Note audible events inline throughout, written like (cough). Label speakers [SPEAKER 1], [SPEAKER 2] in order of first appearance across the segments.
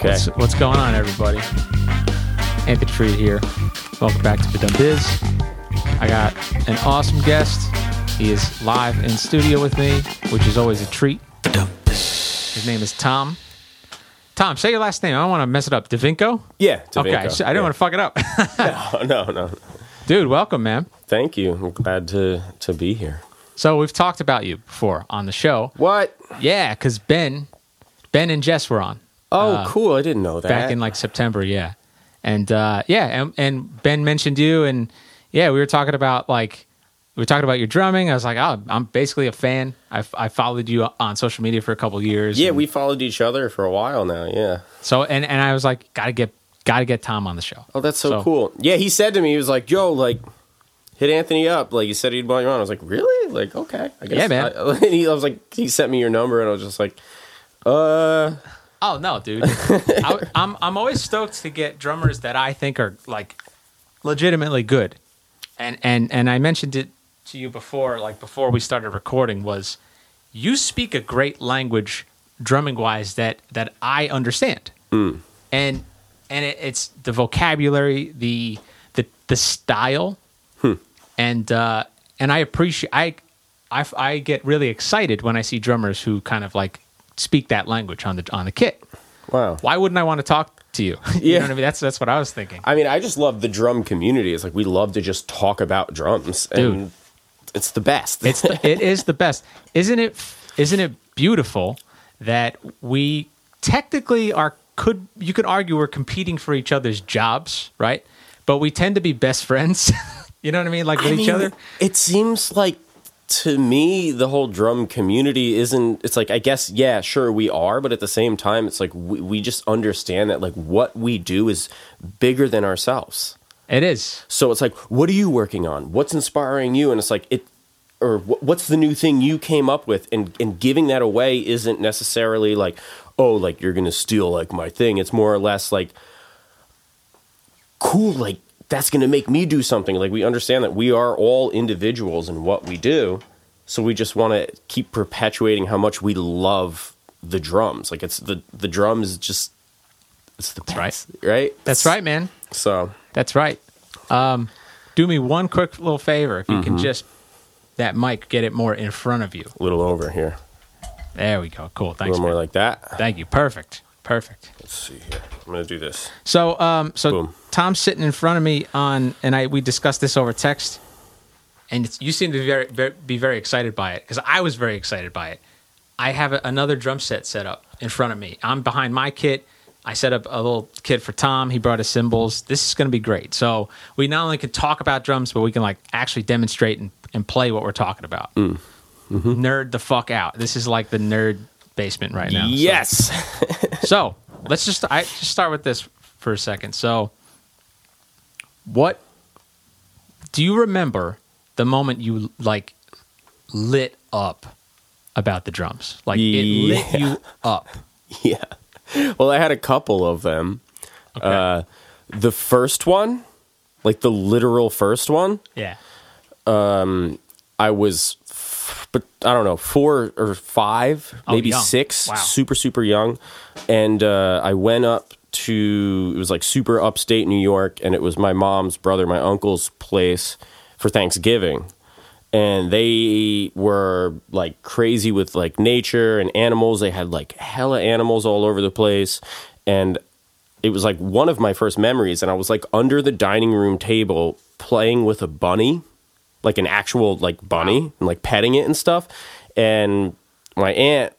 [SPEAKER 1] Okay.
[SPEAKER 2] What's, what's going on, everybody? Anthony Tree here. Welcome back to Ba Dum Bizz. I got an awesome guest. He is live in studio with me, which is always a treat. His name is Tom. Tom, say your last name. I don't want to mess it up. DeVinko?
[SPEAKER 1] Yeah.
[SPEAKER 2] Okay,
[SPEAKER 1] DeVinko.
[SPEAKER 2] so I didn't want to fuck it up. (laughs) (laughs)
[SPEAKER 1] to. no, no.
[SPEAKER 2] Dude, welcome, man.
[SPEAKER 1] Thank you. I'm glad to to be here.
[SPEAKER 2] So we've talked about you before on the show.
[SPEAKER 1] What?
[SPEAKER 2] Yeah, because Ben, Ben and Jess were on.
[SPEAKER 1] Oh,
[SPEAKER 2] Uh,
[SPEAKER 1] cool. I didn't know that.
[SPEAKER 2] back in like September, yeah. And uh, yeah, and, and Ben mentioned you, and yeah, we were talking about like we were talking about your drumming. I was like, oh, I'm basically a fan. I, I followed you on social media for a couple years.
[SPEAKER 1] yeah,
[SPEAKER 2] and
[SPEAKER 1] we followed each other for a while now. Yeah.
[SPEAKER 2] so and and I was like, gotta get gotta get Tom on the show.
[SPEAKER 1] Oh, that's so,
[SPEAKER 2] So-
[SPEAKER 1] cool. Yeah, he said to me, he was like, "Yo, like, hit Anthony up." Like, he said he'd want you on. I was like, "Really?" Like, okay, I guess.
[SPEAKER 2] Yeah, man.
[SPEAKER 1] I, (laughs) he, I was like, he sent me your number, and I was just like, "Uh,
[SPEAKER 2] Oh no, dude! I, (laughs) I'm I'm always stoked to get drummers that I think are like legitimately good, and and and I mentioned it to you before, like before we started recording, was you speak a great language drumming wise that that I understand, and and it, it's the vocabulary, the the the style, and uh, and I appreciate I, I I get really excited when I see drummers who kind of like speak that language on the on the kit.
[SPEAKER 1] wow."
[SPEAKER 2] Why wouldn't I want to talk to you? (laughs) you
[SPEAKER 1] Yeah.
[SPEAKER 2] know what I mean? That's that's what I was thinking.
[SPEAKER 1] I mean, I just love the drum community. It's like we love to just talk about drums,
[SPEAKER 2] Dude.
[SPEAKER 1] and it's the best.
[SPEAKER 2] It's the, it is the best, isn't it? Isn't it beautiful that we technically are could you could argue we're competing for each other's jobs, right? But we tend to be best friends. (laughs) you know what I mean? Like with
[SPEAKER 1] I
[SPEAKER 2] each other.
[SPEAKER 1] It seems like to me the whole drum community isn't it's like I guess yeah, sure we are, but at the same time it's like we, we just understand that like what we do is bigger than ourselves.
[SPEAKER 2] It is.
[SPEAKER 1] So it's like what are you working on? What's inspiring you? And it's like it or wh- what's the new thing you came up with and and giving that away isn't necessarily like oh like you're going to steal like my thing. It's more or less like cool like that's going to make me do something like we understand that we are all individuals in what we do so we just want to keep perpetuating how much we love the drums like it's the the drums just it's the
[SPEAKER 2] right.
[SPEAKER 1] best, right
[SPEAKER 2] That's right, man.
[SPEAKER 1] so
[SPEAKER 2] That's right. Um, do me one quick little favor. If you
[SPEAKER 1] Mm-hmm.
[SPEAKER 2] can just that mic get it more in front of you.
[SPEAKER 1] a little over here
[SPEAKER 2] There we go. Cool. Thanks.
[SPEAKER 1] a little more
[SPEAKER 2] man.
[SPEAKER 1] like that
[SPEAKER 2] Thank you. Perfect. Perfect.
[SPEAKER 1] let's see here i'm going to do this
[SPEAKER 2] So, um, so
[SPEAKER 1] Boom.
[SPEAKER 2] Tom's sitting in front of me on, and I we discussed this over text, and it's, you seem to be very, very be very excited by it because I was very excited by it. I have a, another drum set set up in front of me. I'm behind my kit. I set up a little kit for Tom. He brought his cymbals. This is going to be great. So we not only can talk about drums, but we can like actually demonstrate and, and play what we're talking about.
[SPEAKER 1] Mm. Mm-hmm.
[SPEAKER 2] Nerd the fuck out. This is like the nerd basement right now.
[SPEAKER 1] Yes (laughs) (laughs)
[SPEAKER 2] so let's just I just start with this for a second. So, what do you remember the moment you like lit up about the drums? Like it lit you up. (laughs)
[SPEAKER 1] Yeah. Well, I had a couple of them.
[SPEAKER 2] Okay.
[SPEAKER 1] Uh, the first one, like the literal first one,
[SPEAKER 2] yeah.
[SPEAKER 1] Um, I was, but I don't know, four or five,
[SPEAKER 2] Oh,
[SPEAKER 1] maybe
[SPEAKER 2] young.
[SPEAKER 1] six,
[SPEAKER 2] Wow.
[SPEAKER 1] super, super young. And uh, I went up to, it was like super upstate New York, and it was my mom's brother, my uncle's place for Thanksgiving. And they were like crazy with like nature and animals. They had like hella animals all over the place. And it was like one of my first memories. And I was like under the dining room table playing with a bunny like an actual like bunny and like petting it and stuff. And my aunt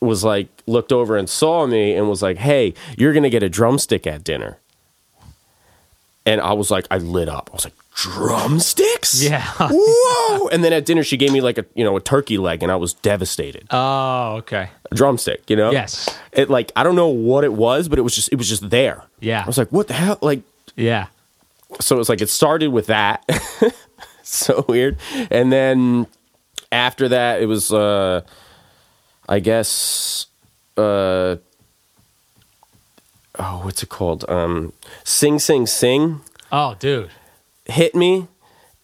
[SPEAKER 1] was like looked over and saw me and was like, "Hey, you're gonna get a drumstick at dinner." And I was like, I lit up. I was like, drumsticks?
[SPEAKER 2] Yeah. (laughs)
[SPEAKER 1] Whoa! And then at dinner, she gave me like a you know a turkey leg, and I was devastated.
[SPEAKER 2] Oh, okay.
[SPEAKER 1] a drumstick, you know?
[SPEAKER 2] Yes.
[SPEAKER 1] It like I don't know what it was, but it was just it was just there.
[SPEAKER 2] Yeah.
[SPEAKER 1] I was like, what the hell? Like
[SPEAKER 2] Yeah.
[SPEAKER 1] So it was like it started with that. (laughs) So weird. And then after that it was uh i guess uh oh what's it called? Um sing sing sing.
[SPEAKER 2] Oh, dude.
[SPEAKER 1] hit me.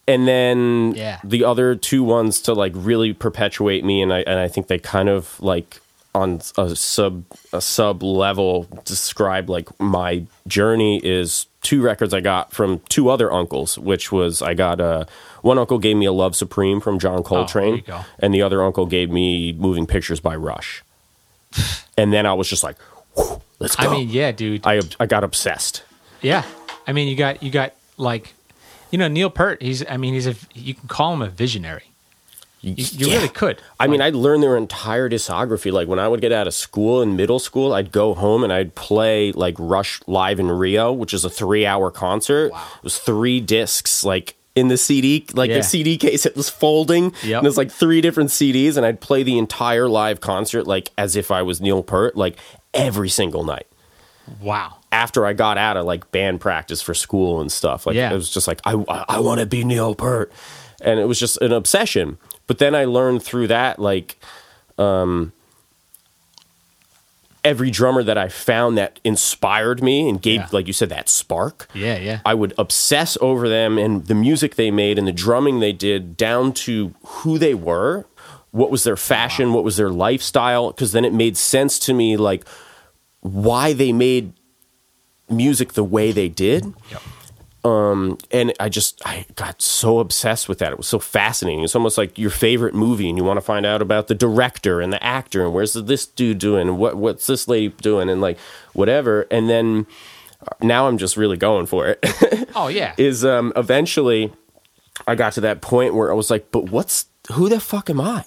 [SPEAKER 1] And then
[SPEAKER 2] Yeah.
[SPEAKER 1] the other two ones to like really perpetuate me. And i and i think they kind of like on a sub a sub level describe like my journey is two records I got from two other uncles, which was I got uh, one uncle gave me a Love Supreme from John Coltrane,
[SPEAKER 2] you go.
[SPEAKER 1] and the other uncle gave me Moving Pictures by Rush. (sighs) and then I was just like, let's go.
[SPEAKER 2] I mean, yeah, dude.
[SPEAKER 1] I I got obsessed.
[SPEAKER 2] Yeah, I mean, you got you got like, you know, Neil Peart. He's I mean, he's a you can call him a visionary. You, you
[SPEAKER 1] Yeah.
[SPEAKER 2] really could.
[SPEAKER 1] I mean, I'd learn their entire discography. Like when I would get out of school in middle school, I'd go home and I'd play like Rush live in Rio, which is a three-hour concert. It was three discs, like in the CD, like
[SPEAKER 2] Yeah.
[SPEAKER 1] the CD case. It was folding,
[SPEAKER 2] Yep.
[SPEAKER 1] and there's like three different CDs, and I'd play the entire live concert like as if I was Neil Peart, like every single night.
[SPEAKER 2] wow.
[SPEAKER 1] After I got out of like band practice for school and stuff, like
[SPEAKER 2] Yeah.
[SPEAKER 1] it was just like I I, I want to be Neil Peart, and it was just an obsession. But then I learned through that like um, every drummer that I found that inspired me and gave,
[SPEAKER 2] Yeah.
[SPEAKER 1] like you said, that spark.
[SPEAKER 2] Yeah, yeah.
[SPEAKER 1] I would obsess over them and the music they made and the drumming they did down to who they were, what was their fashion, what was their lifestyle, because then it made sense to me like why they made music the way they did.
[SPEAKER 2] Yep.
[SPEAKER 1] And I just I got so obsessed with that. It was so fascinating. It's almost like your favorite movie, and you want to find out about the director and the actor, and where's this dude doing, and what what's this lady doing, and like whatever. And then uh, now I'm just really going for it. (laughs)
[SPEAKER 2] Oh yeah.
[SPEAKER 1] is um, eventually I got to that point where I was like, but what's who the fuck am I?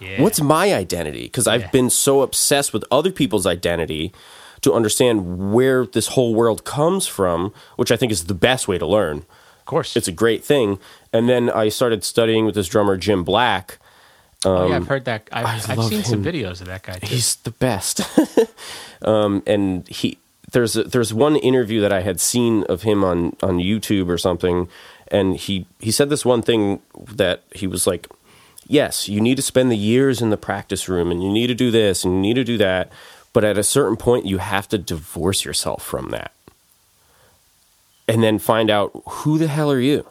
[SPEAKER 2] yeah.
[SPEAKER 1] What's my identity? Because I've
[SPEAKER 2] Yeah.
[SPEAKER 1] been so obsessed with other people's identity to understand where this whole world comes from, which I think is the best way to learn.
[SPEAKER 2] of course.
[SPEAKER 1] It's a great thing. And then I started studying with this drummer, Jim Black.
[SPEAKER 2] oh, yeah, I've heard that. I've, I've seen some videos of that guy. Too.
[SPEAKER 1] He's the best. (laughs) um, and he there's a, there's one interview that I had seen of him on on YouTube or something, and he he said this one thing that he was like, yes, you need to spend the years in the practice room, and you need to do this, and you need to do that, but at a certain point, you have to divorce yourself from that, and then find out who the hell are you?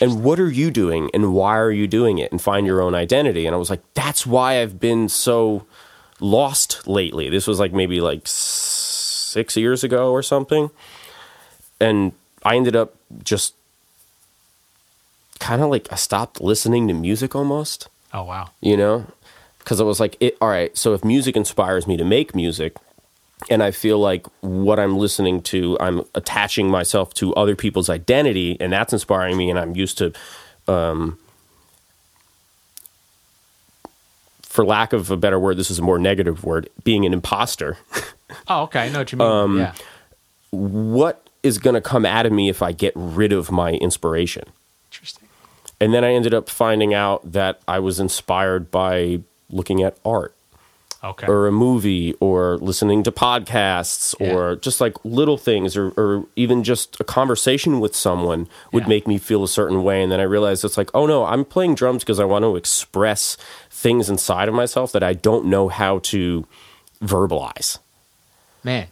[SPEAKER 1] And what are you doing? And why are you doing it? And find your own identity. And i was like that's why i've been so lost lately. This was like maybe like six years ago or something. And i ended up just kind of like i stopped listening to music almost.
[SPEAKER 2] Oh wow.
[SPEAKER 1] you know because i was like it, all right so if music inspires me to make music and i feel like what i'm listening to i'm attaching myself to other people's identity and that's inspiring me and i'm used to um, for lack of a better word this is a more negative word being an imposter (laughs)
[SPEAKER 2] Oh okay. I know what you mean.
[SPEAKER 1] Um,
[SPEAKER 2] yeah.
[SPEAKER 1] what is going to come out of me if i get rid of my inspiration
[SPEAKER 2] Interesting.
[SPEAKER 1] and then i ended up finding out that i was inspired by looking at art
[SPEAKER 2] Okay.
[SPEAKER 1] or a movie or listening to podcasts
[SPEAKER 2] Yeah.
[SPEAKER 1] or just like little things or, or even just a conversation with someone would
[SPEAKER 2] Yeah.
[SPEAKER 1] make me feel a certain way and then i realized it's like oh no i'm playing drums because i want to express things inside of myself that i don't know how to verbalize
[SPEAKER 2] Man,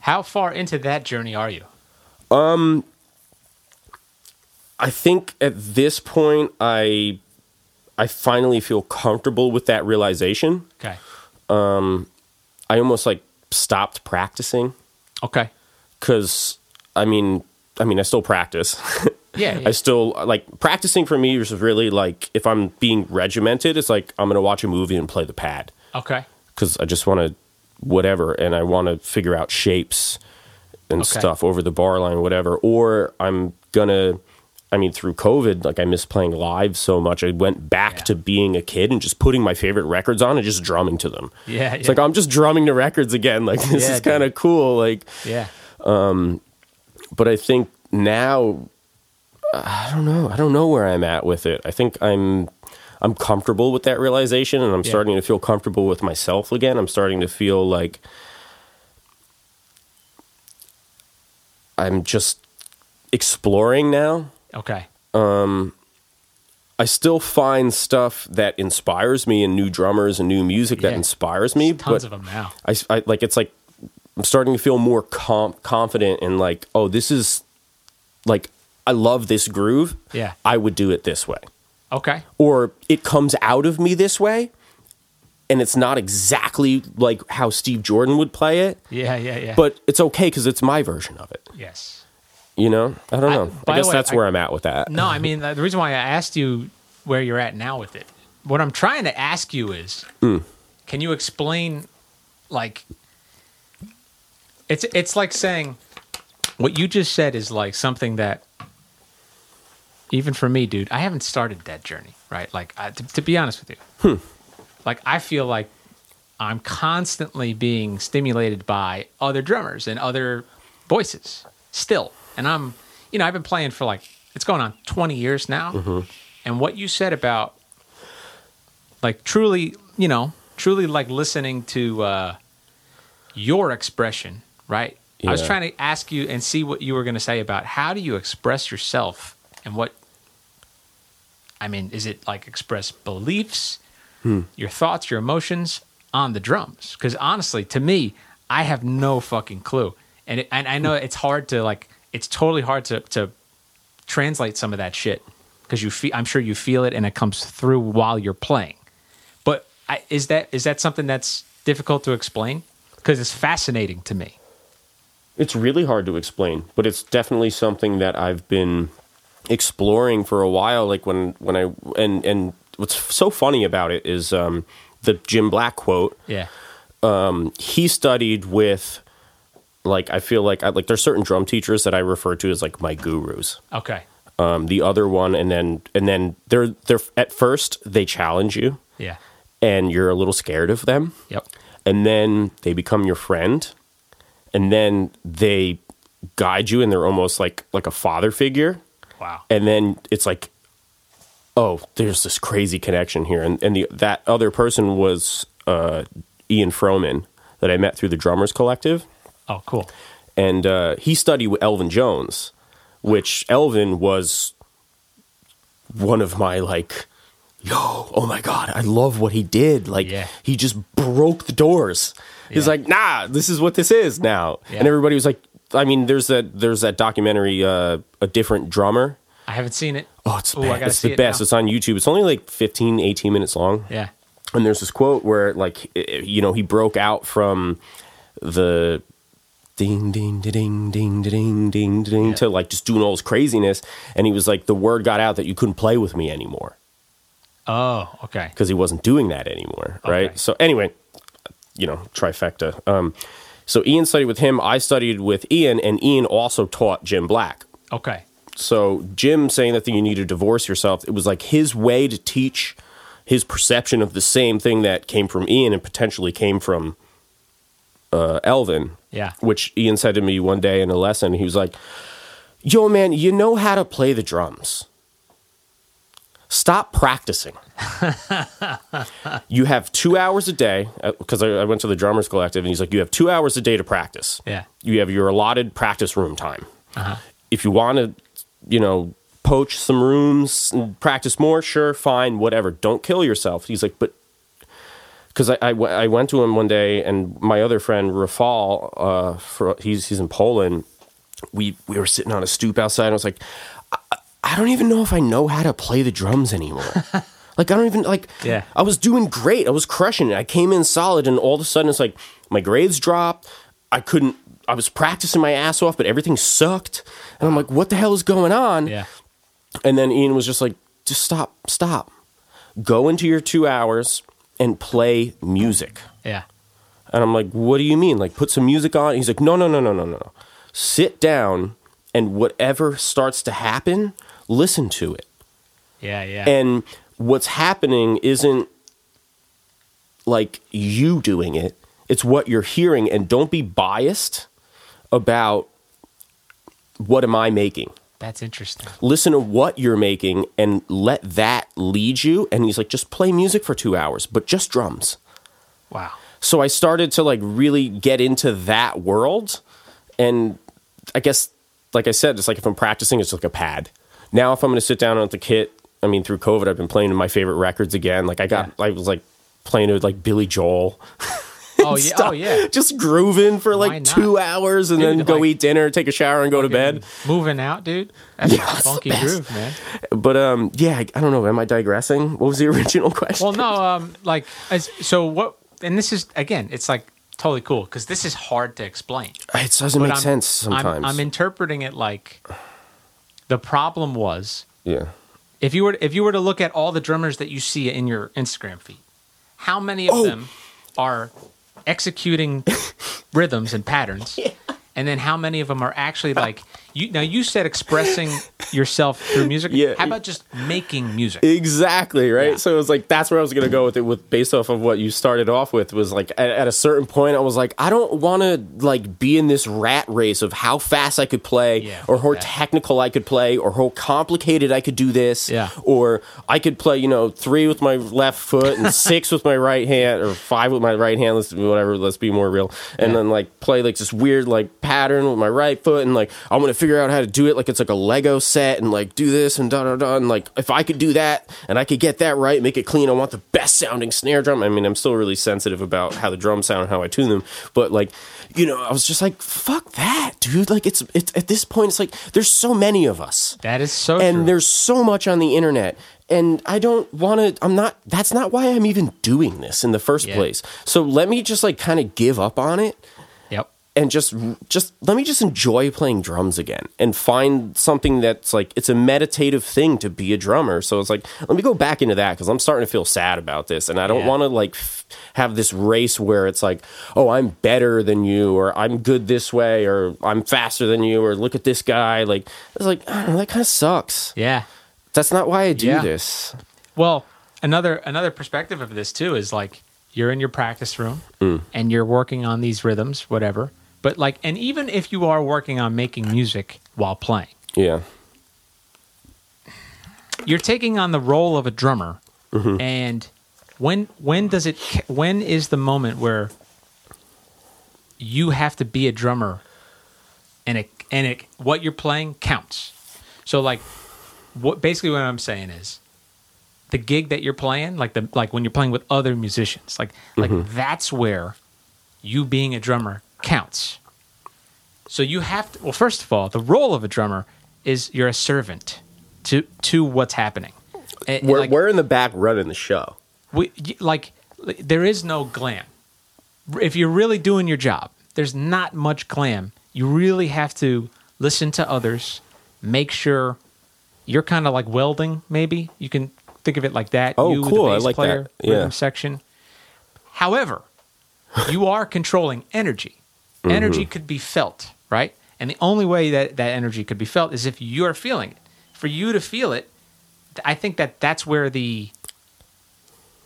[SPEAKER 2] how far into that journey are you?
[SPEAKER 1] Um, i think at this point i i finally feel comfortable with that realization
[SPEAKER 2] Okay.
[SPEAKER 1] Um, i almost like stopped practicing
[SPEAKER 2] Okay.
[SPEAKER 1] because i mean i mean i still practice (laughs)
[SPEAKER 2] Yeah. yeah.
[SPEAKER 1] I still like practicing for me is really like if I'm being regimented, it's like I'm gonna watch a movie and play the pad
[SPEAKER 2] okay.
[SPEAKER 1] because I just want to whatever, and I want to figure out shapes and
[SPEAKER 2] Okay.
[SPEAKER 1] stuff over the bar line, whatever. Or I'm gonna, I mean, through COVID, like I miss playing live so much. I went back
[SPEAKER 2] Yeah.
[SPEAKER 1] to being a kid and just putting my favorite records on and just drumming to them.
[SPEAKER 2] Yeah.
[SPEAKER 1] It's
[SPEAKER 2] yeah.
[SPEAKER 1] like I'm just drumming to records again. Like (laughs) this
[SPEAKER 2] Yeah,
[SPEAKER 1] is kind of cool. Like
[SPEAKER 2] yeah.
[SPEAKER 1] Um, but I think now I don't know. I don't know where I'm at with it. I think I'm I'm comfortable with that realization and I'm starting to feel comfortable with myself again. I'm starting to feel like I'm just exploring now.
[SPEAKER 2] Okay.
[SPEAKER 1] Um, I still find stuff that inspires me and new drummers and new music that inspires me,
[SPEAKER 2] Tons
[SPEAKER 1] but
[SPEAKER 2] of them now.
[SPEAKER 1] I, I like it's like I'm starting to feel more com- confident in like oh this is like I love this groove.
[SPEAKER 2] Yeah.
[SPEAKER 1] I would do it this way.
[SPEAKER 2] Okay.
[SPEAKER 1] Or it comes out of me this way. and it's not exactly like how Steve Jordan would play it,
[SPEAKER 2] Yeah, yeah, yeah.
[SPEAKER 1] but it's okay because it's my version of it.
[SPEAKER 2] yes.
[SPEAKER 1] You know, I don't know.
[SPEAKER 2] by
[SPEAKER 1] I, guess
[SPEAKER 2] way,
[SPEAKER 1] that's
[SPEAKER 2] I-
[SPEAKER 1] where I'm at with that.
[SPEAKER 2] No, I mean the reason why I asked you where you're at now with it. What I'm trying to ask you is,
[SPEAKER 1] Hmm.
[SPEAKER 2] can you explain, like, it's it's like saying what you just said is like something that even for me, dude, I haven't started that journey, right? Like, I, to, to be honest with you,
[SPEAKER 1] Hmm.
[SPEAKER 2] like I feel like I'm constantly being stimulated by other drummers and other voices still. And I'm, you know, I've been playing for like, it's going on 20 years now.
[SPEAKER 1] Mm-hmm.
[SPEAKER 2] And what you said about like truly, you know, truly like listening to uh, your expression, right? I was trying to ask you and see what you were going to say about how do you express yourself and what, I mean, is it like express beliefs,
[SPEAKER 1] Hmm.
[SPEAKER 2] your thoughts, your emotions on the drums? Because honestly, to me, I have no fucking clue. And, it, and I know it's hard to like, it's totally hard to, to translate some of that shit because you feel, I'm sure you feel it and it comes through while you're playing. But I, is that is that something that's difficult to explain? Because it's fascinating to me.
[SPEAKER 1] It's really hard to explain, but it's definitely something that I've been exploring for a while. Like when when I and and what's so funny about it is um, the Jim Black quote.
[SPEAKER 2] Yeah.
[SPEAKER 1] He studied with like I feel like I, like there's certain drum teachers that I refer to as like my gurus.
[SPEAKER 2] Okay.
[SPEAKER 1] Um, the other one, and then and then they're they're at first they challenge you,
[SPEAKER 2] Yeah.
[SPEAKER 1] and you're a little scared of them.
[SPEAKER 2] Yep.
[SPEAKER 1] and then they become your friend and then they guide you and they're almost like like a father figure
[SPEAKER 2] Wow.
[SPEAKER 1] and then it's like oh there's this crazy connection here and and the that other person was uh Ian Froman that I met through the drummers collective
[SPEAKER 2] Oh, cool.
[SPEAKER 1] and uh he studied with Elvin Jones which Elvin was one of my like yo oh my god I love what he did like
[SPEAKER 2] Yeah.
[SPEAKER 1] he just broke the doors he's
[SPEAKER 2] Yeah.
[SPEAKER 1] like nah this is what this is now
[SPEAKER 2] Yeah.
[SPEAKER 1] and everybody was like I mean there's that there's that documentary uh a different drummer
[SPEAKER 2] I haven't seen it.
[SPEAKER 1] oh it's the
[SPEAKER 2] Ooh,
[SPEAKER 1] best it's the
[SPEAKER 2] it
[SPEAKER 1] best
[SPEAKER 2] now.
[SPEAKER 1] it's on YouTube it's only like 15 18 minutes long
[SPEAKER 2] Yeah.
[SPEAKER 1] and there's this quote where like you know he broke out from the ding ding ding ding ding ding ding
[SPEAKER 2] Yeah.
[SPEAKER 1] to like just doing all this craziness. And he was like the word got out that you couldn't play with me anymore.
[SPEAKER 2] Oh, okay.
[SPEAKER 1] because he wasn't doing that anymore right? So anyway you know trifecta. Um so ian studied with him. I studied with ian and ian also taught jim black.
[SPEAKER 2] Okay.
[SPEAKER 1] so Jim saying that you need to divorce yourself, it was like his way to teach his perception of the same thing that came from Ian and potentially came from uh, Elvin.
[SPEAKER 2] Yeah.
[SPEAKER 1] Which Ian said to me one day in a lesson. He was like, "Yo, man, you know how to play the drums. Stop practicing. (laughs) you have two hours a day because I, I went to the drummers collective, and he's like, you have two hours a day to practice.
[SPEAKER 2] Yeah.
[SPEAKER 1] You have your allotted practice room time. If you want to, you know, poach some rooms and practice more, sure, fine, whatever. Don't kill yourself. He's like, but because I, I, w- I went to him one day and my other friend Rafal, uh, for, he's he's in Poland. We we were sitting on a stoop outside. And I was like, I, I don't even know if I know how to play the drums anymore. (laughs) like I don't even like.
[SPEAKER 2] Yeah.
[SPEAKER 1] I was doing great. I was crushing it. I came in solid, and all of a sudden it's like my grades dropped. I couldn't. I was practicing my ass off, but everything sucked. And I'm like, what the hell is going on?
[SPEAKER 2] Yeah.
[SPEAKER 1] And then Ian was just like, just stop, stop. Go into your two hours and play music.
[SPEAKER 2] Yeah.
[SPEAKER 1] And I'm like, what do you mean? Like, put some music on? He's like, no, no, no, no, no, no. Sit down and whatever starts to happen, listen to it.
[SPEAKER 2] Yeah. Yeah.
[SPEAKER 1] And what's happening isn't like you doing it, it's what you're hearing. And don't be biased about what am I making
[SPEAKER 2] That's interesting.
[SPEAKER 1] listen to what you're making and let that lead you. And he's like, just play music for two hours, but just drums.
[SPEAKER 2] Wow.
[SPEAKER 1] So I started to like really get into that world. And I guess, like I said, it's like if I'm practicing, it's like a pad. Now, if I'm going to sit down at the kit, I mean, through COVID, I've been playing my favorite records again. Like I got, I was like playing with like Billy Joel. (laughs)
[SPEAKER 2] Oh, (laughs) yeah. Oh, yeah.
[SPEAKER 1] Just grooving for like two hours and
[SPEAKER 2] Dude,
[SPEAKER 1] then go
[SPEAKER 2] like-
[SPEAKER 1] eat dinner, take a shower, and go to bed.
[SPEAKER 2] Moving out, dude. That's
[SPEAKER 1] Yeah,
[SPEAKER 2] a funky groove, man.
[SPEAKER 1] But um, yeah, I, don't know. Am I digressing? What was the (laughs) original question?
[SPEAKER 2] Well, no, um, like, as, so what? And this is again, it's like totally cool because this is hard to explain.
[SPEAKER 1] it doesn't
[SPEAKER 2] But
[SPEAKER 1] make
[SPEAKER 2] I'm-
[SPEAKER 1] sense
[SPEAKER 2] I'm-
[SPEAKER 1] sometimes.
[SPEAKER 2] I'm, interpreting it like the problem was
[SPEAKER 1] yeah.
[SPEAKER 2] if you were if you were to look at all the drummers that you see in your Instagram feed, how many of
[SPEAKER 1] Oh.
[SPEAKER 2] them are executing (laughs) rhythms and patterns, and then how many of them are actually like you? Now you said expressing yourself through music.
[SPEAKER 1] Yeah.
[SPEAKER 2] How about just making music?
[SPEAKER 1] Exactly right.
[SPEAKER 2] Yeah.
[SPEAKER 1] So it was like that's where I was gonna go with it. With based off of what you started off with was like at, at a certain point I was like I don't want to like be in this rat race of how fast I could play
[SPEAKER 2] Yeah,
[SPEAKER 1] or how
[SPEAKER 2] that.
[SPEAKER 1] technical I could play or how complicated I could do this.
[SPEAKER 2] Yeah.
[SPEAKER 1] Or I could play you know three with my left foot and (laughs) six with my right hand or five with my right hand. Let's whatever. Let's be more real. And
[SPEAKER 2] Yeah.
[SPEAKER 1] then like play like this weird like pattern with my right foot and like I'm gonna figure out how to do it like it's like a Lego set and like do this and da da da and like if I could do that and I could get that right, make it clean. I want the best sounding snare drum. I mean, I'm still really sensitive about how the drums sound and how I tune them, but like you know, I was just like, fuck that, dude. Like it's it's at this point, it's like there's so many of us
[SPEAKER 2] That is so
[SPEAKER 1] and
[SPEAKER 2] true.
[SPEAKER 1] there's so much on the internet and i don't want to i'm not that's not why i'm even doing this in the first
[SPEAKER 2] Yeah.
[SPEAKER 1] place so let me just like kind of give up on it. And just just let me just enjoy playing drums again and find something that's like it's a meditative thing to be a drummer so it's like let me go back into that because i'm starting to feel sad about this and i don't
[SPEAKER 2] Yeah.
[SPEAKER 1] want to like f- have this race where it's like oh i'm better than you or i'm good this way or i'm faster than you or look at this guy like it's like know that kind of sucks
[SPEAKER 2] Yeah.
[SPEAKER 1] that's not why I do
[SPEAKER 2] Yeah.
[SPEAKER 1] this.
[SPEAKER 2] Well, another another perspective of this too is like you're in your practice room
[SPEAKER 1] Mm.
[SPEAKER 2] and you're working on these rhythms, whatever. But like, and even if you are working on making music while playing,
[SPEAKER 1] Yeah.
[SPEAKER 2] you're taking on the role of a drummer.
[SPEAKER 1] Mm-hmm.
[SPEAKER 2] And when when does it? When is the moment where you have to be a drummer, and it and it what you're playing counts? So like, what basically what I'm saying is, the gig that you're playing, like the like when you're playing with other musicians, like like that's where you being a drummer counts. So you have to. Well, first of all, the role of a drummer is you're a servant to to what's happening. And,
[SPEAKER 1] We're,
[SPEAKER 2] like,
[SPEAKER 1] we're in the back running the show.
[SPEAKER 2] we, like there is no glam. If you're really doing your job, there's not much glam. You really have to listen to others, make sure you're kind of like welding. Maybe you can think of it like that.
[SPEAKER 1] Oh,
[SPEAKER 2] you,
[SPEAKER 1] cool. I
[SPEAKER 2] bass
[SPEAKER 1] like that.
[SPEAKER 2] player,
[SPEAKER 1] Yeah.
[SPEAKER 2] Rhythm section. However, you are controlling energy.
[SPEAKER 1] Mm-hmm.
[SPEAKER 2] Energy could be felt, right? And the only way that that energy could be felt is if you're feeling it. For you to feel it, I think that that's where the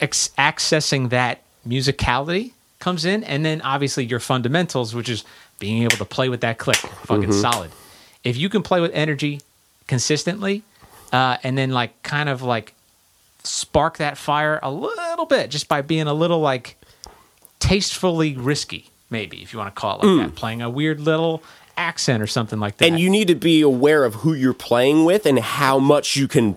[SPEAKER 2] ex- accessing that musicality comes in, and then obviously your fundamentals, which is being able to play with that click, fucking solid. If you can play with energy consistently, uh, and then like kind of like spark that fire a little bit just by being a little like tastefully risky, maybe if you want to call it like that, mm. playing a weird little accent or something like that.
[SPEAKER 1] And you need to be aware of who you're playing with and how much you can,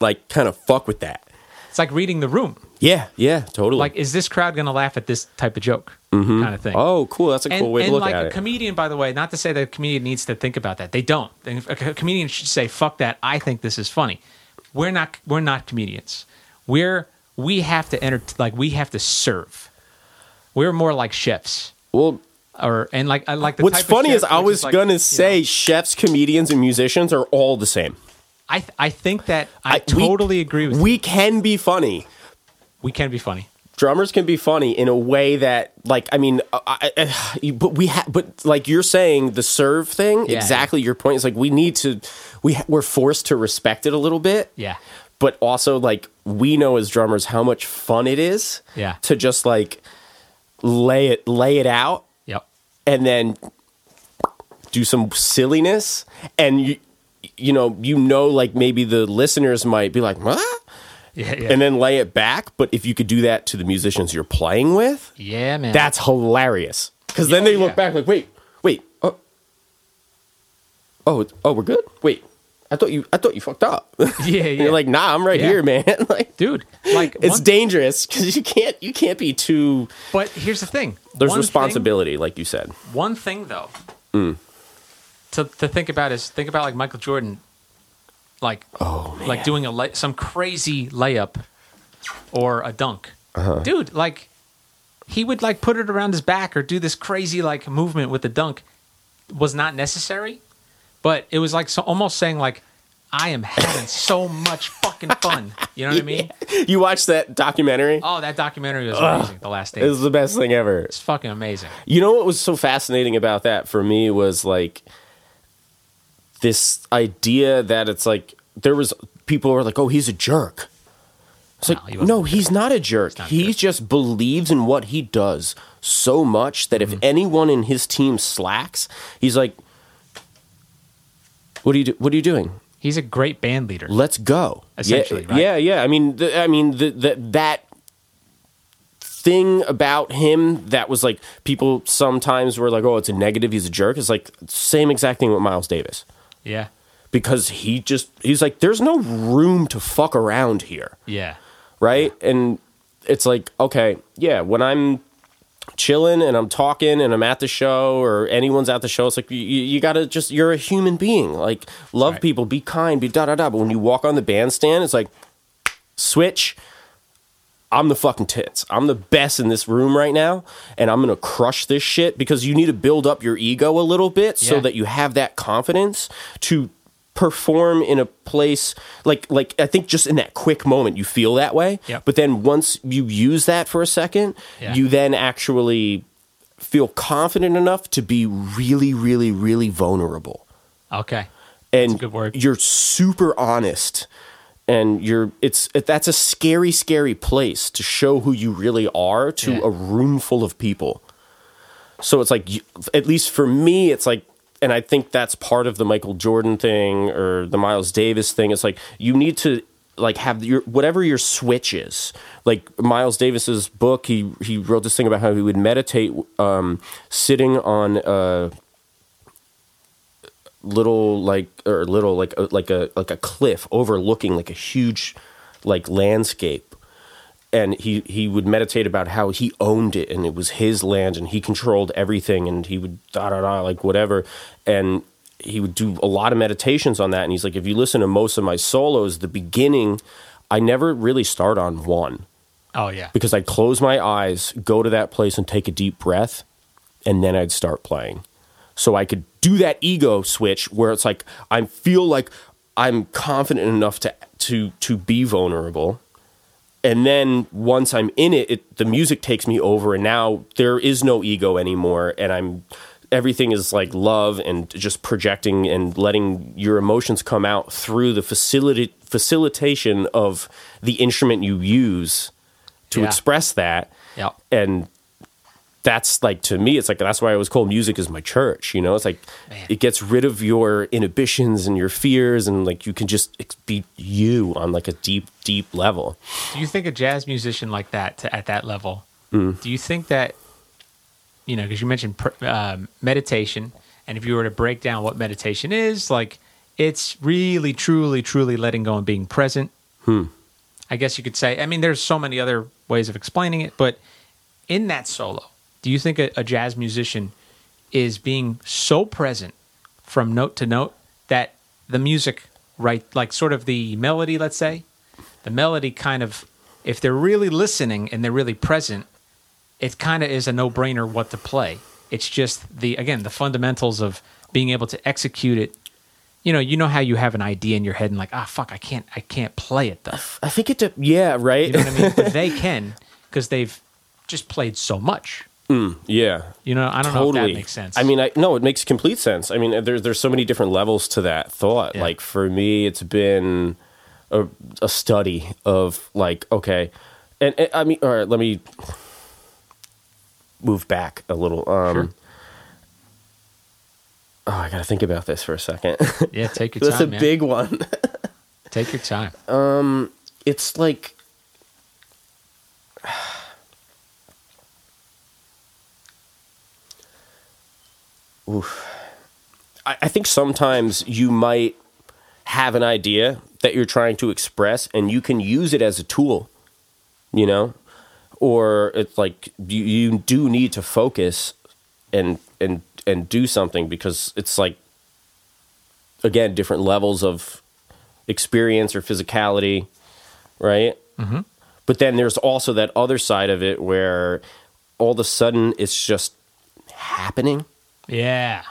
[SPEAKER 1] like, kind of fuck with that.
[SPEAKER 2] it's like reading the room.
[SPEAKER 1] Yeah, yeah, totally.
[SPEAKER 2] Like, is this crowd going to laugh at this type of joke? Mm-hmm. Kind of thing.
[SPEAKER 1] oh, cool. That's a cool way to look
[SPEAKER 2] like
[SPEAKER 1] at
[SPEAKER 2] a
[SPEAKER 1] it.
[SPEAKER 2] comedian, by the way, not to say that a comedian needs to think about that. They don't. A comedian should say, "Fuck that! I think this is funny." We're not. We're not comedians. We're we have to enter. Like we have to serve. We're more like chefs,
[SPEAKER 1] well,
[SPEAKER 2] or and like I like the.
[SPEAKER 1] what's funny is I was
[SPEAKER 2] like,
[SPEAKER 1] gonna
[SPEAKER 2] you know,
[SPEAKER 1] say chefs, comedians, and musicians are all the same.
[SPEAKER 2] I th- I think that I,
[SPEAKER 1] we-
[SPEAKER 2] totally agree with. you.
[SPEAKER 1] We can be funny.
[SPEAKER 2] We can be funny.
[SPEAKER 1] drummers can be funny in a way that like i mean uh, I, uh, I, but we have but like you're saying the serve thing
[SPEAKER 2] Yeah.
[SPEAKER 1] exactly your point is like we need to we ha- we're forced to respect it a little bit
[SPEAKER 2] Yeah.
[SPEAKER 1] but also like we know as drummers how much fun it is
[SPEAKER 2] Yeah.
[SPEAKER 1] to just like lay it lay it out
[SPEAKER 2] Yep.
[SPEAKER 1] and then do some silliness and you you know you know like maybe the listeners might be like what
[SPEAKER 2] Yeah. Yeah.
[SPEAKER 1] and then lay it back but if you could do that to the musicians you're playing with
[SPEAKER 2] yeah, man.
[SPEAKER 1] that's hilarious. Because then
[SPEAKER 2] Yeah,
[SPEAKER 1] they oh, look
[SPEAKER 2] yeah.
[SPEAKER 1] back like, wait, wait, oh, oh, oh, we're good. Wait, I thought you I thought you fucked up. (laughs)
[SPEAKER 2] Yeah, yeah.
[SPEAKER 1] You're like, nah, I'm right
[SPEAKER 2] Yeah.
[SPEAKER 1] here, man. (laughs) like,
[SPEAKER 2] dude. Like
[SPEAKER 1] it's
[SPEAKER 2] one-
[SPEAKER 1] dangerous because you can't you can't be too.
[SPEAKER 2] But here's the thing.
[SPEAKER 1] There's
[SPEAKER 2] One thing-
[SPEAKER 1] responsibility, like you said.
[SPEAKER 2] One thing though,
[SPEAKER 1] Mm.
[SPEAKER 2] to to think about is think about like Michael Jordan, like
[SPEAKER 1] Oh man.
[SPEAKER 2] like doing a lay- some crazy layup or a dunk,
[SPEAKER 1] Uh-huh.
[SPEAKER 2] dude. Like he would like put it around his back or do this crazy like movement with the dunk was not necessary, but it was like so, almost saying like I am having so much fucking fun. You know what I mean? (laughs)
[SPEAKER 1] you watched that documentary?
[SPEAKER 2] Oh, that documentary was amazing. The Last Dance.
[SPEAKER 1] It was the best thing ever.
[SPEAKER 2] It's fucking amazing.
[SPEAKER 1] You know what was so fascinating about that for me was like this idea that it's like there was people were like, "Oh, he's a jerk." It's
[SPEAKER 2] No,
[SPEAKER 1] like,
[SPEAKER 2] he
[SPEAKER 1] no, he's not a jerk.
[SPEAKER 2] not a
[SPEAKER 1] he
[SPEAKER 2] jerk.
[SPEAKER 1] just believes in what he does so much that
[SPEAKER 2] Mm-hmm.
[SPEAKER 1] if anyone in his team slacks, he's like, "What are you do- What are you doing?
[SPEAKER 2] He's a great band leader.
[SPEAKER 1] Let's go."
[SPEAKER 2] Essentially,
[SPEAKER 1] yeah,
[SPEAKER 2] right?
[SPEAKER 1] yeah, yeah. I mean, the, I mean, the, the, that thing about him that was like people sometimes were like, "Oh, it's a negative. He's a jerk." It's like same exact thing with Miles Davis
[SPEAKER 2] Yeah.
[SPEAKER 1] because he just he's like, "There's no room to fuck around here."
[SPEAKER 2] Yeah.
[SPEAKER 1] right? And it's like, okay, yeah, when I'm chilling and I'm talking and I'm at the show or anyone's at the show, it's like you, you gotta just you're a human being. Like love
[SPEAKER 2] Right.
[SPEAKER 1] people, be kind, be da da da. But when you walk on the bandstand, it's like switch. I'm the fucking tits. I'm the best in this room right now, and I'm gonna crush this shit because you need to build up your ego a little bit so that you have that confidence to perform in a place like like I think just in that quick moment you feel that way.
[SPEAKER 2] Yep.
[SPEAKER 1] But then once you use that for a second,
[SPEAKER 2] Yeah.
[SPEAKER 1] you then actually feel confident enough to be really, really, really vulnerable
[SPEAKER 2] Okay.
[SPEAKER 1] and
[SPEAKER 2] good word.
[SPEAKER 1] you're super honest and you're it's it, that's a scary scary place to show who you really are to
[SPEAKER 2] Yeah.
[SPEAKER 1] a room full of people so it's like at least for me it's like and i think that's part of the michael jordan thing or the miles davis thing. It's like you need to like have your whatever your switch is. Like miles davis's book he he wrote this thing about how he would meditate um sitting on a little like or little like a, like a like a cliff overlooking like a huge like landscape and he he would meditate about how he owned it and it was his land and he controlled everything and he would da da da like whatever and he would do a lot of meditations on that and he's like if you listen to most of my solos the beginning I never really start on one
[SPEAKER 2] Oh yeah.
[SPEAKER 1] because I'd close my eyes, go to that place and take a deep breath, and then I'd start playing. So I could do that ego switch where it's like I feel like I'm confident enough to to to be vulnerable. And then once I'm in it, it the music takes me over and now there is no ego anymore and I'm everything is like love and just projecting and letting your emotions come out through the facilitation of the instrument you use to
[SPEAKER 2] Yeah.
[SPEAKER 1] express that
[SPEAKER 2] Yep.
[SPEAKER 1] and that's like to me it's like that's why i was called music is my church you know it's like
[SPEAKER 2] Man.
[SPEAKER 1] it gets rid of your inhibitions and your fears and like you can just be you on like a deep deep level
[SPEAKER 2] Do you think a jazz musician like that to, at that level?
[SPEAKER 1] Mm.
[SPEAKER 2] Do you think that you know because you mentioned pr- um, meditation, and if you were to break down what meditation is, like it's really, truly, truly letting go and being present.
[SPEAKER 1] Hmm.
[SPEAKER 2] I guess you could say. I mean, there's so many other ways of explaining it, but in that solo, do you think a, a jazz musician is being so present from note to note that the music, right, like sort of the melody, let's say, the melody kind of, if they're really listening and they're really present, it kind of is a no brainer what to play. It's just the, again, the fundamentals of being able to execute it. You know, you know how you have an idea in your head and like, ah, fuck, I can't, I can't play it though.
[SPEAKER 1] i think it de- yeah right
[SPEAKER 2] You know what I mean? But (laughs) they can because they've just played so much.
[SPEAKER 1] Yeah
[SPEAKER 2] You know, I don't know
[SPEAKER 1] totally
[SPEAKER 2] if that makes sense.
[SPEAKER 1] i mean i no it makes complete sense i mean there's there's so many different levels to that thought
[SPEAKER 2] Yeah.
[SPEAKER 1] like for me it's been a, a study of like okay and, and i mean all right let me move back a little um
[SPEAKER 2] Sure.
[SPEAKER 1] oh i gotta think about this for a second
[SPEAKER 2] yeah, take your (laughs)
[SPEAKER 1] that's
[SPEAKER 2] time, That's
[SPEAKER 1] a
[SPEAKER 2] man.
[SPEAKER 1] big one
[SPEAKER 2] take your time. (laughs)
[SPEAKER 1] Um, it's like Oof. I, I think sometimes you might have an idea that you're trying to express and you can use it as a tool, you know? Or it's like you, you do need to focus and and and do something because it's like again different levels of experience or physicality, right? Mm-hmm. But then there's also that other side of it where all of a sudden it's just happening
[SPEAKER 2] Yeah.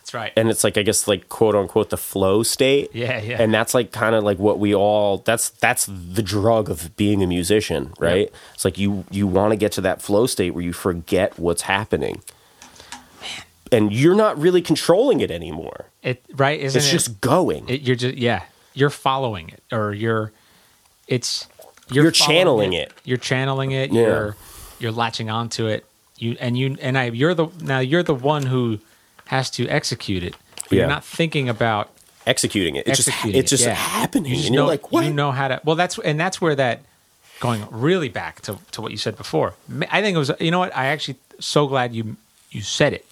[SPEAKER 2] That's right.
[SPEAKER 1] and it's like I guess like quote unquote the flow state.
[SPEAKER 2] Yeah, yeah.
[SPEAKER 1] And that's like kind of like what we all that's that's the drug of being a musician, right?
[SPEAKER 2] Yep.
[SPEAKER 1] It's like you you want to get to that flow state where you forget what's happening. And you're not really controlling it anymore.
[SPEAKER 2] it right isn't
[SPEAKER 1] It's
[SPEAKER 2] it?
[SPEAKER 1] just going.
[SPEAKER 2] It, you're just yeah, you're following it, or you're it's you're,
[SPEAKER 1] You're channeling it.
[SPEAKER 2] You're channeling it.
[SPEAKER 1] Yeah.
[SPEAKER 2] You're you're latching onto it. You and you and I. You're the now. You're the one who has to execute it.
[SPEAKER 1] Yeah.
[SPEAKER 2] You're not thinking about
[SPEAKER 1] executing it. It's just it's just
[SPEAKER 2] it, yeah.
[SPEAKER 1] happening.
[SPEAKER 2] You just
[SPEAKER 1] and you're
[SPEAKER 2] know,
[SPEAKER 1] like, what?
[SPEAKER 2] You know how to. Well, that's and that's where that going really back to, to what you said before. I think it was. You know what? I actually so glad you you said it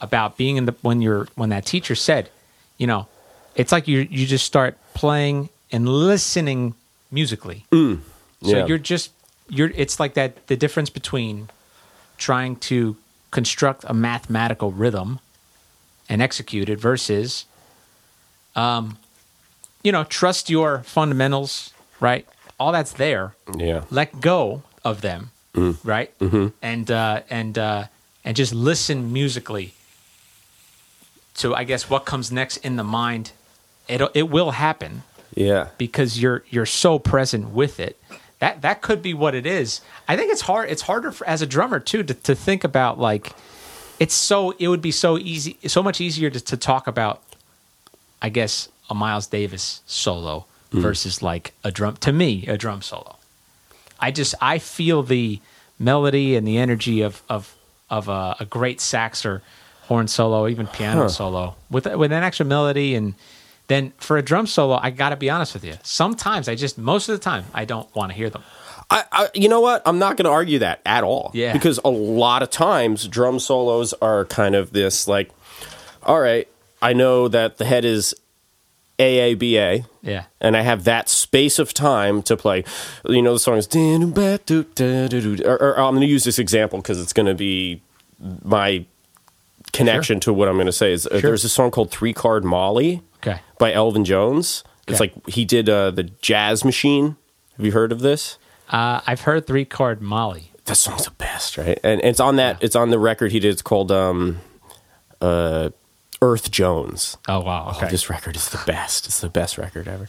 [SPEAKER 2] about being in the when you're when that teacher said, you know, it's like you you just start playing and listening musically. Mm. So
[SPEAKER 1] Yeah.
[SPEAKER 2] you're just you're. It's like that. The difference between trying to construct a mathematical rhythm and execute it versus um, you know, trust your fundamentals, right? All that's there.
[SPEAKER 1] yeah.
[SPEAKER 2] Let go of them, right? Mm-hmm. And uh, and uh, and just listen musically to, I guess, what comes next in the mind. It it will happen
[SPEAKER 1] Yeah.
[SPEAKER 2] because you're you're so present with it. That that could be what it is. I think it's hard. It's harder for, as a drummer too to, to think about like it's so it would be so easy so much easier to, to talk about I guess a Miles Davis solo mm. versus like a drum to me a drum solo. I just I feel the melody and the energy of of of a, a great sax or horn solo, even piano
[SPEAKER 1] Huh.
[SPEAKER 2] solo with with an extra melody and then for a drum solo, I got to be honest with you. Sometimes I just most of the time I don't want to hear them.
[SPEAKER 1] I, I, you know what? I'm not going to argue that at all.
[SPEAKER 2] Yeah.
[SPEAKER 1] Because a lot of times drum solos are kind of this like, all right, I know that the head is AABA,
[SPEAKER 2] Yeah.
[SPEAKER 1] and I have that space of time to play. You know, the song is. Or, or I'm going to use this example because it's going to be my connection to what I'm going to say. Is uh,
[SPEAKER 2] Sure.
[SPEAKER 1] there's a song called Three Card Molly
[SPEAKER 2] Okay.
[SPEAKER 1] by Elvin Jones. It's
[SPEAKER 2] Okay.
[SPEAKER 1] like he did uh, the Jazz Machine. Have you heard of this?
[SPEAKER 2] Uh, I've heard three chord Molly.
[SPEAKER 1] that song's the best, right? And it's on that. It's on the record he did. It's called um, uh, Earth Jones.
[SPEAKER 2] Oh wow. Okay.
[SPEAKER 1] This record is the best. It's the best record ever.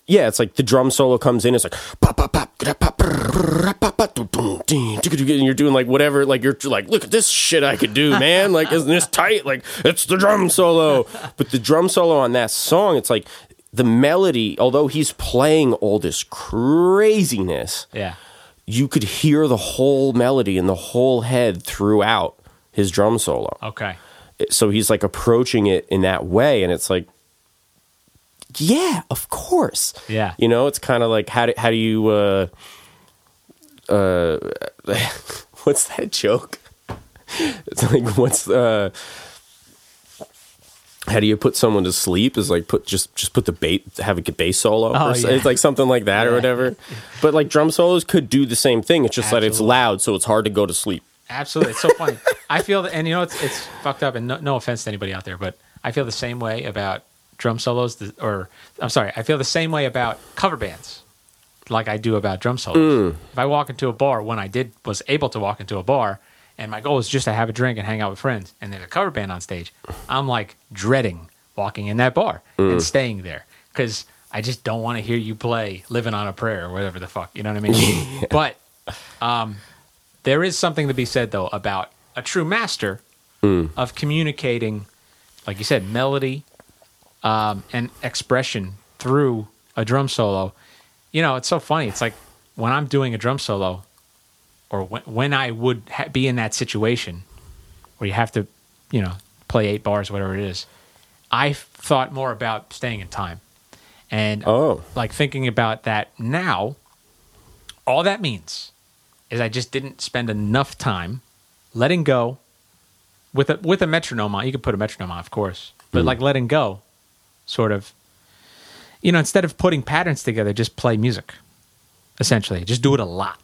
[SPEAKER 1] yeah, it's like the drum solo comes in. It's like pop, pop, pop, pop, and you're doing like whatever. Like you're like, look at this shit I could do, man. Like isn't this tight? Like it's the drum solo. But the drum solo on that song, it's like the melody. Although he's playing all this craziness,
[SPEAKER 2] Yeah.
[SPEAKER 1] you could hear the whole melody and the whole head throughout his drum solo
[SPEAKER 2] Okay.
[SPEAKER 1] so he's like approaching it in that way and it's like yeah of course
[SPEAKER 2] Yeah.
[SPEAKER 1] you know it's kind of like how do, how do you uh uh (laughs) what's that joke it's like what's uh how do you put someone to sleep is like put just just put the bait have a bass solo
[SPEAKER 2] Oh,
[SPEAKER 1] or
[SPEAKER 2] yeah.
[SPEAKER 1] it's like something like that or whatever but like drum solos could do the same thing it's just that it's loud so it's hard to go to sleep
[SPEAKER 2] Absolutely. It's so funny. (laughs) I feel that, and you know, it's, it's fucked up, and no, no offense to anybody out there, but I feel the same way about drum solos, or I'm sorry, I feel the same way about cover bands, like I do about drum solos. Mm. If I walk into a bar, when I did, was able to walk into a bar, and my goal is just to have a drink and hang out with friends, and there's a cover band on stage, I'm like dreading walking in that bar and mm. staying there because I just don't want to hear you play "Living on a Prayer" or whatever the fuck, you know what I mean? (laughs) But um, there is something to be said though about a true master mm. of communicating, like you said, melody um, and expression through a drum solo. You know, it's so funny. It's like when I'm doing a drum solo, or when, when I would ha- be in that situation, where you have to, you know, play eight bars, whatever it is. I thought more about staying in time, and
[SPEAKER 1] Oh.
[SPEAKER 2] like thinking about that now. All that means is I just didn't spend enough time letting go with a with a metronome on. You could put a metronome on, of course, but like letting go, sort of. You know, instead of putting patterns together, just play music. Essentially, just do it a lot,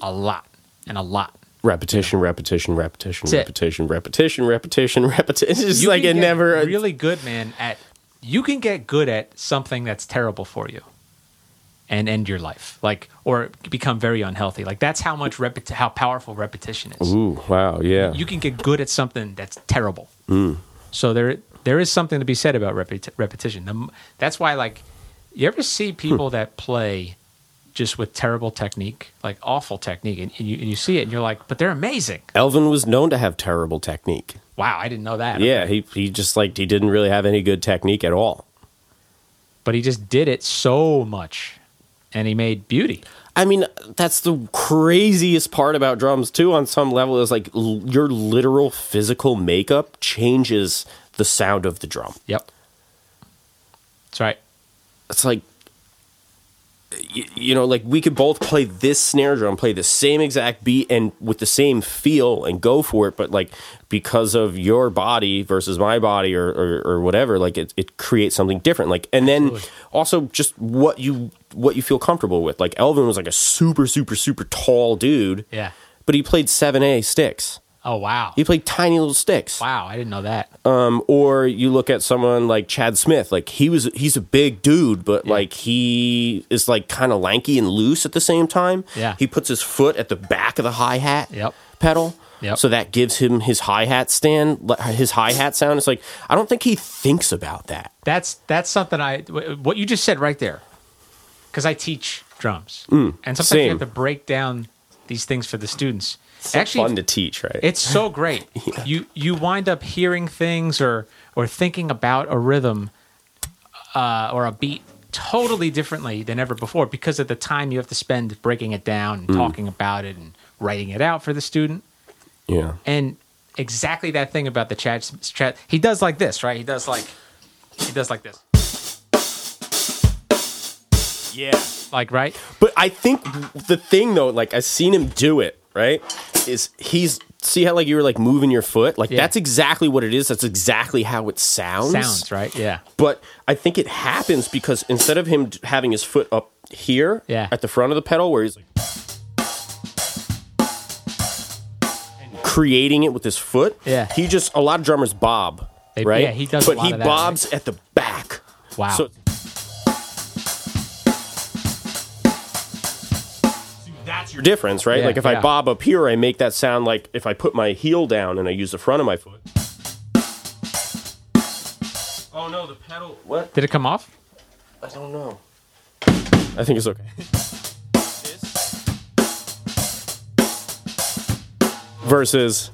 [SPEAKER 2] a lot, and a lot.
[SPEAKER 1] repetition, repetition, repetition, repetition, repetition, repetition, (laughs) repetition. It's just
[SPEAKER 2] You
[SPEAKER 1] like it never.
[SPEAKER 2] really good, man. At you can get good at something that's terrible for you, and end your life, like or become very unhealthy. Like that's how much repeti- how powerful repetition is.
[SPEAKER 1] Ooh, wow, yeah.
[SPEAKER 2] You can get good at something that's terrible. Mm. So there there is something to be said about repeti- repetition. The That's why, like, you ever see hmm. people that play just with terrible technique, like awful technique, and, and you, and you see it, and you're like, but they're amazing.
[SPEAKER 1] Elvin was known to have terrible technique.
[SPEAKER 2] Wow, I didn't know that.
[SPEAKER 1] Yeah, he he just like he didn't really have any good technique at all.
[SPEAKER 2] but he just did it so much and he made beauty
[SPEAKER 1] I mean, that's the craziest part about drums too. On some level, is like l- your literal physical makeup changes the sound of the drum.
[SPEAKER 2] yep that's right
[SPEAKER 1] It's like, you, you know, like we could both play this snare drum, play the same exact beat, and with the same feel, and go for it. But like because of your body versus my body, or or, or whatever, like it it creates something different. Like, and then
[SPEAKER 2] Absolutely.
[SPEAKER 1] also just what you what you feel comfortable with. Like Elvin was like a super super super tall dude.
[SPEAKER 2] yeah
[SPEAKER 1] but he played 7A sticks.
[SPEAKER 2] Oh wow
[SPEAKER 1] He played tiny little sticks.
[SPEAKER 2] wow i didn't know that
[SPEAKER 1] Um, or you look at someone like Chad Smith, like he was he's a big dude, but
[SPEAKER 2] Yeah.
[SPEAKER 1] like he is like kind of lanky and loose at the same time.
[SPEAKER 2] Yeah.
[SPEAKER 1] He puts his foot at the back of the hi hat
[SPEAKER 2] Yep.
[SPEAKER 1] pedal.
[SPEAKER 2] Yep.
[SPEAKER 1] So that gives him his hi hat stand, his hi hat sound. It's like I don't think he thinks about that.
[SPEAKER 2] that's that's something i what you just said right there because i teach drums and sometimes
[SPEAKER 1] same.
[SPEAKER 2] you have to break down these things for the students
[SPEAKER 1] So
[SPEAKER 2] actually
[SPEAKER 1] fun to teach, right?
[SPEAKER 2] It's so great. (laughs) You you wind up hearing things or or thinking about a rhythm uh, or a beat totally differently than ever before because of the time you have to spend breaking it down and talking about it and writing it out for the student.
[SPEAKER 1] yeah.
[SPEAKER 2] And exactly that thing about the chat Chad he does like this, right? He does like he does like this,
[SPEAKER 1] Yeah.
[SPEAKER 2] like right.
[SPEAKER 1] But I think the thing though, like I've seen him do it, right? Is he's see how like you were like moving your foot? Like
[SPEAKER 2] Yeah.
[SPEAKER 1] that's exactly what it is. That's exactly how it sounds.
[SPEAKER 2] Sounds right, yeah.
[SPEAKER 1] But I think it happens because instead of him having his foot up here
[SPEAKER 2] Yeah.
[SPEAKER 1] at the front of the pedal where he's like creating it with his foot,
[SPEAKER 2] Yeah.
[SPEAKER 1] he just a lot of drummers bob,
[SPEAKER 2] They-
[SPEAKER 1] right?
[SPEAKER 2] yeah, he does
[SPEAKER 1] But he
[SPEAKER 2] of that,
[SPEAKER 1] bobs at the back.
[SPEAKER 2] Wow.
[SPEAKER 1] So that's your difference, right?
[SPEAKER 2] Yeah,
[SPEAKER 1] like if
[SPEAKER 2] yeah.
[SPEAKER 1] I bob up here, I make that sound like if I put my heel down and I use the front of my foot. Oh no, the pedal. What?
[SPEAKER 2] Did it come off?
[SPEAKER 1] I don't know. I think it's okay. Versus.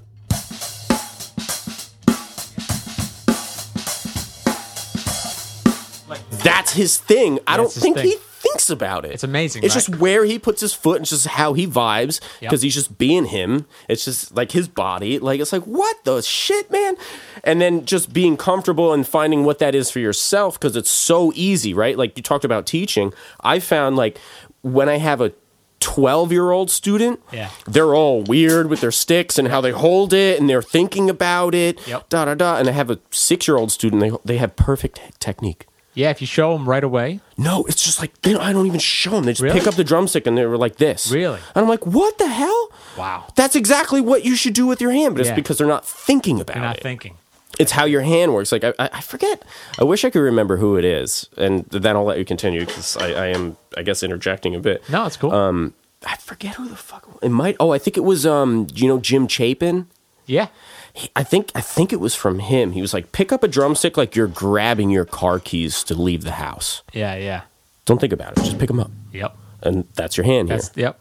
[SPEAKER 1] Like, That's his thing. I don't think
[SPEAKER 2] thing.
[SPEAKER 1] he thinks about it.
[SPEAKER 2] It's amazing,
[SPEAKER 1] It's
[SPEAKER 2] right?
[SPEAKER 1] just where he puts his foot and just how he vibes
[SPEAKER 2] Yep.
[SPEAKER 1] because he's just being him. It's just like his body. Like it's like what the shit, man. And then just being comfortable and finding what that is for yourself because it's so easy, right? Like you talked about teaching. I found like when I have a 12 year old student,
[SPEAKER 2] Yeah.
[SPEAKER 1] they're all weird with their sticks and how they hold it and they're thinking about it.
[SPEAKER 2] Yep.
[SPEAKER 1] Da da da. And I have a six year old student. They they have perfect technique.
[SPEAKER 2] Yeah, if you show them right away.
[SPEAKER 1] No, it's just like they don't, I don't even show them. They just
[SPEAKER 2] Really?
[SPEAKER 1] pick up the drumstick and they were like this.
[SPEAKER 2] Really?
[SPEAKER 1] And I'm like, what the hell?
[SPEAKER 2] Wow.
[SPEAKER 1] That's exactly what you should do with your hand, but it's because they're not thinking about it.
[SPEAKER 2] You're not
[SPEAKER 1] it.
[SPEAKER 2] thinking.
[SPEAKER 1] it's how your hand works. Like I, I I forget. I wish I could remember who it is, and then I'll let you continue because I, I am, I guess, interjecting a bit.
[SPEAKER 2] No, it's cool.
[SPEAKER 1] Um, I forget who the fuck it might. Oh, I think it was. Um, you know Jim Chapin?
[SPEAKER 2] yeah.
[SPEAKER 1] He- I think I think it was from him. He was like, pick up a drumstick like you're grabbing your car keys to leave the house.
[SPEAKER 2] Yeah, yeah.
[SPEAKER 1] Don't think about it. Just pick them up,
[SPEAKER 2] Yep.
[SPEAKER 1] and that's your hand
[SPEAKER 2] That's
[SPEAKER 1] here.
[SPEAKER 2] yep.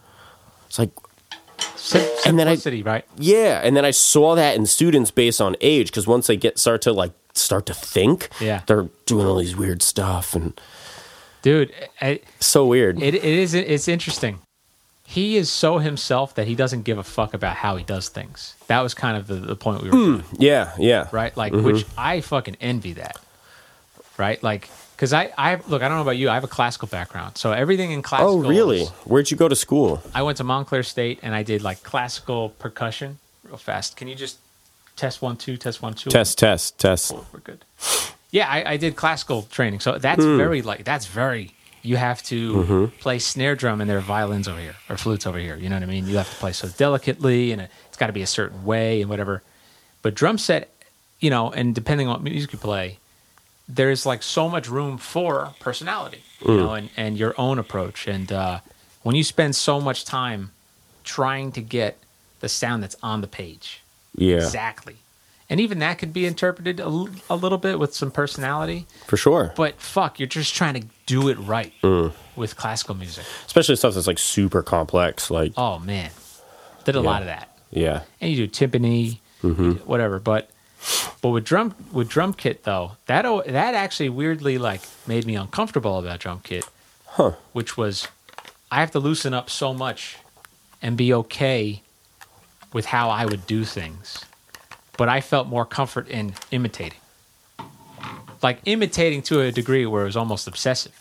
[SPEAKER 1] It's like
[SPEAKER 2] Sim-
[SPEAKER 1] And then I-
[SPEAKER 2] simplicity, right?
[SPEAKER 1] Yeah, and then I saw that in students based on age because once they get start to like start to think,
[SPEAKER 2] Yeah.
[SPEAKER 1] they're doing all these weird stuff and
[SPEAKER 2] Dude, I,
[SPEAKER 1] so weird.
[SPEAKER 2] it, it is it's interesting. He is so himself that he doesn't give a fuck about how he does things. That was kind of the, the point we were doing,
[SPEAKER 1] Yeah, yeah.
[SPEAKER 2] right? Like,
[SPEAKER 1] Mm-hmm.
[SPEAKER 2] which I fucking envy that, right? Like, because I, I look, I don't know about you, I have a classical background, so everything in classical.
[SPEAKER 1] Oh, really? Where'd you go to school?
[SPEAKER 2] I went to Montclair State and I did like classical percussion real fast. Can you just test one, two, test one, two?
[SPEAKER 1] Test, test, test.
[SPEAKER 2] Cool, we're good. Yeah, I, I did classical training, so that's
[SPEAKER 1] Hmm.
[SPEAKER 2] very like that's very. You have to
[SPEAKER 1] Mm-hmm.
[SPEAKER 2] play snare drum, and there are violins over here or flutes over here. You know what I mean? You have to play so delicately, and it's got to be a certain way and whatever. But drum set, you know, and depending on what music you play, there's like so much room for personality, you know, and, and your own approach. And uh, when you spend so much time trying to get the sound that's on the page,
[SPEAKER 1] Yeah,
[SPEAKER 2] exactly. And even that could be interpreted a, l- a little bit with some personality.
[SPEAKER 1] for sure.
[SPEAKER 2] But fuck, you're just trying to do it right
[SPEAKER 1] Mm.
[SPEAKER 2] with classical music.
[SPEAKER 1] Especially stuff that's like super complex. Like,
[SPEAKER 2] Oh man, did a
[SPEAKER 1] Yeah.
[SPEAKER 2] lot of that.
[SPEAKER 1] yeah,
[SPEAKER 2] And you do timpani,
[SPEAKER 1] Mm-hmm.
[SPEAKER 2] whatever. But but with drum with drum kit though, that that actually weirdly like made me uncomfortable about drum kit.
[SPEAKER 1] Huh.
[SPEAKER 2] Which was, I have to loosen up so much, and be okay with how I would do things. But I felt more comfort in imitating. Like imitating to a degree where it was almost obsessive.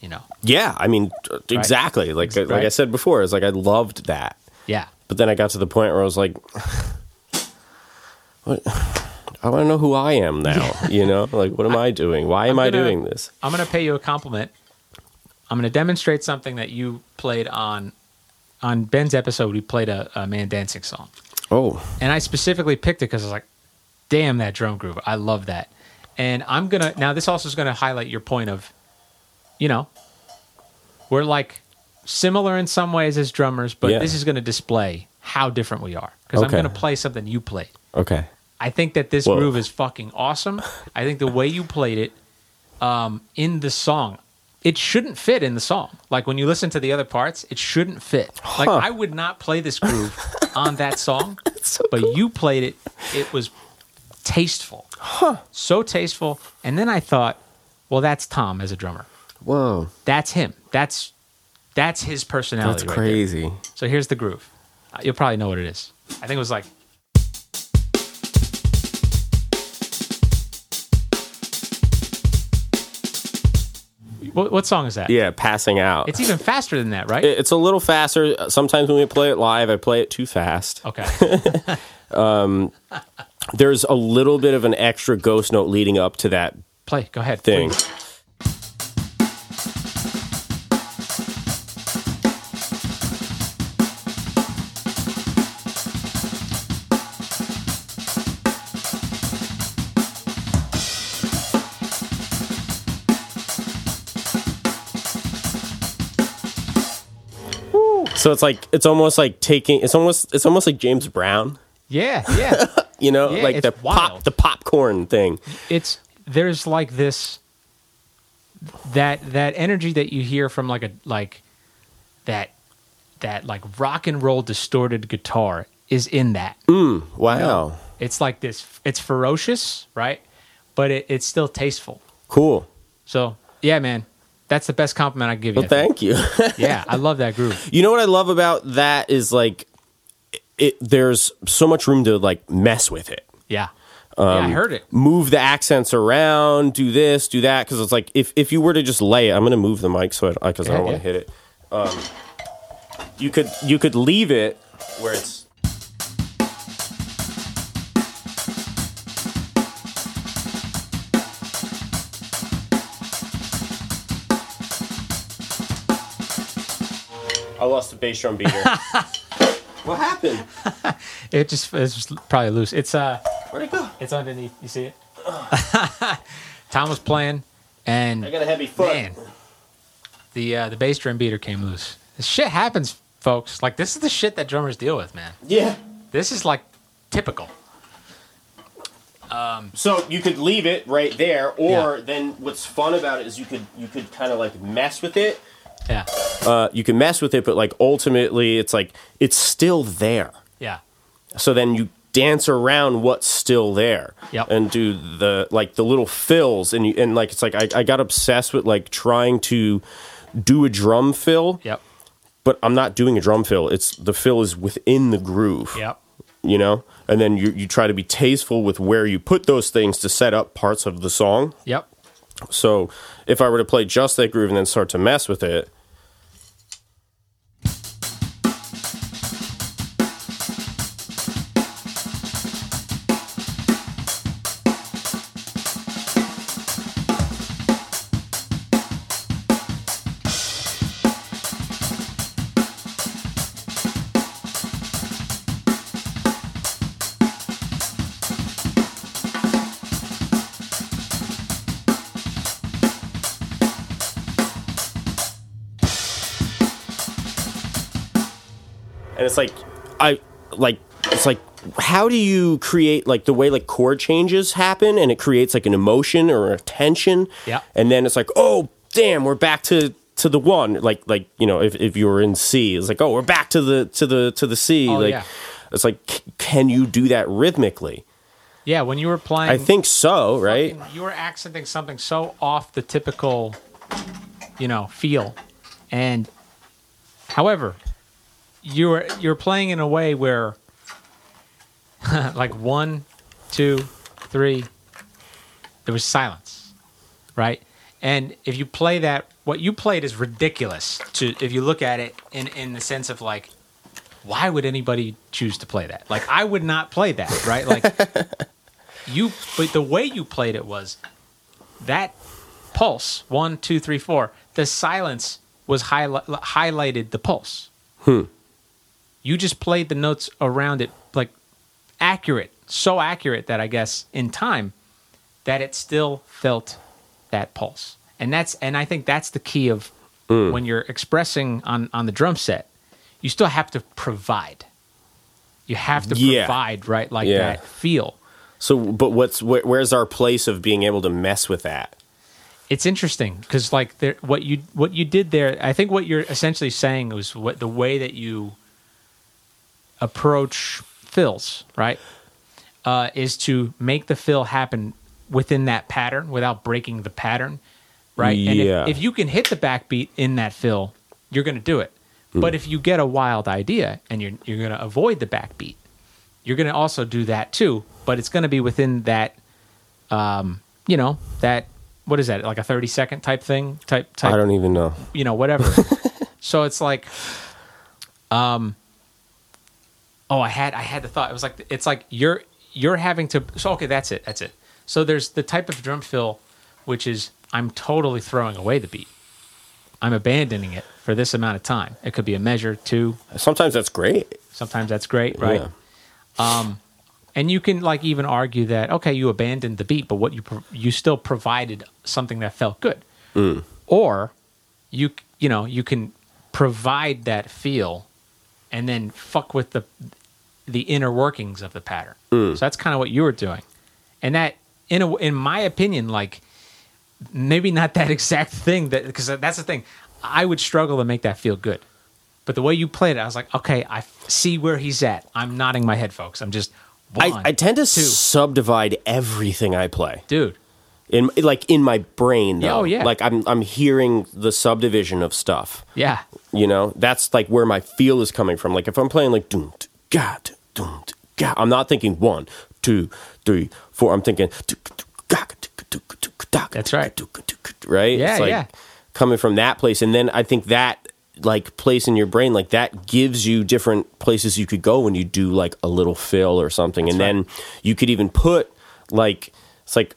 [SPEAKER 2] You know.
[SPEAKER 1] yeah. I mean, t- exactly. Like, uh, like I said before, it's like I loved that.
[SPEAKER 2] Yeah.
[SPEAKER 1] But then I got to the point where I was like, (sighs) what? I want to know who I am now. (laughs) You know, like, what am I, doing? Why am
[SPEAKER 2] I'm
[SPEAKER 1] I doing this?
[SPEAKER 2] I'm going to pay you a compliment. I'm going to demonstrate something that you played on on Ben's episode. We played a, a ManDancing song,
[SPEAKER 1] Oh,
[SPEAKER 2] and I specifically picked it because I was like, "Damn that drum groove! I love that." And I'm gonna now. This also is going to highlight your point of, you know, we're like similar in some ways as drummers, but
[SPEAKER 1] Yeah.
[SPEAKER 2] this is going to display how different we are because I'm going to play something you played.
[SPEAKER 1] okay.
[SPEAKER 2] I think that this
[SPEAKER 1] Whoa.
[SPEAKER 2] groove is fucking awesome. I think the way you played it um, in the song, it shouldn't fit in the song. Like when you listen to the other parts, it shouldn't fit. Like
[SPEAKER 1] Huh.
[SPEAKER 2] I would not play this groove (laughs) on that song, (laughs)
[SPEAKER 1] So
[SPEAKER 2] but you played it. It was tasteful, so tasteful. And then I thought, well, that's Tom as a drummer.
[SPEAKER 1] Whoa,
[SPEAKER 2] That's him. That's that's his personality.
[SPEAKER 1] that's
[SPEAKER 2] right there.
[SPEAKER 1] crazy.
[SPEAKER 2] So here's the groove. Uh, You'll probably know what it is. I think it was like. What, what song is that?
[SPEAKER 1] Yeah, passing out.
[SPEAKER 2] It's even faster than that, right?
[SPEAKER 1] It- it's a little faster. Sometimes when we play it live, I play it too fast.
[SPEAKER 2] okay. (laughs)
[SPEAKER 1] Um, there's a little bit of an extra ghost note leading up to that
[SPEAKER 2] Play. Go ahead.
[SPEAKER 1] thing.
[SPEAKER 2] please.
[SPEAKER 1] So it's like it's almost like taking it's almost it's almost like James Brown,
[SPEAKER 2] Yeah, (laughs) yeah.
[SPEAKER 1] you know,
[SPEAKER 2] Yeah,
[SPEAKER 1] like the pop the popcorn thing.
[SPEAKER 2] it's there's like this that that energy that you hear from like a like that that like rock and roll distorted guitar is in that.
[SPEAKER 1] Mm, wow.
[SPEAKER 2] It's like this. It's ferocious, right? But it, it's still tasteful.
[SPEAKER 1] Cool.
[SPEAKER 2] So yeah, man, that's the best compliment I can give you.
[SPEAKER 1] Well, thank you. (laughs)
[SPEAKER 2] yeah, I love that groove.
[SPEAKER 1] you know what I love about that is like it there's so much room to like mess with it.
[SPEAKER 2] Yeah, yeah, I heard it.
[SPEAKER 1] Move the accents around, do this, do that cuz it's like if if you were to just lay it, I'm going to move the mic so I cuz I
[SPEAKER 2] Yeah,
[SPEAKER 1] don't want to hit it. Um you could you could leave it where it's lost the bass drum beater. (laughs) what happened? (laughs)
[SPEAKER 2] It just it's just probably loose. It's uh,
[SPEAKER 1] Where'd it go?
[SPEAKER 2] it's underneath. You see it? (laughs) Tom was playing, and
[SPEAKER 1] I got a heavy foot.
[SPEAKER 2] man, the uh, the bass drum beater came loose. This shit happens, folks. Like this is the shit that drummers deal with, man.
[SPEAKER 1] Yeah.
[SPEAKER 2] This is like typical.
[SPEAKER 1] Um, so you could leave it right there, or
[SPEAKER 2] Yeah.
[SPEAKER 1] then what's fun about it is you could you could kind of like mess with it.
[SPEAKER 2] Yeah,
[SPEAKER 1] Uh, you can mess with it, but like ultimately, it's like it's still there.
[SPEAKER 2] yeah,
[SPEAKER 1] So then you dance around what's still there,
[SPEAKER 2] Yep.
[SPEAKER 1] and do the like the little fills, and you and like it's like I, I got obsessed with like trying to do a drum fill,
[SPEAKER 2] yep.
[SPEAKER 1] but I'm not doing a drum fill. It's the fill is within the groove.
[SPEAKER 2] Yep.
[SPEAKER 1] You know, and then you you try to be tasteful with where you put those things to set up parts of the song.
[SPEAKER 2] Yep.
[SPEAKER 1] So if I were to play just that groove and then start to mess with it, like it's like how do you create like the way like chord changes happen and it creates like an emotion or a tension
[SPEAKER 2] Yeah.
[SPEAKER 1] and then it's like oh damn we're back to to the one like like you know if, if you were in c it's like oh we're back to the to the to the c
[SPEAKER 2] Oh,
[SPEAKER 1] like
[SPEAKER 2] yeah.
[SPEAKER 1] it's like c- can you do that rhythmically
[SPEAKER 2] Yeah. When you were playing,
[SPEAKER 1] i think so right
[SPEAKER 2] you were accenting something so off the typical, you know, feel, and however, you were you're playing in a way where, (laughs) like one, two, three, there was silence, right? And if you play that, what you played is ridiculous. To if you look at it in in the sense of like, why would anybody choose to play that? Like I would not play that, right? Like (laughs) you but the way you played it was that pulse one two three four the silence was highli- highlighted the pulse hmm. You just played the notes around it like accurate so accurate that i guess in time that it still felt that pulse. And that's and i think that's the key of mm. when you're expressing on on the drum set you still have to provide. You have to
[SPEAKER 1] Yeah.
[SPEAKER 2] provide right like
[SPEAKER 1] Yeah.
[SPEAKER 2] that feel.
[SPEAKER 1] So but what's wh- where's our place of being able to mess with that?
[SPEAKER 2] It's interesting because like there, what you what you did there i think what you're essentially saying was what the way that you approach fills right? Uh, is to make the fill happen within that pattern without breaking the pattern right? And
[SPEAKER 1] Yeah.
[SPEAKER 2] if, if you can hit the backbeat in that fill you're going to do it. But if you get a wild idea and you're, you're going to avoid the backbeat you're going to also do that too but it's going to be within that um, you know that what is that like a 30 second type thing type type
[SPEAKER 1] i don't even know.
[SPEAKER 2] you know whatever. (laughs) So it's like um oh i had i had the thought. It was like it's like you're you're having to so okay that's it that's it. So there's the type of drum fill which is i'm totally throwing away the beat. I'm abandoning it for this amount of time. It could be a measure two.
[SPEAKER 1] Sometimes that's great.
[SPEAKER 2] Sometimes that's great right?
[SPEAKER 1] Yeah.
[SPEAKER 2] Um, and you can like even argue that okay you abandoned the beat but what you pro- you still provided something that felt good. Mm. Or you you know you can provide that feel and then fuck with the the inner workings of the pattern. Mm. So that's kind of what you were doing. And that in a, in my opinion like maybe not that (laughs) exact thing that because that's the thing. I would struggle to make that feel good. But the way you played it i was like okay i see where he's at. I'm nodding my head folks. I'm just one,
[SPEAKER 1] I, I tend to
[SPEAKER 2] two.
[SPEAKER 1] subdivide everything I play.
[SPEAKER 2] dude
[SPEAKER 1] in like in my brain though.
[SPEAKER 2] Oh, yeah.
[SPEAKER 1] like i'm i'm hearing the subdivision of stuff
[SPEAKER 2] yeah
[SPEAKER 1] you know that's like where my feel is coming from like if i'm playing like doom god doom god i'm not thinking one two three four i'm thinking
[SPEAKER 2] That's right.
[SPEAKER 1] right
[SPEAKER 2] Yeah,
[SPEAKER 1] it's like
[SPEAKER 2] yeah.
[SPEAKER 1] coming from that place and then i think that like place in your brain like that gives you different places you could go when you do like a little fill or something and
[SPEAKER 2] right.
[SPEAKER 1] then you could even put like it's like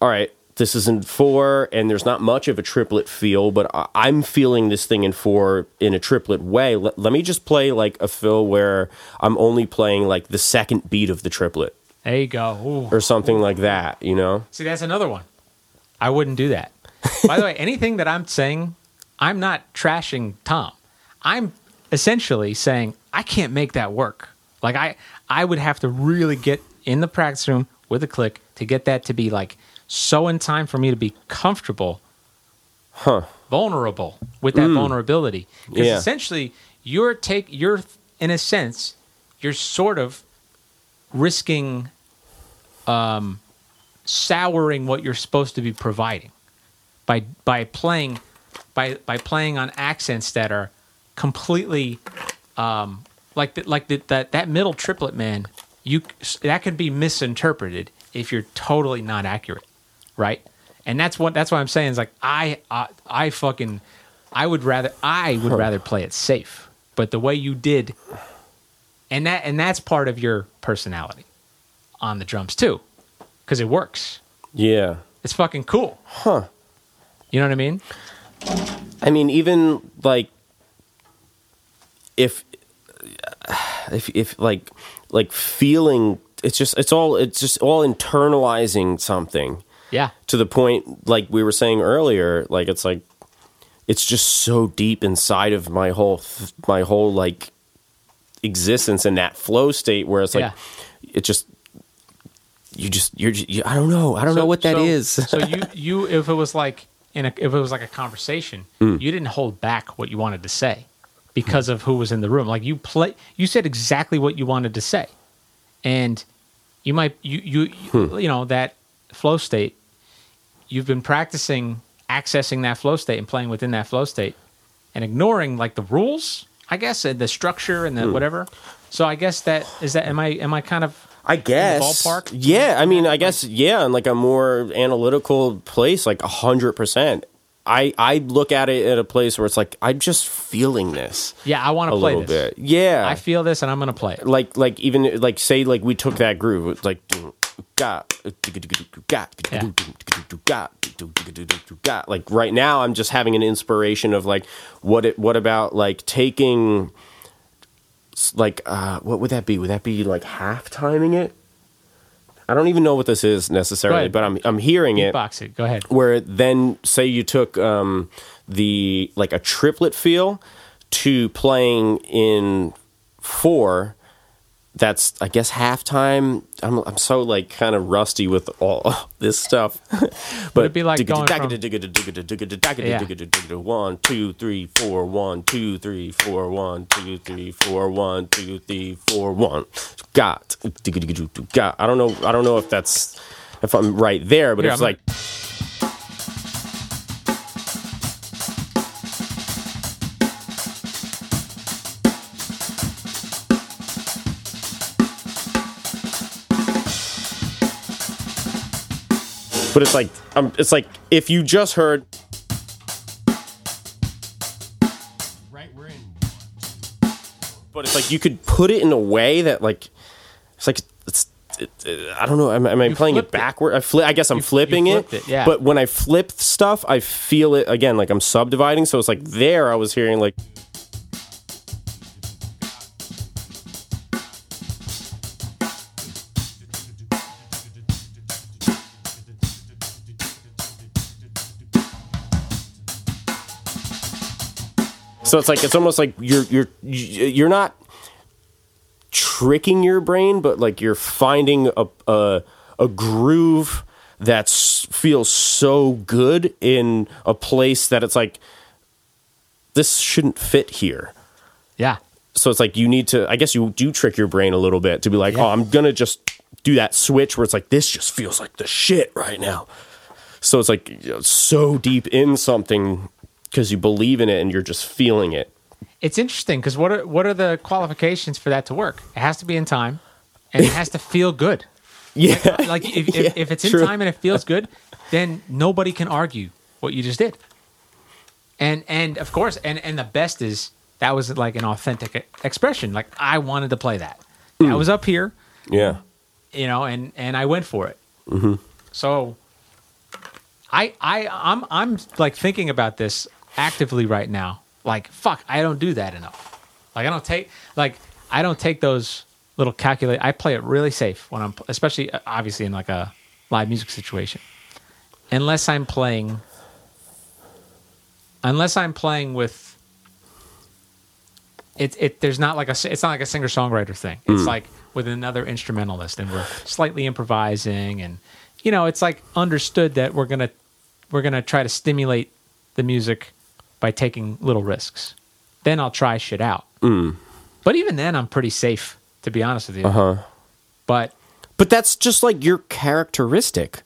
[SPEAKER 1] all right this is in four and there's not much of a triplet feel but I- i'm feeling this thing in four in a triplet way let, let me just play like a fill where i'm only playing like the second beat of the triplet
[SPEAKER 2] there you go Ooh.
[SPEAKER 1] or something like that you know
[SPEAKER 2] See, that's another one. I wouldn't do that. (laughs) By the way, anything that I'm saying, I'm not trashing Tom. I'm essentially saying I can't make that work. Like I, I would have to really get in the practice room with a click to get that to be like so in time for me to be comfortable,
[SPEAKER 1] huh
[SPEAKER 2] vulnerable with that vulnerability. Because
[SPEAKER 1] Yeah.
[SPEAKER 2] essentially, you're take you're in a sense, you're sort of risking um, souring what you're supposed to be providing by by playing by by playing on accents that are completely um, like the, like the, that that middle triplet man. You that could be misinterpreted if you're totally not accurate, right? And that's what that's what I'm saying is like I I, I fucking I would rather I would rather play it safe. But the way you did and that and that's part of your personality on the drums too cuz it works.
[SPEAKER 1] Yeah.
[SPEAKER 2] It's fucking cool.
[SPEAKER 1] Huh.
[SPEAKER 2] You know what I mean?
[SPEAKER 1] I mean, even like if if if like like feeling it's just it's all it's just all internalizing something
[SPEAKER 2] Yeah.
[SPEAKER 1] to the point like we were saying earlier like it's like it's just so deep inside of my whole my whole like existence in that flow state where it's like
[SPEAKER 2] Yeah.
[SPEAKER 1] it just you just you're just, you, I don't know I don't know what that
[SPEAKER 2] so,
[SPEAKER 1] is
[SPEAKER 2] so you (laughs) you if it was like in a if it was like a conversation,
[SPEAKER 1] Mm.
[SPEAKER 2] you didn't hold back what you wanted to say because of who was in the room. Like you play you said exactly what you wanted to say. And you might you you
[SPEAKER 1] Hmm.
[SPEAKER 2] you know that flow state you've been practicing accessing that flow state and playing within that flow state and ignoring like the rules, I guess, and the structure and the
[SPEAKER 1] Hmm.
[SPEAKER 2] whatever. So I guess that is that am I am I kind of
[SPEAKER 1] I guess
[SPEAKER 2] ballpark?
[SPEAKER 1] Yeah, I mean, I guess yeah, in like a more analytical place, like a hundred percent. I I look at it at a place where it's like I'm just feeling this
[SPEAKER 2] yeah, I want to play
[SPEAKER 1] little
[SPEAKER 2] this.
[SPEAKER 1] bit. Yeah,
[SPEAKER 2] I feel this and I'm going to play it.
[SPEAKER 1] like like even like say like we took that groove, like got like right now I'm just having an inspiration of like what it what about like taking like uh what would that be? Would that be like half timing it? I don't even know what this is necessarily, but I'm I'm hearing it
[SPEAKER 2] Box it. Go ahead.
[SPEAKER 1] where then say you took um, the like a triplet feel to playing in four that's i guess halftime. I'm, I'm so like kind of rusty with all (laughs) this stuff. (laughs) But
[SPEAKER 2] it'd be like going from-
[SPEAKER 1] one two three four one two three four one two three four one two three four one. Got. Got i don't know i don't know if that's if i'm right there but it's like But it's like um, it's like if you just heard
[SPEAKER 3] Right, we're in.
[SPEAKER 1] but it's like you could put it in a way that like it's like it's it, it- I don't know am, am I
[SPEAKER 2] You
[SPEAKER 1] playing it
[SPEAKER 2] flipped it.
[SPEAKER 1] backward I fli- I guess I'm
[SPEAKER 2] You- you
[SPEAKER 1] flipping it,
[SPEAKER 2] it, yeah.
[SPEAKER 1] but when I flip stuff I feel it again like I'm subdividing so it's like there I was hearing like So it's like it's almost like you're you're you're not tricking your brain, but like you're finding a a, a groove that feels so good in a place that it's like this shouldn't fit here.
[SPEAKER 2] Yeah.
[SPEAKER 1] So it's like you need to. I guess you do trick your brain a little bit to be like,
[SPEAKER 2] Yeah.
[SPEAKER 1] oh, I'm gonna just do that switch where it's like this just feels like the shit right now. So it's like you know, so deep in something because you believe in it and you're just feeling it.
[SPEAKER 2] It's interesting because what are what are the qualifications for that to work? It has to be in time, and it has to feel good. (laughs)
[SPEAKER 1] Yeah,
[SPEAKER 2] Like if, if,
[SPEAKER 1] Yeah,
[SPEAKER 2] if it's in
[SPEAKER 1] true.
[SPEAKER 2] time and it feels good, then nobody can argue what you just did. And and of course, and and the best is that was like an authentic expression. Like I wanted to play that.
[SPEAKER 1] Hmm.
[SPEAKER 2] I was up here,
[SPEAKER 1] yeah.
[SPEAKER 2] you know, and and I went for it.
[SPEAKER 1] Mm-hmm.
[SPEAKER 2] So I I I'm I'm like thinking about this actively right now. Like fuck, I don't do that enough. Like I don't take like I don't take those little calculate. I play it really safe when I'm especially uh, obviously in like a live music situation. Unless I'm playing unless I'm playing with it, it there's not like a it's not like a singer songwriter thing. It's like with another instrumentalist, and we're slightly improvising, and you know, it's like understood that we're gonna we're gonna try to stimulate the music by taking little risks. Then I'll try shit out. But even then, I'm pretty safe, to be honest with you.
[SPEAKER 1] Uh-huh.
[SPEAKER 2] But
[SPEAKER 1] But that's just like your characteristic,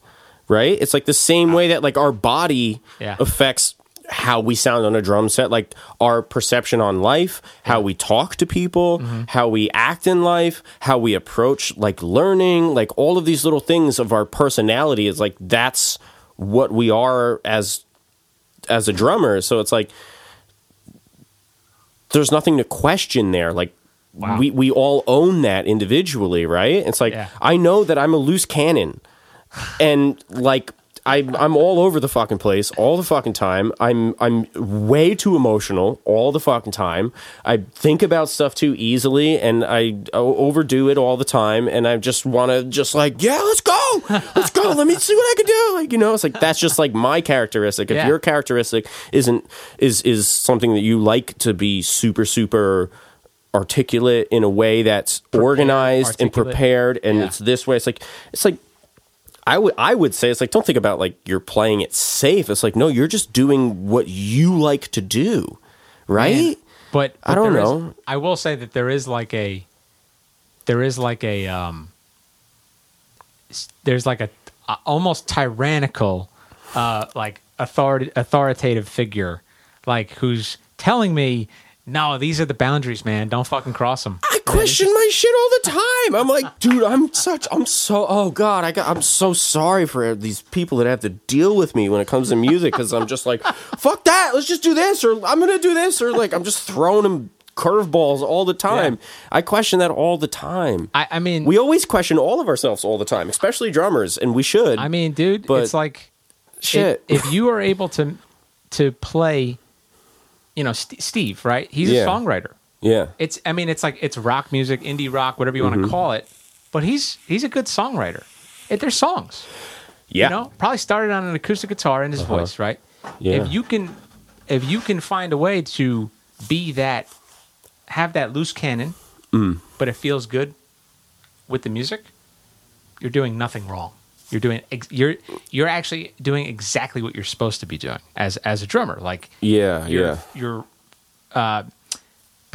[SPEAKER 1] right? It's like the same way that like our body
[SPEAKER 2] Yeah.
[SPEAKER 1] affects how we sound on a drum set, like our perception on life, how we talk to people, how we act in life, how we approach like learning, like all of these little things of our personality is like that's what we are as as a drummer. So it's like there's nothing to question there. Like
[SPEAKER 2] Wow.
[SPEAKER 1] we we all own that individually, right? It's like
[SPEAKER 2] Yeah.
[SPEAKER 1] I know that I'm a loose cannon, and like I I'm all over the fucking place all the fucking time. I'm I'm way too emotional all the fucking time. I think about stuff too easily, and I overdo it all the time. And I just want to just like yeah, let's go, let's go. Let me see what I can do. Like you know, it's like that's just like my characteristic. If
[SPEAKER 2] Yeah.
[SPEAKER 1] your characteristic isn't is is something that you like to be super super articulate in a way that's organized and prepared and
[SPEAKER 2] Yeah.
[SPEAKER 1] it's this way it's like it's like I would I would say it's like don't think about like you're playing it safe it's like no you're just doing what you like to do right
[SPEAKER 2] Man. But,
[SPEAKER 1] I don't
[SPEAKER 2] there is-
[SPEAKER 1] know.
[SPEAKER 2] I will say that there is like a, there is like a, um, there's like a, a almost tyrannical, uh, like authority authoritative figure, like who's telling me, no, these are the boundaries, man. Don't fucking cross them.
[SPEAKER 1] Question my shit all the time. I'm like, dude, I'm such, I'm so, oh god, I got, I'm so sorry for these people that have to deal with me when it comes to music because I'm just like, fuck that, let's just do this, or I'm gonna do this, or like I'm just throwing them curveballs all the time. I question that all the time.
[SPEAKER 2] I, I mean,
[SPEAKER 1] we always question all of ourselves all the time, especially drummers, and we should.
[SPEAKER 2] I mean, dude,
[SPEAKER 1] But-
[SPEAKER 2] it's like
[SPEAKER 1] shit.
[SPEAKER 2] If, if you are able to to play, you know, St- Steve, right? He's
[SPEAKER 1] Yeah.
[SPEAKER 2] a songwriter.
[SPEAKER 1] Yeah,
[SPEAKER 2] It's I mean, it's like it's rock music, indie rock, whatever you want
[SPEAKER 1] Mm-hmm.
[SPEAKER 2] to call it. But he's he's a good songwriter. It, they're songs.
[SPEAKER 1] yeah,
[SPEAKER 2] You know, probably started on an acoustic guitar in his voice, right?
[SPEAKER 1] Uh-huh. Yeah.
[SPEAKER 2] If you can, if you can find a way to be that, have that loose cannon,
[SPEAKER 1] Mm.
[SPEAKER 2] but it feels good with the music, you're doing nothing wrong. You're doing ex- you're you're actually doing exactly what you're supposed to be doing as as a drummer. Like
[SPEAKER 1] yeah,
[SPEAKER 2] you're
[SPEAKER 1] yeah.
[SPEAKER 2] you're uh,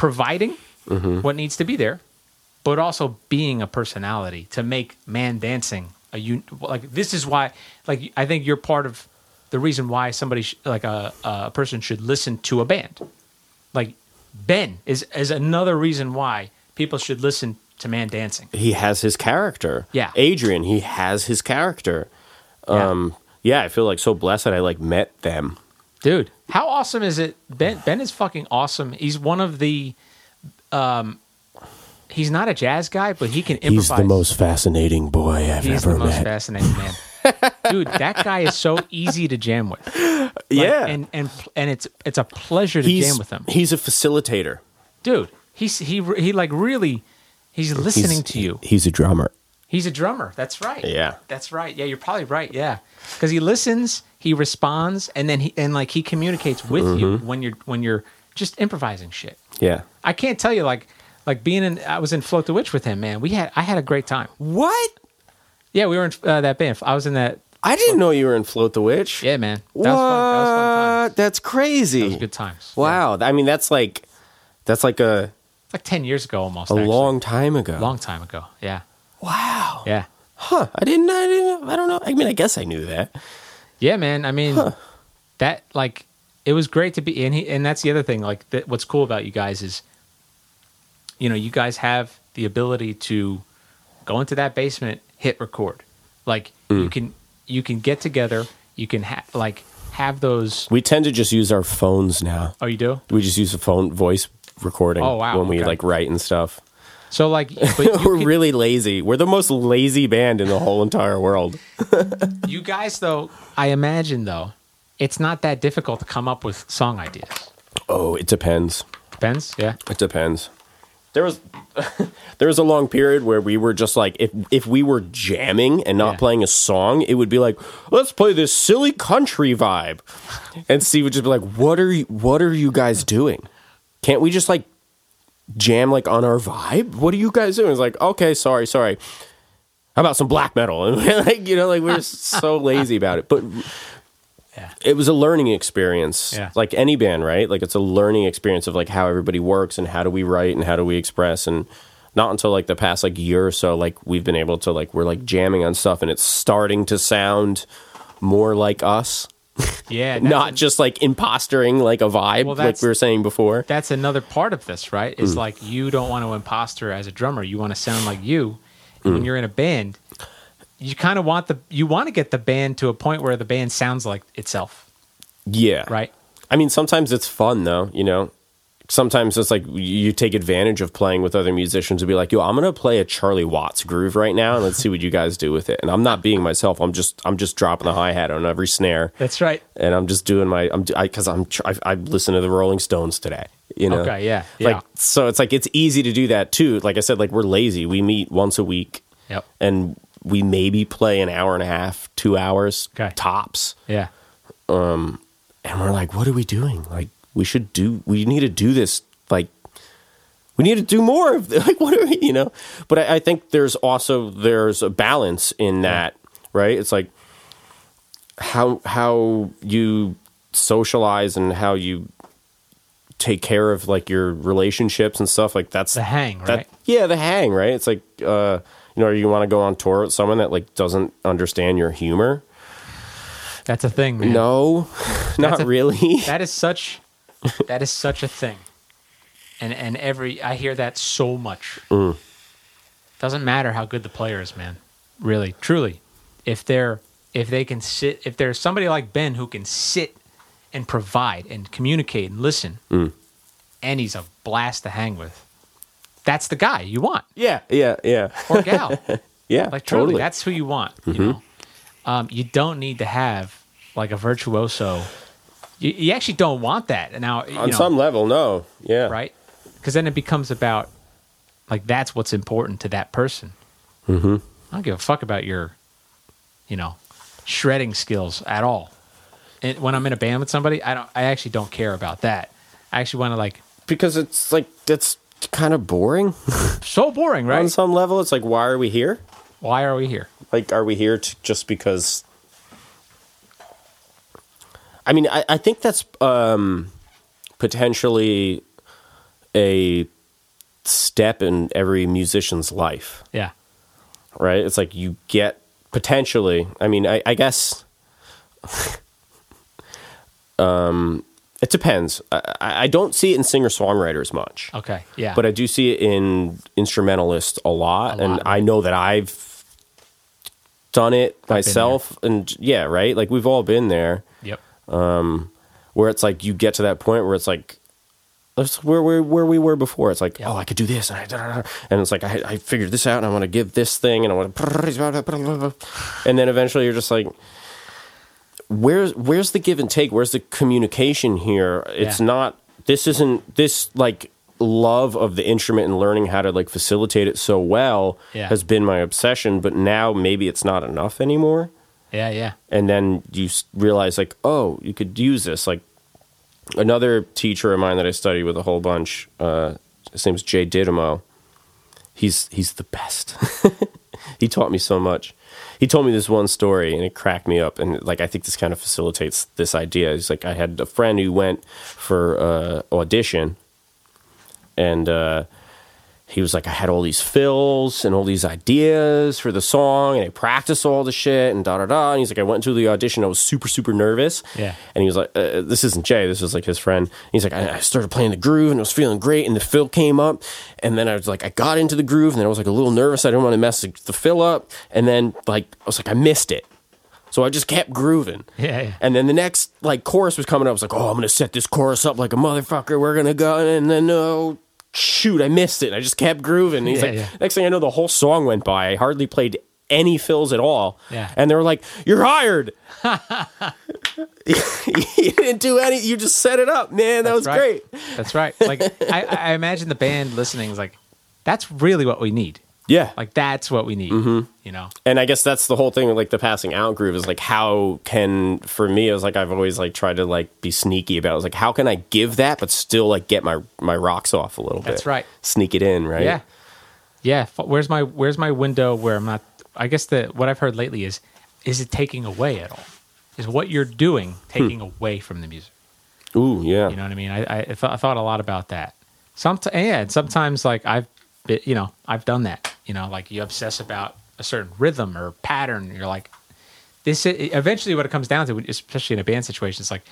[SPEAKER 2] providing
[SPEAKER 1] Mm-hmm.
[SPEAKER 2] what needs to be there, but also being a personality to make ManDancing a un- like this is why like I think you're part of the reason why somebody sh- like a a person should listen to a band. Like Ben is is another reason why people should listen to ManDancing.
[SPEAKER 1] He has his character.
[SPEAKER 2] Yeah.
[SPEAKER 1] Adrian, he has his character.
[SPEAKER 2] Yeah.
[SPEAKER 1] Um, yeah, I feel like so blessed that I like met them.
[SPEAKER 2] Dude, how awesome is it? Ben Ben is fucking awesome. He's one of the um he's not a jazz guy, but he can improvise.
[SPEAKER 1] He's the most fascinating boy I've
[SPEAKER 2] He's
[SPEAKER 1] ever met.
[SPEAKER 2] He's the most
[SPEAKER 1] met.
[SPEAKER 2] fascinating man. Dude, that guy is so easy to jam with. (laughs) Like,
[SPEAKER 1] yeah,
[SPEAKER 2] and and and it's it's a pleasure to
[SPEAKER 1] he's
[SPEAKER 2] jam with him.
[SPEAKER 1] he's a facilitator.
[SPEAKER 2] Dude, he's he he like really he's listening
[SPEAKER 1] He's-
[SPEAKER 2] to you.
[SPEAKER 1] He's a drummer.
[SPEAKER 2] He's a drummer. That's right.
[SPEAKER 1] Yeah.
[SPEAKER 2] That's right. Yeah, you're probably right. Yeah. Cuz he listens, he responds and then he and like he communicates with you
[SPEAKER 1] Mm-hmm.
[SPEAKER 2] when you're when you're just improvising shit.
[SPEAKER 1] Yeah.
[SPEAKER 2] I can't tell you like like being in I was in Float the Witch with him, man. We had I had a great time.
[SPEAKER 1] What?
[SPEAKER 2] Yeah, we were in uh, that band. I was in that
[SPEAKER 1] I didn't know you were in Float the Witch.
[SPEAKER 2] Yeah, man. That
[SPEAKER 1] What?
[SPEAKER 2] was fun. That was fun time.
[SPEAKER 1] That's crazy.
[SPEAKER 2] That was good times. Yeah.
[SPEAKER 1] Wow. I mean, that's like that's like a
[SPEAKER 2] like 10 years ago almost.
[SPEAKER 1] a
[SPEAKER 2] actually.
[SPEAKER 1] long time ago.
[SPEAKER 2] long time ago. Yeah.
[SPEAKER 1] Wow.
[SPEAKER 2] Yeah.
[SPEAKER 1] Huh. I didn't. I didn't. I don't know. I mean, I guess I knew that.
[SPEAKER 2] Yeah, man. I mean, that like it was great to be and he, and that's the other thing like that, what's cool about you guys is you know, you guys have the ability to go into that basement, hit record. Like you mm. can you can get together, you can ha- like have those
[SPEAKER 1] We tend to just use our phones now.
[SPEAKER 2] Oh, you do?
[SPEAKER 1] We just use a phone voice recording.
[SPEAKER 2] Oh, wow.
[SPEAKER 1] When we
[SPEAKER 2] Okay.
[SPEAKER 1] like write and stuff.
[SPEAKER 2] So like (laughs)
[SPEAKER 1] We're
[SPEAKER 2] can-
[SPEAKER 1] really lazy. We're the most lazy band in the whole entire world. (laughs)
[SPEAKER 2] you guys though, I imagine though, it's not that difficult to come up with song ideas.
[SPEAKER 1] Oh, it depends.
[SPEAKER 2] Depends, yeah.
[SPEAKER 1] It depends. There was (laughs) there was a long period where we were just like if if we were jamming and not
[SPEAKER 2] Yeah.
[SPEAKER 1] playing a song, it would be like, let's play this silly country vibe. And Steve would just be like, What are you what are you guys doing? Can't we just like jam like on our vibe? What are you guys doing? It's like, okay, sorry, sorry. How about some black metal? And (laughs) we're like, you know, like we're so (laughs) lazy about it. But
[SPEAKER 2] Yeah.
[SPEAKER 1] it was a learning experience
[SPEAKER 2] Yeah.
[SPEAKER 1] like any band right like it's a learning experience of like how everybody works and how do we write and how do we express and not until like the past like year or so like we've been able to like we're like jamming on stuff and it's starting to sound more like us
[SPEAKER 2] Yeah, (laughs)
[SPEAKER 1] not
[SPEAKER 2] an-
[SPEAKER 1] just like impostering like a vibe,
[SPEAKER 2] Well,
[SPEAKER 1] like we were saying before.
[SPEAKER 2] that's another part of this, right?
[SPEAKER 1] Mm.
[SPEAKER 2] Is like you don't want to imposter as a drummer. You want to sound like you. And
[SPEAKER 1] Mm.
[SPEAKER 2] when you're in a band, you kind of want the you want to get the band to a point where the band sounds like itself,
[SPEAKER 1] Yeah,
[SPEAKER 2] right?
[SPEAKER 1] I mean, sometimes it's fun though, you know. Sometimes it's like you take advantage of playing with other musicians and be like, "Yo, I'm gonna play a Charlie Watts groove right now, and let's see what you guys do with it." And I'm not being myself. I'm just I'm just dropping the hi hat on every snare,
[SPEAKER 2] That's right.
[SPEAKER 1] and I'm just doing my I'm because I'm I, I listened to the Rolling Stones today, you know.
[SPEAKER 2] Okay, yeah,
[SPEAKER 1] Like
[SPEAKER 2] yeah.
[SPEAKER 1] so, it's like it's easy to do that too. Like I said, like we're lazy. We meet once a week,
[SPEAKER 2] Yep.
[SPEAKER 1] and we maybe play an hour and a half, two hours
[SPEAKER 2] Okay.
[SPEAKER 1] tops
[SPEAKER 2] Yeah.
[SPEAKER 1] Um, and we're like, what are we doing? Like, we should do, we need to do this. Like, we need to do more of (laughs) like, what are we, you know? But I, I think there's also, there's a balance in that, right? It's like how, how you socialize and how you take care of like your relationships and stuff like that's
[SPEAKER 2] The hang,
[SPEAKER 1] that-
[SPEAKER 2] right?
[SPEAKER 1] yeah, the hang, right? It's like, uh, you know, you want to go on tour with someone that like doesn't understand your humor.
[SPEAKER 2] That's a thing, man.
[SPEAKER 1] No, (laughs) not
[SPEAKER 2] a-
[SPEAKER 1] really.
[SPEAKER 2] That is such that is such a thing. And and every I hear that so much.
[SPEAKER 1] Mm.
[SPEAKER 2] Doesn't matter how good the player is, man. Really, truly. If they're if they can sit if there's somebody like Ben who can sit and provide and communicate and listen
[SPEAKER 1] Mm.
[SPEAKER 2] and he's a blast to hang with. That's the guy you want.
[SPEAKER 1] Yeah, yeah, yeah,
[SPEAKER 2] Or gal. (laughs)
[SPEAKER 1] yeah.
[SPEAKER 2] Like truly,
[SPEAKER 1] totally.
[SPEAKER 2] that's who you want.
[SPEAKER 1] Mm-hmm.
[SPEAKER 2] You know, um, you don't need to have like a virtuoso. You, you actually don't want that. And now,
[SPEAKER 1] on
[SPEAKER 2] know,
[SPEAKER 1] some level, no. Yeah,
[SPEAKER 2] right? Because then it becomes about like that's what's important to that person. Mm-hmm. I don't give a fuck about your, you know, shredding skills at all. And when I'm in a band with somebody, I don't. I actually don't care about that. I actually want to like
[SPEAKER 1] because it's like that's kind of boring (laughs)
[SPEAKER 2] so boring, right?
[SPEAKER 1] on some level. It's like, why are we here?
[SPEAKER 2] Why are we here?
[SPEAKER 1] Like, are we here to, just because? I mean, I, I think that's um, potentially a step in every musician's life.
[SPEAKER 2] Yeah,
[SPEAKER 1] right? It's like you get potentially. I mean, I, I guess. (laughs) um, it depends. I, I don't see it in singer songwriters much,
[SPEAKER 2] okay, yeah,
[SPEAKER 1] but I do see it in instrumentalists a lot,
[SPEAKER 2] A
[SPEAKER 1] and
[SPEAKER 2] lot,
[SPEAKER 1] I know that I've done it myself. And yeah, right. Like we've all been there,
[SPEAKER 2] yep,
[SPEAKER 1] where it's like you get to that point where it's like. That's where we where we were before. It's like, oh, I could do this, and, I, and it's like I, I figured this out, and I want to give this thing, and I want to, and then eventually you're just like, where's where's the give and take? Where's the communication here? It's
[SPEAKER 2] Yeah.
[SPEAKER 1] not. This isn't this like love of the instrument and learning how to like facilitate it so well
[SPEAKER 2] Yeah.
[SPEAKER 1] has been my obsession. But now maybe it's not enough anymore
[SPEAKER 2] yeah, yeah,
[SPEAKER 1] and then you realize like oh you could use this. Like another teacher of mine that i studied with a whole bunch uh, his name's jay didymo he's he's the best. (laughs) He taught me so much. He told me this one story and it cracked me up. And like i think this kind of facilitates this idea. He's like i had a friend who went for uh, audition and uh, he was like, I had all these fills and all these ideas for the song, and I practiced all the shit and da da da. And he's like, I went to the audition, I was super super nervous.
[SPEAKER 2] Yeah.
[SPEAKER 1] And he was like, uh, This isn't Jay, this is like his friend. And he's like, I, I started playing the groove and I was feeling great, and the fill came up, and then I was like, I got into the groove, and then I was like a little nervous. I didn't want to mess the, the fill up, and then like I was like, I missed it. So I just kept grooving.
[SPEAKER 2] Yeah, yeah.
[SPEAKER 1] And then the next like chorus was coming up. I was like, oh, I'm gonna set this chorus up like a motherfucker. We're gonna go. And then oh shoot, I missed it. And I just kept grooving. And he's
[SPEAKER 2] Yeah,
[SPEAKER 1] like,
[SPEAKER 2] yeah.
[SPEAKER 1] next thing I know, the whole song went by. I hardly played any fills at all.
[SPEAKER 2] Yeah.
[SPEAKER 1] And they were like, you're hired. (laughs) you didn't do any. You just set it up, man. That was
[SPEAKER 2] right.
[SPEAKER 1] great.
[SPEAKER 2] That's right. Like I, I imagine the band listening is like, that's really what we need.
[SPEAKER 1] Yeah.
[SPEAKER 2] Like that's what we need.
[SPEAKER 1] Mm-hmm.
[SPEAKER 2] You know.
[SPEAKER 1] and I guess that's the whole thing with like the passing out groove is like how can for me it was like I've always like tried to like be sneaky about it. Was like how can I give that but still like get my my rocks off a little bit.
[SPEAKER 2] That's right.
[SPEAKER 1] Sneak it in, right?
[SPEAKER 2] Yeah. Yeah. Where's my Where's my window where I'm not? I guess the what I've heard lately is, is it taking away at all? Is what you're doing taking away from the music?
[SPEAKER 1] Ooh, yeah.
[SPEAKER 2] You know what I mean? I I, I, thought, I thought a lot about that. Sometimes, yeah. and Sometimes like I've, been, you know, I've done that. You know, like you obsess about a certain rhythm or pattern. You're like, this i- eventually what it comes down to, especially in a band situation, it's like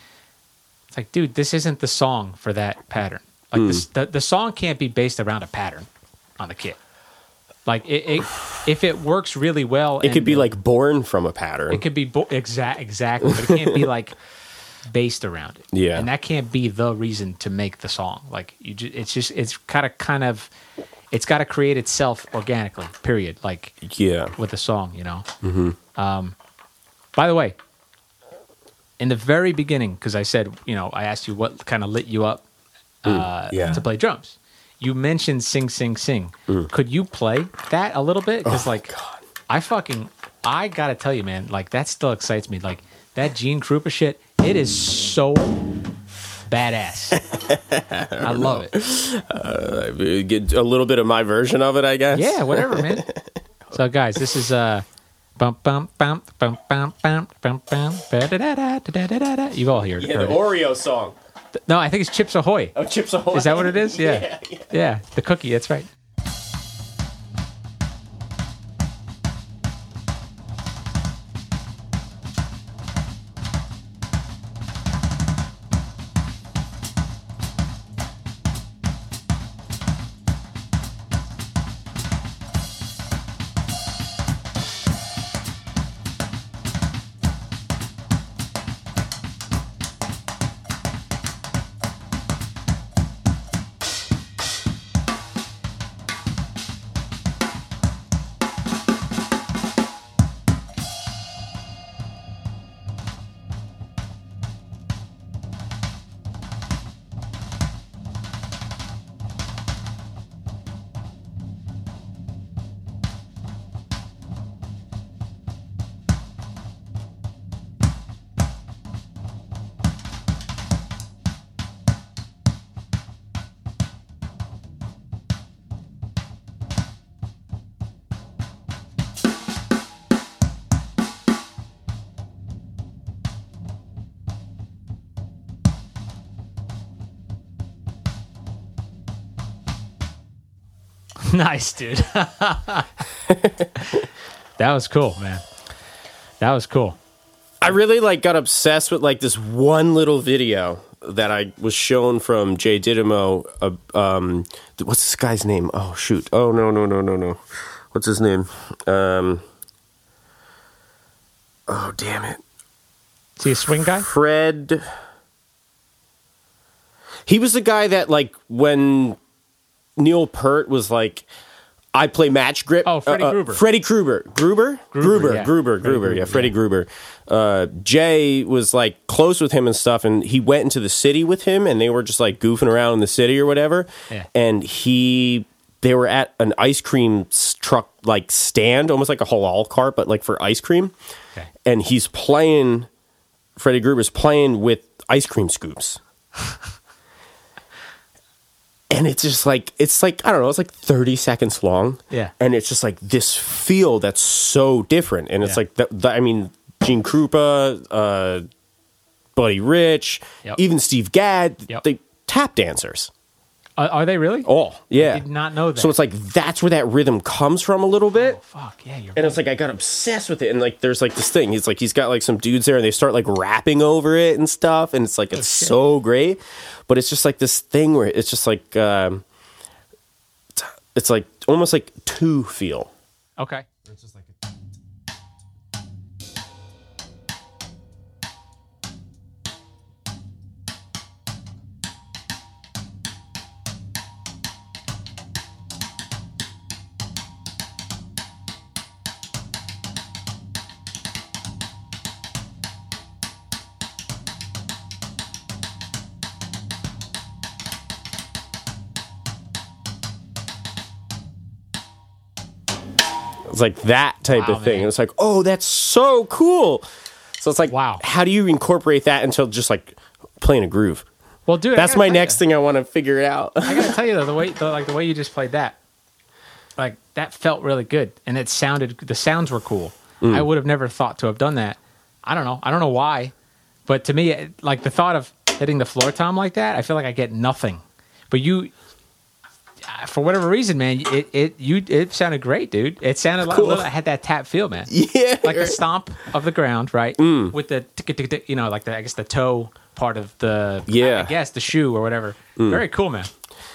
[SPEAKER 2] it's like, dude, this isn't the song for that pattern. Like this, hmm. the the song can't be based around a pattern on the kit. Like it, it if it works really well,
[SPEAKER 1] It could be like born from a pattern.
[SPEAKER 2] it could be bo- exact exactly, but it can't be like (laughs) based around it.
[SPEAKER 1] Yeah.
[SPEAKER 2] and that can't be the reason to make the song. Like you, ju- it's just it's kind of kind of it's got to create itself organically. Period. Like
[SPEAKER 1] yeah.
[SPEAKER 2] with the song, you know. Mm-hmm. Um, by the way, in the very beginning, because I said, you know, I asked you what kind of lit you up uh,
[SPEAKER 1] yeah.
[SPEAKER 2] to play drums. You mentioned "Sing, Sing, Sing." Could you play that a little bit? Because, like, I fucking, I gotta tell you, man, like that still excites me. Like that Gene Krupa shit, it is so badass. (laughs) I love it.
[SPEAKER 1] Uh, Get a little bit of my version of it, I guess.
[SPEAKER 2] Yeah, whatever, man. (laughs) So, guys, this is uh, bum bum bum bum bum bum bum bum. ba-da-da-da-da-da-da-da. You've all heard,
[SPEAKER 1] Yeah,
[SPEAKER 2] heard
[SPEAKER 1] the. Oreo song.
[SPEAKER 2] No, I think it's Chips Ahoy.
[SPEAKER 1] Oh, Chips Ahoy.
[SPEAKER 2] Is that what it is? (laughs) Yeah.
[SPEAKER 1] Yeah, yeah.
[SPEAKER 2] Yeah, the cookie. That's right. Nice, dude. (laughs) that was cool, man. That was cool.
[SPEAKER 1] I really like got obsessed with like this one little video that I was shown from Jay Didymo. Uh, um, what's this guy's name? Oh shoot! Oh no no no no no! What's his name? Um, oh damn it!
[SPEAKER 2] Is he a swing guy?
[SPEAKER 1] Fred. He was the guy that like when Neil Peart was like, "I play match grip."
[SPEAKER 2] Oh, Freddie Gruber.
[SPEAKER 1] Freddie Gruber. Gruber. Gruber.
[SPEAKER 2] yeah.
[SPEAKER 1] Gruber. Gruber.
[SPEAKER 2] Gruber,
[SPEAKER 1] Yeah, Freddie Gruber. Uh, Jay was like close with him and stuff, and he went into the city with him, and they were just like goofing around in the city or whatever.
[SPEAKER 2] Yeah.
[SPEAKER 1] And he, they were at an ice cream truck like stand, almost like a halal cart, but like for ice cream.
[SPEAKER 2] Okay.
[SPEAKER 1] And he's playing. Freddie Gruber's playing with ice cream scoops. (laughs) and it's just like it's like I don't know, it's like 30 seconds long.
[SPEAKER 2] Yeah.
[SPEAKER 1] And it's just like this feel that's so different. And it's
[SPEAKER 2] Yeah.
[SPEAKER 1] like the, the, I mean, Gene Krupa, uh Buddy Rich,
[SPEAKER 2] Yep.
[SPEAKER 1] even Steve Gadd,
[SPEAKER 2] Yep.
[SPEAKER 1] they tap dancers.
[SPEAKER 2] Are, are they really?
[SPEAKER 1] Oh, yeah.
[SPEAKER 2] I did not know that.
[SPEAKER 1] So it's like that's where that rhythm comes from a little bit.
[SPEAKER 2] Fuck yeah, you're
[SPEAKER 1] And it's like I got obsessed with it, and like there's like this thing. He's like he's got like some dudes there, and they start like rapping over it and stuff, and it's like it's
[SPEAKER 2] shit.
[SPEAKER 1] so great. But it's just like this thing where it's just like um, it's like almost like two feel.
[SPEAKER 2] okay.
[SPEAKER 3] It's like
[SPEAKER 1] that type
[SPEAKER 2] Wow,
[SPEAKER 1] of thing.
[SPEAKER 2] man.
[SPEAKER 1] And it's like oh, that's so cool. So it's like
[SPEAKER 2] Wow.
[SPEAKER 1] how do you incorporate that into just like playing a groove?
[SPEAKER 2] Well, dude,
[SPEAKER 1] That's my next
[SPEAKER 2] you,
[SPEAKER 1] thing I want to figure out.
[SPEAKER 2] I gotta tell you though, the way, the, like the way you just played that, like that felt really good, and it sounded. The sounds were cool.
[SPEAKER 1] Mm.
[SPEAKER 2] I would have never thought to have done that. I don't know. I don't know why, but to me, it, like the thought of hitting the floor tom like that, I feel like I get nothing. But you, for whatever reason, man, it it you it sounded great, dude. It sounded like
[SPEAKER 1] Cool.
[SPEAKER 2] a little, it had that tap feel, man. (laughs)
[SPEAKER 1] Yeah,
[SPEAKER 2] like the stomp of the ground, right?
[SPEAKER 1] Mm.
[SPEAKER 2] With the tick, tick, tick, you know, like the I guess the toe part of the
[SPEAKER 1] Yeah.
[SPEAKER 2] I guess the shoe or whatever.
[SPEAKER 1] Mm.
[SPEAKER 2] Very cool, man.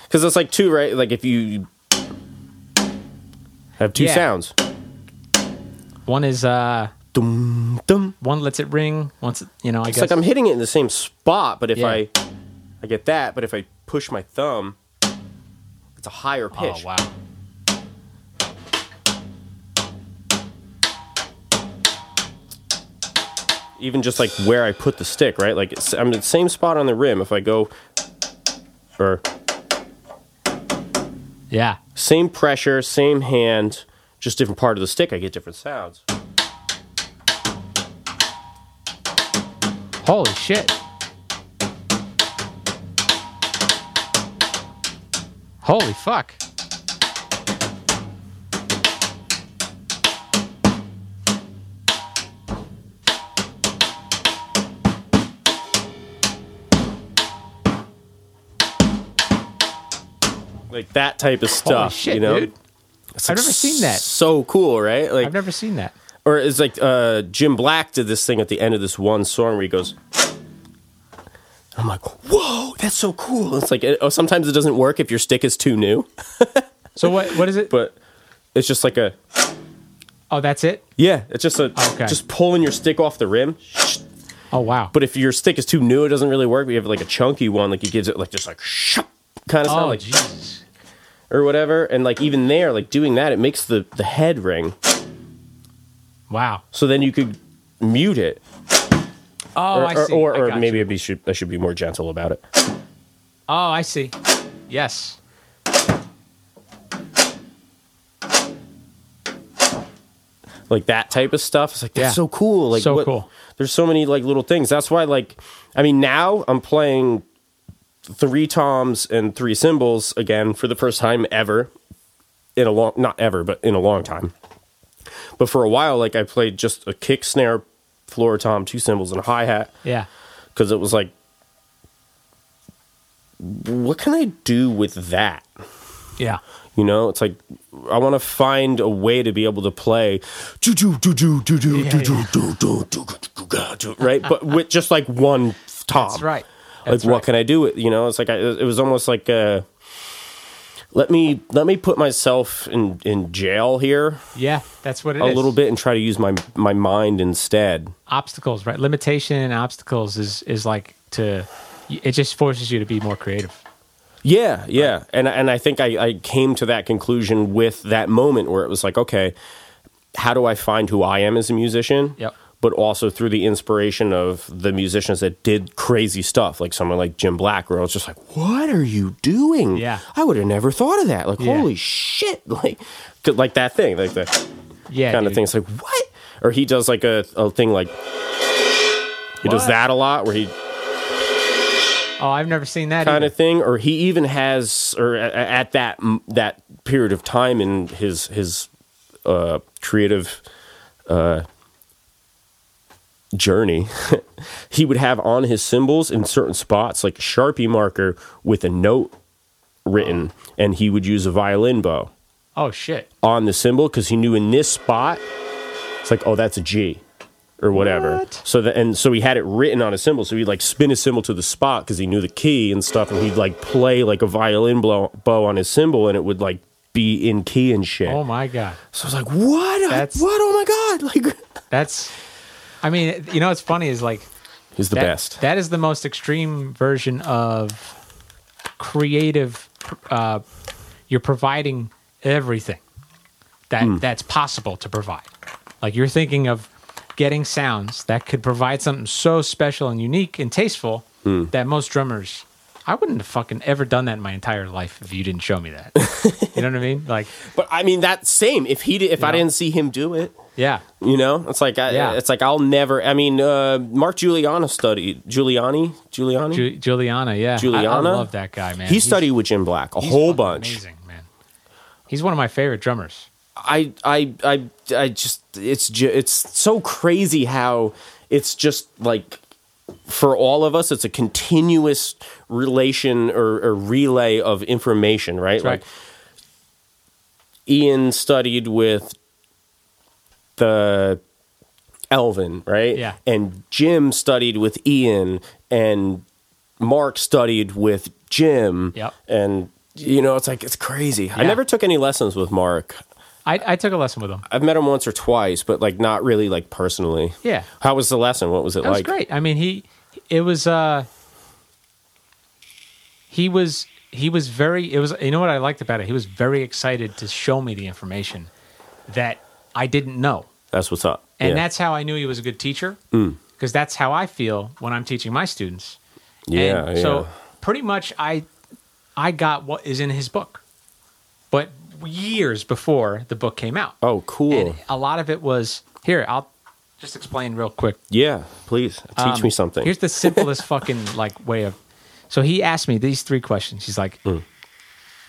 [SPEAKER 1] because it's like two, right? Like if you have two
[SPEAKER 2] Yeah.
[SPEAKER 1] sounds,
[SPEAKER 2] One is uh
[SPEAKER 1] dum dum.
[SPEAKER 2] one lets it ring. Once it, you know, I
[SPEAKER 1] It's
[SPEAKER 2] guess
[SPEAKER 1] like I'm hitting it in the same spot, but if
[SPEAKER 2] Yeah.
[SPEAKER 1] I I get that, but if I push my thumb, it's a higher
[SPEAKER 2] oh,
[SPEAKER 1] pitch.
[SPEAKER 2] Oh wow.
[SPEAKER 1] Even just like where I put the stick, right? Like it's, I'm in the same spot on the rim. If I go or
[SPEAKER 2] Yeah.
[SPEAKER 1] same pressure, same hand, just different part of the stick, I get different sounds.
[SPEAKER 2] Holy shit. Holy fuck.
[SPEAKER 1] Like that type of stuff,
[SPEAKER 2] shit,
[SPEAKER 1] you know?
[SPEAKER 2] dude.
[SPEAKER 1] It's
[SPEAKER 2] I've
[SPEAKER 1] like
[SPEAKER 2] never seen that.
[SPEAKER 1] So cool, right? Like
[SPEAKER 2] I've never seen that.
[SPEAKER 1] or it's like uh, Jim Black did this thing at the end of this one song where he goes. I'm like, whoa, that's so cool. It's like, it, oh, sometimes it doesn't work if your stick is too new, (laughs)
[SPEAKER 2] So what what is it?
[SPEAKER 1] but it's just like a,
[SPEAKER 2] Oh, that's it?
[SPEAKER 1] yeah, it's just a,
[SPEAKER 2] Okay.
[SPEAKER 1] just pulling your stick off the rim.
[SPEAKER 2] Oh wow.
[SPEAKER 1] But if your stick is too new, it doesn't really work. We have like a chunky one, like it gives it like just like shh kind of sound,
[SPEAKER 2] oh
[SPEAKER 1] like
[SPEAKER 2] Jesus.
[SPEAKER 1] or whatever. And like even there, like doing that, it makes the the head ring.
[SPEAKER 2] Wow.
[SPEAKER 1] So then you could mute it,
[SPEAKER 2] Oh,
[SPEAKER 1] or
[SPEAKER 2] I see.
[SPEAKER 1] or, or maybe. I should I should be more gentle about it.
[SPEAKER 2] Oh, I see. Yes.
[SPEAKER 1] like that type of stuff. It's like that's
[SPEAKER 2] Yeah.
[SPEAKER 1] so cool. Like
[SPEAKER 2] So
[SPEAKER 1] what-
[SPEAKER 2] cool.
[SPEAKER 1] There's so many like little things. That's why like I mean now I'm playing three toms and three cymbals again for the first time ever in a long not ever but in a long time. But for a while like I played just a kick snare, floor tom, two cymbals and a hi hat
[SPEAKER 2] Yeah.
[SPEAKER 1] because it was like what can I do with that?
[SPEAKER 2] Yeah.
[SPEAKER 1] You know, it's like I want to find a way to be able to play, right? But with just like one tom.
[SPEAKER 2] That's right.
[SPEAKER 1] Like,
[SPEAKER 2] That's
[SPEAKER 1] what
[SPEAKER 2] right.
[SPEAKER 1] can I do? With, you know, it's like I, it was almost like uh, let me let me put myself in in jail here
[SPEAKER 2] Yeah, that's what it
[SPEAKER 1] a
[SPEAKER 2] is.
[SPEAKER 1] little bit and try to use my my mind instead.
[SPEAKER 2] Obstacles, right? Limitation and obstacles is is like to it just forces you to be more creative.
[SPEAKER 1] Yeah, yeah, and and I think I, I came to that conclusion with that moment where it was like, okay, how do I find who I am as a musician?
[SPEAKER 2] Yep.
[SPEAKER 1] But also through the inspiration of the musicians that did crazy stuff, like someone like Jim Black, where I was just like, "What are you doing?
[SPEAKER 2] Yeah.
[SPEAKER 1] I would have never thought of that. Like,
[SPEAKER 2] Yeah.
[SPEAKER 1] holy shit! (laughs) Like, like that thing, like the
[SPEAKER 2] Yeah.
[SPEAKER 1] kind of
[SPEAKER 2] dude.
[SPEAKER 1] thing. It's like what? Or he does like a, a thing like he does that a lot, where he
[SPEAKER 2] Oh, I've never seen that.
[SPEAKER 1] kind
[SPEAKER 2] either.
[SPEAKER 1] of thing, or he even has, or at that that period of time in his his uh, creative uh, journey, (laughs) he would have on his cymbals in certain spots like a sharpie marker with a note written, and he would use a violin bow
[SPEAKER 2] Oh shit.
[SPEAKER 1] on the cymbal because he knew in this spot, it's like, oh, that's a G or whatever.
[SPEAKER 2] What?
[SPEAKER 1] So that and so he had it written on a cymbal. So he'd like spin his cymbal to the spot because he knew the key and stuff, and he'd like play like a violin blow, bow on his cymbal, and it would like be in key and shit.
[SPEAKER 2] Oh my god.
[SPEAKER 1] so I was like, what?
[SPEAKER 2] That's-
[SPEAKER 1] what? Oh my god! (laughs) Like
[SPEAKER 2] That's. I mean, you know what's funny is like
[SPEAKER 1] he's the
[SPEAKER 2] that,
[SPEAKER 1] best.
[SPEAKER 2] That is the most extreme version of creative. Uh, you're providing everything that
[SPEAKER 1] Hmm.
[SPEAKER 2] that's possible to provide. Like you're thinking of getting sounds that could provide something so special and unique and tasteful
[SPEAKER 1] Hmm.
[SPEAKER 2] that most drummers. I wouldn't have fucking ever done that in my entire life if you didn't show me that. you know what I mean? (laughs) Like,
[SPEAKER 1] but I mean, that same. If he did, if I
[SPEAKER 2] know?
[SPEAKER 1] didn't see him do it.
[SPEAKER 2] yeah,
[SPEAKER 1] You know, it's like I,
[SPEAKER 2] Yeah.
[SPEAKER 1] it's like I'll never. I mean, uh, Mark Giuliano studied Giuliani, Giuliani.
[SPEAKER 2] Ju- Guiliana, yeah, I- I, love that guy, man.
[SPEAKER 1] he
[SPEAKER 2] He's-
[SPEAKER 1] studied with Jim Black a whole bunch.
[SPEAKER 2] Amazing, man. He's one of my favorite drummers.
[SPEAKER 1] I, I, I, I just it's it's so crazy how it's just like for all of us, it's a continuous relation or, or relay of information, right?
[SPEAKER 2] That's right.
[SPEAKER 1] Like Ian studied with the Elvin, right?
[SPEAKER 2] Yeah.
[SPEAKER 1] And Jim studied with Ian, and Mark studied with Jim.
[SPEAKER 2] Yep.
[SPEAKER 1] And you know, it's like it's crazy. I never took any lessons with Mark.
[SPEAKER 2] I, I took a lesson with him.
[SPEAKER 1] I've met him once or twice, but like not really like personally.
[SPEAKER 2] Yeah.
[SPEAKER 1] How was the lesson? What was it like?
[SPEAKER 2] That was
[SPEAKER 1] like?
[SPEAKER 2] great. I mean, he it was uh he was he was very it was you know what I liked about it? He was very excited to show me the information that I didn't know.
[SPEAKER 1] That's what's up.
[SPEAKER 2] And
[SPEAKER 1] yeah. Mm.
[SPEAKER 2] that's how I knew he was a good teacher. Because that's how I feel when I'm teaching my students.
[SPEAKER 1] yeah,
[SPEAKER 2] And
[SPEAKER 1] yeah.
[SPEAKER 2] so pretty much I I got what is in his book. But years before the book came out.
[SPEAKER 1] oh, cool.
[SPEAKER 2] And a lot of it was here, I'll just explain real quick.
[SPEAKER 1] yeah, please teach
[SPEAKER 2] Um,
[SPEAKER 1] me something.
[SPEAKER 2] Here's the (laughs) simplest fucking like way of. So he asked me these three questions. He's like,
[SPEAKER 1] Hmm.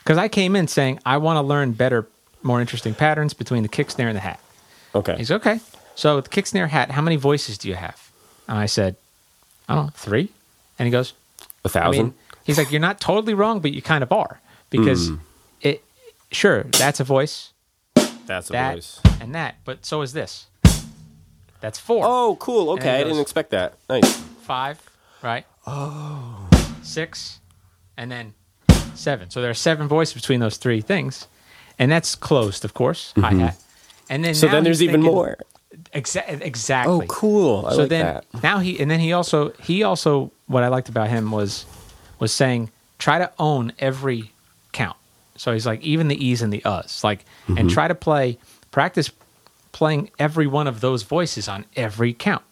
[SPEAKER 2] because I came in saying I want to learn better, more interesting patterns between the kick snare and the hat.
[SPEAKER 1] okay.
[SPEAKER 2] He's okay. So the kick snare hat, how many voices do you have? And I said, I don't know, three. And he goes,
[SPEAKER 1] A thousand.
[SPEAKER 2] mean, he's like, you're not totally wrong, but you kind of are because
[SPEAKER 1] Hmm.
[SPEAKER 2] It. Sure, that's a voice,
[SPEAKER 1] that's a
[SPEAKER 2] that
[SPEAKER 1] voice.
[SPEAKER 2] and that, but so is this. That's four.
[SPEAKER 1] Oh, cool. Okay, I didn't expect that. Nice.
[SPEAKER 2] five, right? Oh. Six, and then seven. So there are seven voices between those three things, and that's closed, of course, hi hat. And then
[SPEAKER 1] Mm-hmm. So then there's
[SPEAKER 2] he's
[SPEAKER 1] even
[SPEAKER 2] thinking-
[SPEAKER 1] more.
[SPEAKER 2] Exa- exactly.
[SPEAKER 1] Oh, cool. I
[SPEAKER 2] so
[SPEAKER 1] like
[SPEAKER 2] then
[SPEAKER 1] that.
[SPEAKER 2] now he and then he also he also what I liked about him was was saying try to own every count. So he's like even the e's and the us, like
[SPEAKER 1] Mm-hmm.
[SPEAKER 2] and try to play practice playing every one of those voices on every count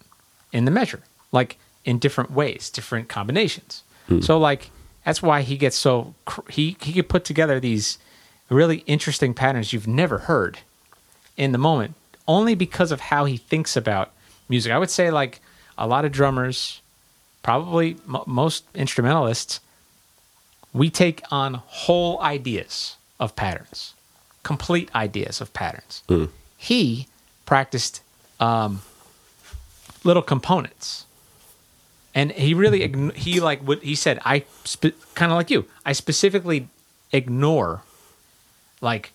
[SPEAKER 2] in the measure, like in different ways, different combinations.
[SPEAKER 1] Hmm.
[SPEAKER 2] So like that's why he gets so cr- he he could put together these really interesting patterns you've never heard in the moment only because of how he thinks about music. I would say like a lot of drummers, probably m- most instrumentalists, we take on whole ideas of patterns, complete ideas of patterns. He practiced um, little components. And he really ign- he like what he said. I spe- kind of like you. I specifically ignore like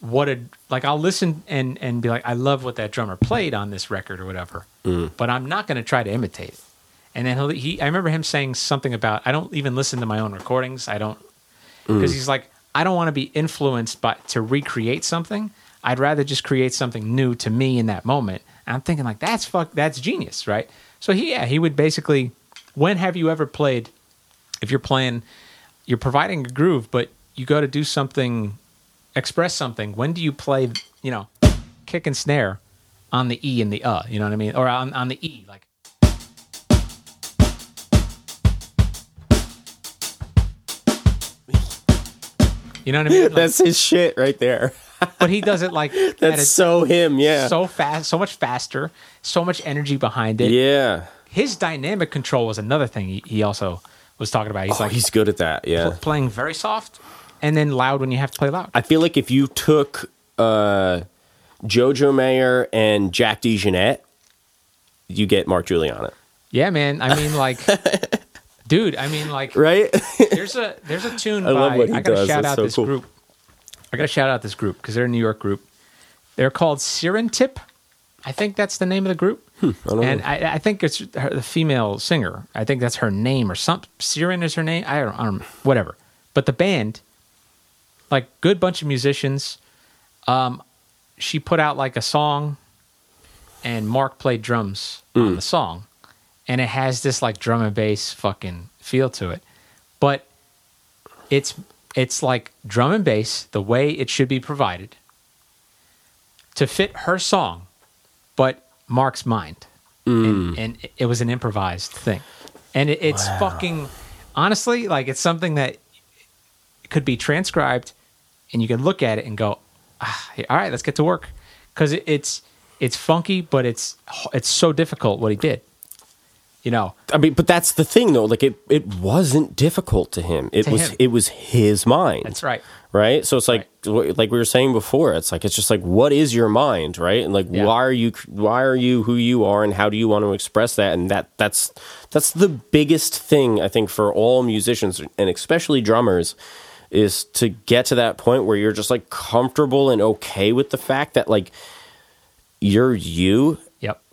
[SPEAKER 2] what a like I'll listen and and be like I love what that drummer played on this record or whatever, but I'm not going to try to imitate it. And then he'll, he I remember him saying something about I don't even listen to my own recordings. I don't because he's like I don't want to be influenced by to recreate something. I'd rather just create something new to me in that moment. And I'm thinking like that's fuck that's genius, right? So he yeah, he would basically when have you ever played if you're playing you're providing a groove, but you go to do something express something, when do you play, you know, kick and snare on the E and the uh, you know what I mean? Or on, on the E, like You know what I mean? (laughs) Like,
[SPEAKER 1] That's his shit right there. (laughs)
[SPEAKER 2] but he does it like
[SPEAKER 1] That's
[SPEAKER 2] a-
[SPEAKER 1] so him. Yeah.
[SPEAKER 2] so fast, so much faster, so much energy behind it.
[SPEAKER 1] yeah.
[SPEAKER 2] His dynamic control was another thing he, he also was talking about. He's
[SPEAKER 1] Oh,
[SPEAKER 2] like
[SPEAKER 1] he's good at that. Yeah.
[SPEAKER 2] pl- playing very soft and then loud when you have to play loud.
[SPEAKER 1] I feel like if you took uh, Jojo Mayer and Jack DeJohnette, you get Mark Guiliana,
[SPEAKER 2] yeah, man. I mean, like, (laughs) dude. I mean, like,
[SPEAKER 1] right?
[SPEAKER 2] there's a there's a tune (laughs)
[SPEAKER 1] I
[SPEAKER 2] by
[SPEAKER 1] love what he
[SPEAKER 2] I gotta
[SPEAKER 1] does.
[SPEAKER 2] shout
[SPEAKER 1] That's
[SPEAKER 2] out
[SPEAKER 1] so
[SPEAKER 2] this
[SPEAKER 1] cool.
[SPEAKER 2] group. I gotta shout out this group because they're a New York group. They're called Sirintip. I think that's the name of the group.
[SPEAKER 1] Hmm, don't
[SPEAKER 2] and. I, I think it's her, the female singer. I think that's her name or something. Siren is her name. I don't, I don't whatever. But the band, like good bunch of musicians. Um, she put out like a song, and Mark played drums
[SPEAKER 1] Hmm.
[SPEAKER 2] on the song, and it has this like drum and bass fucking feel to it, but it's it's like drum and bass the way it should be provided to fit her song, but Mark's mind, and, and it was an improvised thing, and it, it's fucking honestly like it's something that could be transcribed, and you can look at it and go, ah, all right, let's get to work, because it, it's it's funky, but it's it's so difficult what he did, You know,
[SPEAKER 1] I mean, but that's the thing though. Like it, it wasn't difficult to him. It
[SPEAKER 2] To
[SPEAKER 1] was,
[SPEAKER 2] him.
[SPEAKER 1] it was his mind.
[SPEAKER 2] that's right.
[SPEAKER 1] right? So it's like like we were saying before. It's like it's just like what is your mind, right? And like
[SPEAKER 2] Yeah.
[SPEAKER 1] why are you why are you who you are, and how do you want to express that? And that that's that's the biggest thing I think for all musicians and especially drummers is to get to that point where you're just like comfortable and okay with the fact that like you're you.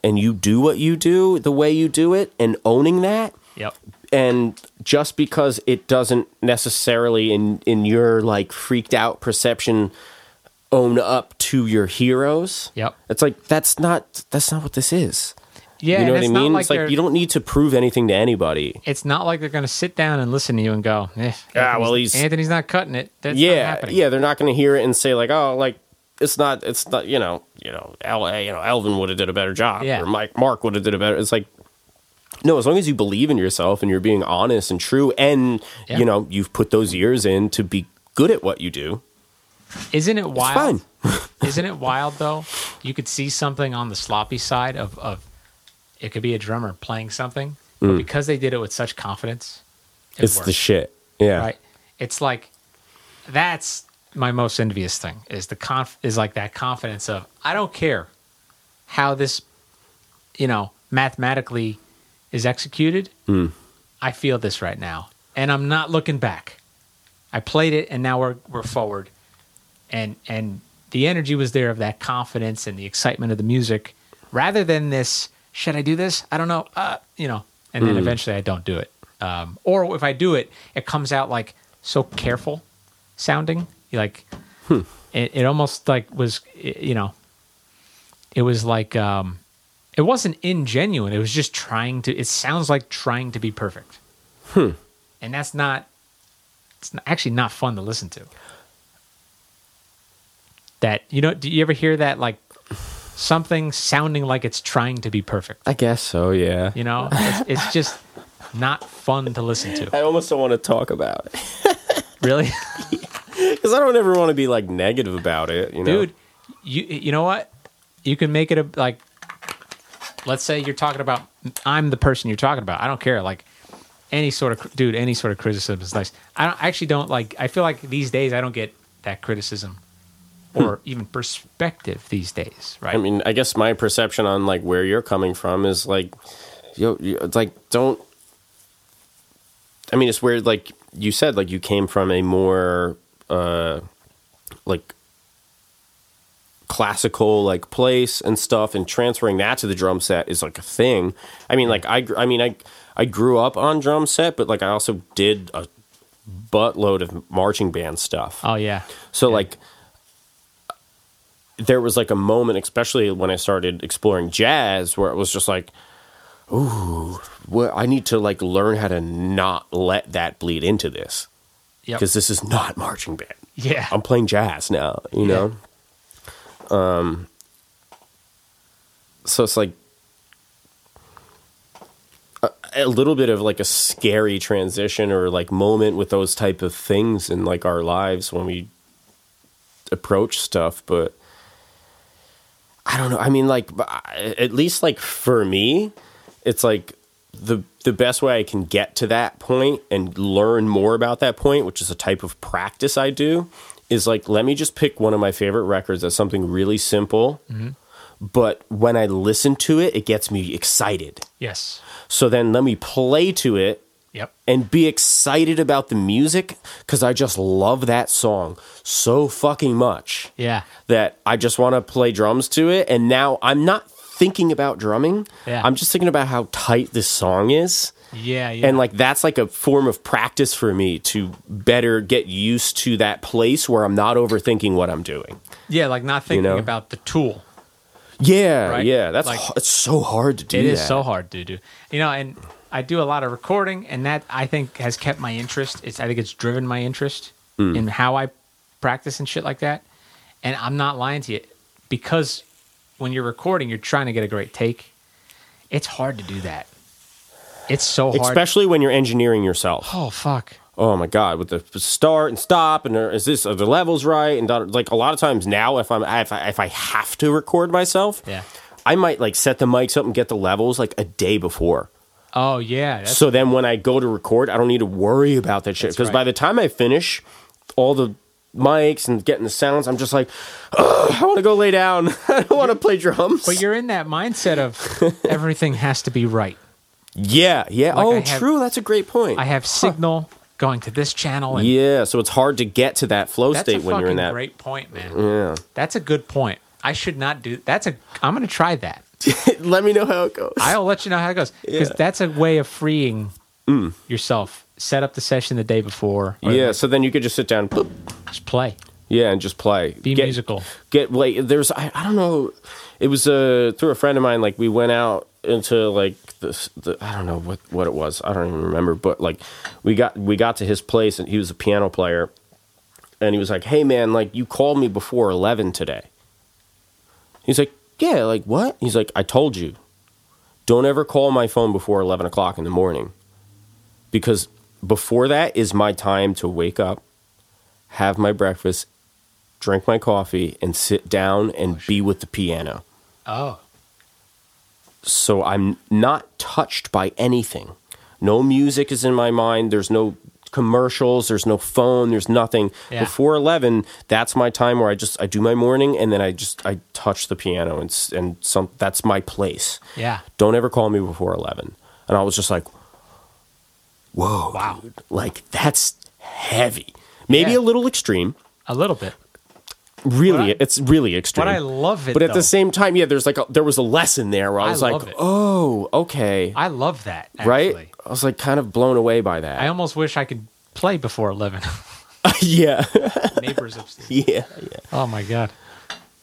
[SPEAKER 1] And you do what you do the way you do it and owning that
[SPEAKER 2] Yep.
[SPEAKER 1] and just because it doesn't necessarily in in your like freaked out perception own up to your heroes
[SPEAKER 2] Yep.
[SPEAKER 1] it's like that's not that's not what this is
[SPEAKER 2] Yeah.
[SPEAKER 1] you know what i mean
[SPEAKER 2] like
[SPEAKER 1] it's like you don't need to prove anything to anybody
[SPEAKER 2] It's not like they're going to sit down and listen to you and go, eh,
[SPEAKER 1] Ah, well,
[SPEAKER 2] Anthony's-
[SPEAKER 1] he's-
[SPEAKER 2] Anthony's not cutting it. That's not
[SPEAKER 1] yeah
[SPEAKER 2] happening.
[SPEAKER 1] yeah they're not going to hear it and say like oh like it's not it's not you know you know El, you know Elvin would have did a better job
[SPEAKER 2] Yeah.
[SPEAKER 1] or Mike Mark would have did a better it's like no as long as you believe in yourself and you're being honest and true and
[SPEAKER 2] Yeah.
[SPEAKER 1] you know you've put those years in to be good at what you do
[SPEAKER 2] Isn't it wild?
[SPEAKER 1] fine. (laughs) (laughs)
[SPEAKER 2] Isn't it wild though? You could see something on the sloppy side of, of it could be a drummer playing something, but because they did it with such confidence, it
[SPEAKER 1] Mm. it's
[SPEAKER 2] worked,
[SPEAKER 1] the shit yeah
[SPEAKER 2] right? It's like that's my most envious thing is the conf is like that confidence of I don't care how this you know mathematically is executed.
[SPEAKER 1] Mm.
[SPEAKER 2] I feel this right now, and I'm not looking back. I played it, and now we're we're forward, and and the energy was there of that confidence and the excitement of the music, rather than this. Should I do this? I don't know. Uh, you know, and then eventually I don't do it. Um, or if I do it, it comes out like so careful sounding. Like it, it almost like was you know, it was like um, it wasn't ingenuine. It was just trying to. It sounds like trying to be perfect, hmm. and that's not. It's not- actually not fun to listen to. That you know, do you ever hear that like something sounding like it's trying to be perfect?
[SPEAKER 1] I guess so yeah
[SPEAKER 2] You know, it's, it's just not fun to listen to.
[SPEAKER 1] I almost don't want to talk about it
[SPEAKER 2] Really, (laughs)
[SPEAKER 1] because I don't ever want to be like negative about it you know
[SPEAKER 2] dude. You you know what? You can make it a like. Let's say you're talking about. I'm the person you're talking about. I don't care. Like any sort of dude, any sort of criticism is nice. I don't I actually don't like. I feel like these days I don't get that criticism hmm. or even perspective these days. Right?
[SPEAKER 1] I mean, I guess my perception on like where you're coming from is like, yo, you, it's like don't. I mean, it's weird. Like you said, like you came from a more, uh, like classical like place and stuff, and transferring that to the drum set is like a thing. I mean, like I, I mean, I, I grew up on drum set, but like I also did a buttload of marching band stuff.
[SPEAKER 2] oh yeah.
[SPEAKER 1] So
[SPEAKER 2] Yeah.
[SPEAKER 1] like there was like a moment, especially when I started exploring jazz, where it was just like, ooh, well, I need to like learn how to not let that bleed into this
[SPEAKER 2] Yep.
[SPEAKER 1] because this is not marching band.
[SPEAKER 2] Yeah.
[SPEAKER 1] I'm playing jazz now, you know. Um. So it's like a, a little bit of like a scary transition or like moment with those type of things in like our lives when we approach stuff, but I don't know. I mean, like at least like for me, it's like the the best way I can get to that point and learn more about that point, which is a type of practice I do, is like let me just pick one of my favorite records as something really simple. Mm-hmm. But when I listen to it, it gets me excited.
[SPEAKER 2] yes.
[SPEAKER 1] So then let me play to it
[SPEAKER 2] Yep.
[SPEAKER 1] and be excited about the music because I just love that song so fucking much
[SPEAKER 2] Yeah.
[SPEAKER 1] that I just want to play drums to it. And now I'm not thinking about drumming.
[SPEAKER 2] Yeah.
[SPEAKER 1] I'm just thinking about how tight this song is.
[SPEAKER 2] Yeah. Yeah.
[SPEAKER 1] And like that's like a form of practice for me to better get used to that place where I'm not overthinking what I'm doing.
[SPEAKER 2] yeah, like not thinking
[SPEAKER 1] know?
[SPEAKER 2] about the tool.
[SPEAKER 1] Yeah,
[SPEAKER 2] Right?
[SPEAKER 1] yeah, that's
[SPEAKER 2] Like-
[SPEAKER 1] h- it's so hard to do.
[SPEAKER 2] It is
[SPEAKER 1] that.
[SPEAKER 2] so hard to do. You know, and I do a lot of recording, and that I think has kept my interest. It's I think it's driven my interest
[SPEAKER 1] Hmm.
[SPEAKER 2] in how I practice and shit like that. And I'm not lying to you because when you're recording, you're trying to get a great take. It's hard to do that. It's so hard.
[SPEAKER 1] especially when you're engineering yourself.
[SPEAKER 2] oh fuck.
[SPEAKER 1] oh my god with the start and stop and uh, is this are the levels right and like a lot of times now if i'm if I, if I have to record myself
[SPEAKER 2] Yeah.
[SPEAKER 1] i might like set the mics up and get the levels like a day before
[SPEAKER 2] Oh yeah, that's,
[SPEAKER 1] So then when I go to record, I don't need to worry about that shit because
[SPEAKER 2] right.
[SPEAKER 1] by the time I finish all the mics and getting the sounds, I'm just like, I want to go lay down. (laughs) I don't want to play drums.
[SPEAKER 2] but you're in that mindset of (laughs) everything has to be right.
[SPEAKER 1] yeah, yeah.
[SPEAKER 2] Like
[SPEAKER 1] oh,
[SPEAKER 2] have-
[SPEAKER 1] true. That's a great point.
[SPEAKER 2] I have signal going to this channel, and
[SPEAKER 1] yeah, so it's hard to get to that flow state when you're in that.
[SPEAKER 2] great point, man.
[SPEAKER 1] Yeah.
[SPEAKER 2] That's a good point. I should not do. That's a. I'm going to try that. (laughs)
[SPEAKER 1] Let me know how it goes.
[SPEAKER 2] I'll let you know how it goes because
[SPEAKER 1] Yeah. Mm.
[SPEAKER 2] that's a way of freeing yourself. Set up the session the day before. or
[SPEAKER 1] yeah, so then you could just sit down, boop,
[SPEAKER 2] just play.
[SPEAKER 1] yeah, and just play.
[SPEAKER 2] Be
[SPEAKER 1] Get-
[SPEAKER 2] musical.
[SPEAKER 1] get like there's I, I don't know it was uh through a friend of mine like we went out into like this the, I don't know what what it was I don't even remember but like we got we got to his place and he was a piano player and he was like hey man like you called me before 11 today he's like yeah like what he's like I told you don't ever call my phone before 11 o'clock in the morning because before that is my time to wake up have my breakfast drink my coffee and sit down and be with the piano.
[SPEAKER 2] Oh,
[SPEAKER 1] So I'm not touched by anything. No music is in my mind. There's no commercials. There's no phone. There's nothing.
[SPEAKER 2] Yeah.
[SPEAKER 1] Before 11, that's my time where I just I do my morning and then I just I touch the piano and and some that's my place.
[SPEAKER 2] yeah.
[SPEAKER 1] Don't ever call me before 11. And I was just like, whoa,
[SPEAKER 2] Wow.
[SPEAKER 1] dude. like that's heavy. Maybe
[SPEAKER 2] Yeah.
[SPEAKER 1] a little extreme.
[SPEAKER 2] A little bit.
[SPEAKER 1] Really,
[SPEAKER 2] I-
[SPEAKER 1] it's really extreme.
[SPEAKER 2] But I love it.
[SPEAKER 1] But at
[SPEAKER 2] though.
[SPEAKER 1] the same time, yeah, there's like a, there was a lesson there where I was like, oh, okay,
[SPEAKER 2] I love that.
[SPEAKER 1] right? I was like kind of blown away by that.
[SPEAKER 2] I almost wish I could play before eleven. (laughs) (laughs)
[SPEAKER 1] yeah,
[SPEAKER 2] Neighbors upstairs. (laughs)
[SPEAKER 1] yeah, yeah.
[SPEAKER 2] Oh my god,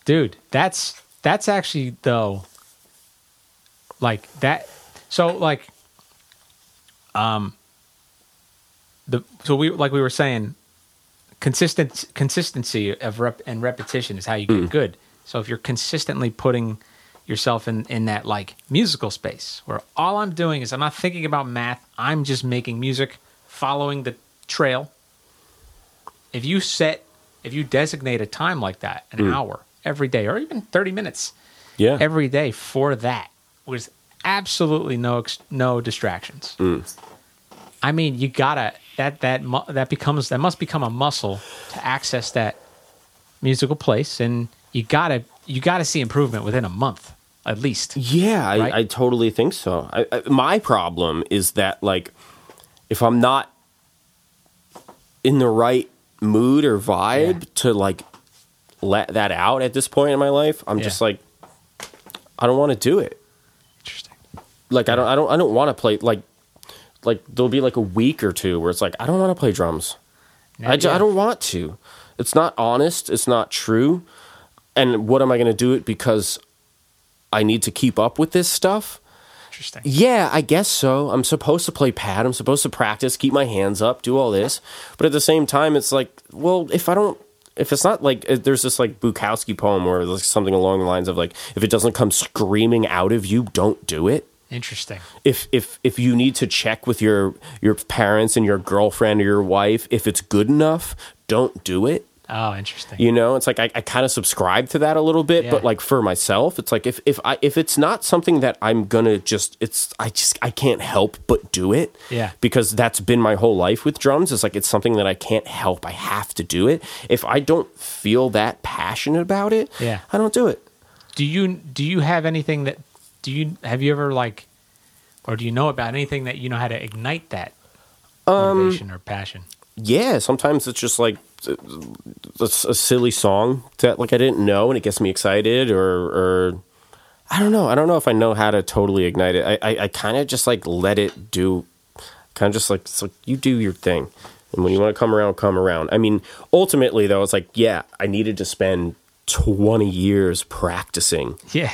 [SPEAKER 2] dude, that's that's actually though, like that. So like, um, so we like we were saying, consistent consistency of rep and repetition is how you get hmm. good. So if you're consistently putting yourself in in that like musical space where all I'm doing is I'm not thinking about math, I'm just making music, following the trail. If you set if you designate a time like that, an hmm. hour every day or even 30 minutes
[SPEAKER 1] Yeah.
[SPEAKER 2] every day for that with absolutely no ex- no distractions. Hmm. I mean, you gotta that that mu- that becomes that must become a muscle to access that musical place, and you gotta you gotta see improvement within a month at least.
[SPEAKER 1] Yeah, I,
[SPEAKER 2] Right?
[SPEAKER 1] I totally think so. I, I, my problem is that like if I'm not in the right mood or vibe
[SPEAKER 2] Yeah.
[SPEAKER 1] to like let that out at this point in my life, I'm
[SPEAKER 2] Yeah.
[SPEAKER 1] just like I don't want to do it.
[SPEAKER 2] Interesting.
[SPEAKER 1] Like I don't I don't I don't want to play like like there'll be like a week or two where it's like I don't want to play drums. I, don't want to. It's not honest. It's not true. And what am I going to do it because I need to keep up with this stuff?
[SPEAKER 2] Interesting.
[SPEAKER 1] Yeah, I guess so. I'm supposed to play pad. I'm supposed to practice, keep my hands up, do all this. But at the same time, it's like, well, if I don't, if it's not like, there's this like Bukowski poem where there's something along the lines of like, if it doesn't come screaming out of you, don't do it
[SPEAKER 2] Interesting.
[SPEAKER 1] if if if you need to check with your your parents and your girlfriend or your wife if it's good enough don't do it
[SPEAKER 2] Oh, interesting.
[SPEAKER 1] you know it's like i, I kind of subscribe to that a little bit
[SPEAKER 2] Yeah.
[SPEAKER 1] but like for myself it's like if if i if it's not something that i'm gonna just it's i just i can't help but do it
[SPEAKER 2] Yeah.
[SPEAKER 1] because that's been my whole life with drums it's like it's something that i can't help i have to do it if i don't feel that passionate about it
[SPEAKER 2] Yeah.
[SPEAKER 1] i don't do it
[SPEAKER 2] Do you do you have anything that do you have you ever like or do you know about anything that you know how to ignite that
[SPEAKER 1] Um,
[SPEAKER 2] motivation or passion?
[SPEAKER 1] yeah, sometimes it's just like it's a silly song that like I didn't know and it gets me excited or or I don't know. I don't know if I know how to totally ignite it. I I, I kind of just like let it do kind of just like it's like you do your thing. And when you want to come around, come around. I mean, ultimately though, it's like, yeah, I needed to spend 20 years practicing
[SPEAKER 2] Yeah.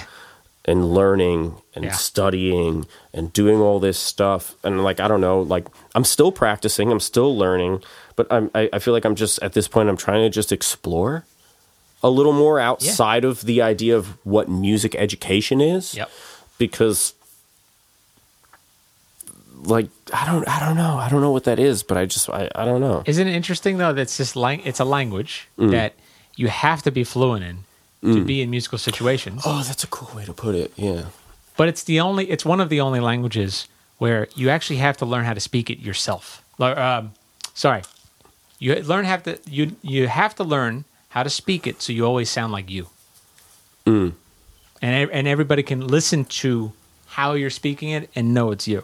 [SPEAKER 1] And learning and
[SPEAKER 2] Yeah.
[SPEAKER 1] studying and doing all this stuff and like i don't know like i'm still practicing i'm still learning but I'm, I, I feel like i'm just at this point i'm trying to just explore a little more outside of the idea of what music education is
[SPEAKER 2] Yep.
[SPEAKER 1] because like i don't i don't know i don't know what that is but i just i, I don't know
[SPEAKER 2] Isn't it interesting though? That's just lang- it's a language
[SPEAKER 1] Mm.
[SPEAKER 2] that you have to be fluent in to be in musical situations.
[SPEAKER 1] oh that's a cool way to put it yeah
[SPEAKER 2] But it's the only it's one of the only languages where you actually have to learn how to speak it yourself. Um, sorry, you learn have to you you have to learn how to speak it so you always sound like you.
[SPEAKER 1] Mm.
[SPEAKER 2] And and everybody can listen to how you're speaking it and know it's you.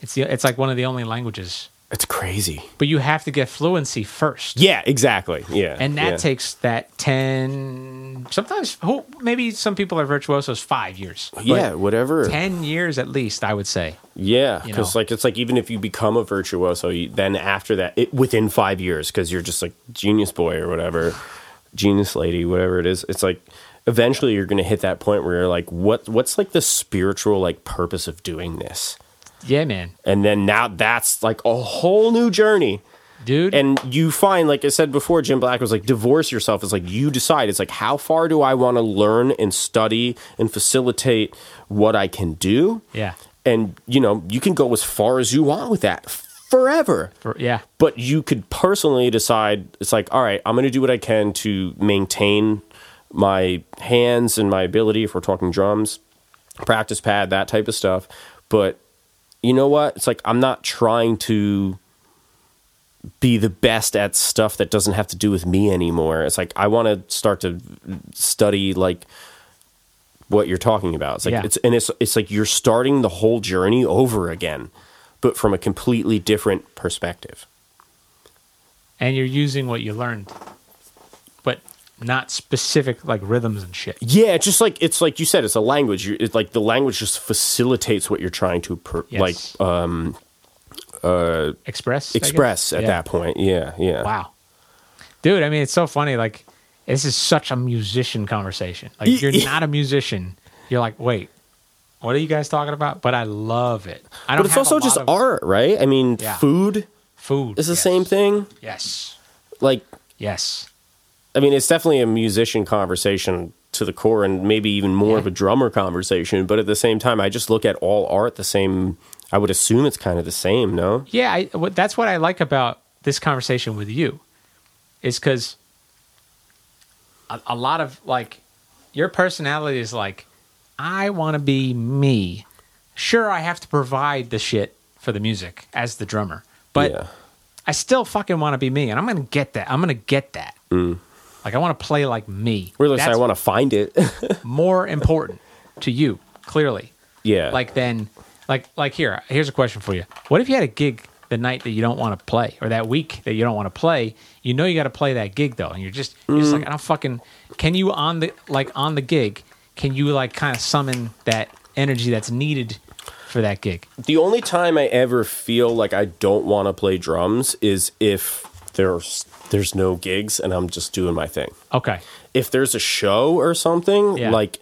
[SPEAKER 2] It's the, it's like one of the only languages,
[SPEAKER 1] It's crazy.
[SPEAKER 2] but you have to get fluency first.
[SPEAKER 1] Yeah, exactly. Yeah.
[SPEAKER 2] And that
[SPEAKER 1] yeah.
[SPEAKER 2] takes that 10 sometimes who maybe some people are virtuosos 5 years.
[SPEAKER 1] Yeah, whatever.
[SPEAKER 2] 10 years at least, I would say.
[SPEAKER 1] Yeah, because like it's like even if you become a virtuoso, you, then after that, it, within five years, because you're just like genius boy or whatever, genius lady, whatever it is, it's like eventually you're going to hit that point where you're like, what what's like the spiritual like purpose of doing this?
[SPEAKER 2] Yeah, man.
[SPEAKER 1] And then now that's like a whole new journey.
[SPEAKER 2] Dude.
[SPEAKER 1] And you find, like I said before, Jim Black was like, divorce yourself. It's like you decide. It's like, how far do I want to learn and study and facilitate what I can do?
[SPEAKER 2] yeah.
[SPEAKER 1] and you know you can go as far as you want with that forever
[SPEAKER 2] For, yeah.
[SPEAKER 1] but you could personally decide it's like all right i'm going to do what i can to maintain my hands and my ability if we're talking drums practice pad that type of stuff but you know what it's like i'm not trying to be the best at stuff that doesn't have to do with me anymore it's like i want to start to study like what you're talking about. It's like
[SPEAKER 2] Yeah.
[SPEAKER 1] it's and it's it's like you're starting the whole journey over again, but from a completely different perspective.
[SPEAKER 2] And you're using what you learned, not specific like rhythms and shit.
[SPEAKER 1] Yeah, it's just like it's like you said, it's a language. It's like the language just facilitates what you're trying to per,
[SPEAKER 2] Yes.
[SPEAKER 1] like um,
[SPEAKER 2] Express?
[SPEAKER 1] Express at
[SPEAKER 2] Yeah.
[SPEAKER 1] that point. Yeah, yeah.
[SPEAKER 2] Wow. Dude, I mean, it's so funny. Like, this is such a musician conversation. Like, if you're not a musician, you're like, wait, what are you guys talking about? But I love it. I don't
[SPEAKER 1] But it's also just
[SPEAKER 2] of
[SPEAKER 1] art, right? I mean,
[SPEAKER 2] Yeah.
[SPEAKER 1] food
[SPEAKER 2] food.
[SPEAKER 1] is the
[SPEAKER 2] Yes.
[SPEAKER 1] same thing.
[SPEAKER 2] Yes.
[SPEAKER 1] Like,
[SPEAKER 2] Yes.
[SPEAKER 1] I mean, it's definitely a musician conversation to the core, and maybe even more
[SPEAKER 2] Yeah.
[SPEAKER 1] of a drummer conversation. But at the same time, I just look at all art the same. I would assume it's kind of the same, no?
[SPEAKER 2] Yeah, I, that's what I like about this conversation with you, is because a, a lot of like your personality is like, I want to be me. Sure, I have to provide the shit for the music as the drummer, but
[SPEAKER 1] yeah.
[SPEAKER 2] I still fucking want to be me, and I'm gonna get that. I'm gonna get that. Mm. Like I want to play like me.
[SPEAKER 1] Least I want to find it. (laughs)
[SPEAKER 2] more important to you, clearly.
[SPEAKER 1] yeah.
[SPEAKER 2] Like then, like like here. Here's a question for you. What if you had a gig the night that you don't want to play, or that week that you don't want to play? You know you got to play that gig though, and you're just you're just
[SPEAKER 1] Mm.
[SPEAKER 2] like I don't fucking. Can you on the like on the gig? Can you like kind of summon that energy that's needed for that gig?
[SPEAKER 1] The only time I ever feel like I don't want to play drums is if there's there's no gigs and I'm just doing my thing.
[SPEAKER 2] Okay.
[SPEAKER 1] If there's a show or something,
[SPEAKER 2] Yeah.
[SPEAKER 1] like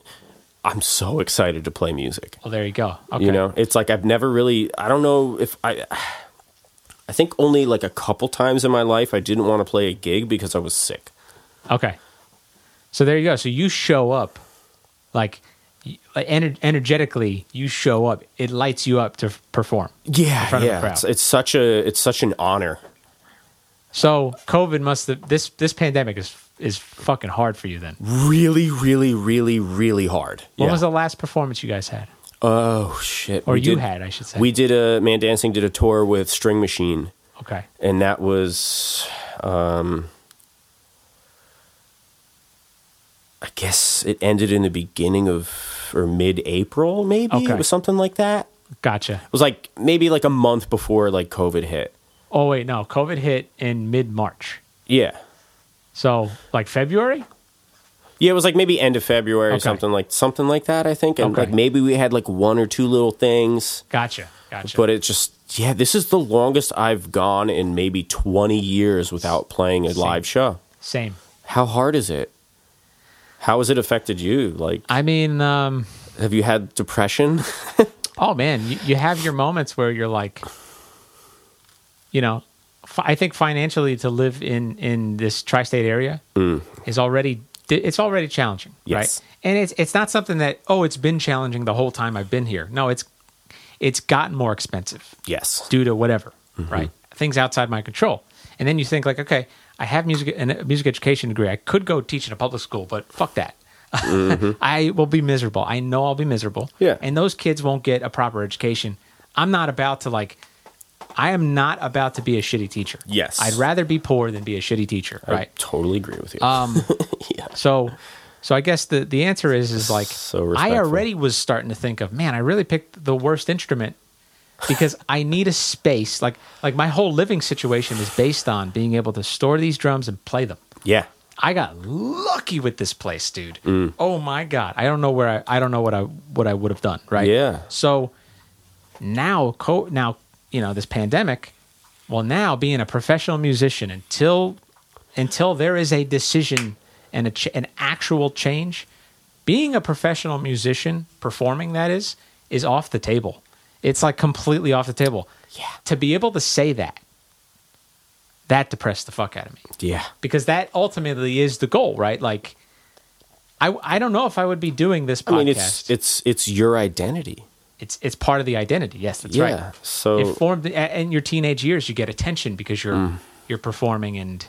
[SPEAKER 1] I'm so excited to play music.
[SPEAKER 2] Well, there you go. Okay.
[SPEAKER 1] You know, it's like I've never really I don't know if I I think only like a couple times in my life I didn't want to play a gig because I was sick.
[SPEAKER 2] Okay. So there you go. So you show up, like, ener- energetically, you show up. It lights you up to perform.
[SPEAKER 1] Yeah,
[SPEAKER 2] front of a
[SPEAKER 1] yeah.
[SPEAKER 2] crowd.
[SPEAKER 1] It's, it's such a it's such an honor.
[SPEAKER 2] So COVID must have this this pandemic is is fucking hard for you. Then
[SPEAKER 1] Really, really, really, really hard.
[SPEAKER 2] when
[SPEAKER 1] Yeah.
[SPEAKER 2] was the last performance you guys had,
[SPEAKER 1] Oh shit!
[SPEAKER 2] or
[SPEAKER 1] We
[SPEAKER 2] you
[SPEAKER 1] did-
[SPEAKER 2] had? I should say.
[SPEAKER 1] We did a ManDancing did a tour with String Machine,
[SPEAKER 2] okay.
[SPEAKER 1] and that was, um, I guess it ended in the beginning of or mid April, maybe
[SPEAKER 2] Okay.
[SPEAKER 1] it was something like that.
[SPEAKER 2] Gotcha.
[SPEAKER 1] It was like maybe like a month before like COVID hit.
[SPEAKER 2] Oh wait, no. COVID hit in mid March.
[SPEAKER 1] Yeah,
[SPEAKER 2] So like February.
[SPEAKER 1] yeah, it was like maybe end of February,
[SPEAKER 2] Okay.
[SPEAKER 1] something like something like that. I think, and
[SPEAKER 2] Okay.
[SPEAKER 1] like maybe we had like one or two little things.
[SPEAKER 2] Gotcha. Gotcha.
[SPEAKER 1] But it just, yeah, this is the longest I've gone in maybe 20 years without playing a
[SPEAKER 2] Same.
[SPEAKER 1] live show.
[SPEAKER 2] Same.
[SPEAKER 1] How hard is it? How has it affected you? Like,
[SPEAKER 2] I mean, um,
[SPEAKER 1] have you had depression? (laughs)
[SPEAKER 2] Oh man, you, you have your moments where you're like, you know, fi- I think financially to live in in this tri-state area mm. is already it's already challenging,
[SPEAKER 1] Yes.
[SPEAKER 2] right? And it's it's not something that oh it's been challenging the whole time I've been here. No, it's it's gotten more expensive
[SPEAKER 1] yes.
[SPEAKER 2] due to whatever, mm-hmm. right? Things outside my control. And then you think like, okay, I have music a music education degree. I could go teach in a public school, but fuck that. Mm-hmm. (laughs) I will be miserable. I know I'll be miserable.
[SPEAKER 1] Yeah.
[SPEAKER 2] And those kids won't get a proper education I'm not about to like. I am not about to be a shitty teacher.
[SPEAKER 1] Yes.
[SPEAKER 2] I'd rather be poor than be a shitty teacher.
[SPEAKER 1] I
[SPEAKER 2] Right.
[SPEAKER 1] totally agree with you.
[SPEAKER 2] Um. (laughs) So, so I guess the the answer is is like
[SPEAKER 1] So
[SPEAKER 2] I already was starting to think of man, I really picked the worst instrument because I need a space. Like like my whole living situation is based on being able to store these drums and play them.
[SPEAKER 1] yeah.
[SPEAKER 2] I got lucky with this place, dude.
[SPEAKER 1] Mm.
[SPEAKER 2] Oh my god, I don't know where I I don't know what I what I would have done. Right?
[SPEAKER 1] Yeah.
[SPEAKER 2] So now, co- now you know this pandemic. Well, now being a professional musician until until there is a decision and a ch- an actual change, being a professional musician performing that is is off the table. It's like completely off the table.
[SPEAKER 1] Yeah.
[SPEAKER 2] To be able to say that, that depressed the fuck out of me
[SPEAKER 1] Yeah.
[SPEAKER 2] because that ultimately is the goal, right? Like, I I don't know if I would be doing this
[SPEAKER 1] I mean, it's it's it's your identity.
[SPEAKER 2] It's it's part of the identity. Yes, that's
[SPEAKER 1] Yeah,
[SPEAKER 2] right.
[SPEAKER 1] so-
[SPEAKER 2] it formed in your teenage years. You get attention because you're
[SPEAKER 1] Mm.
[SPEAKER 2] you're performing and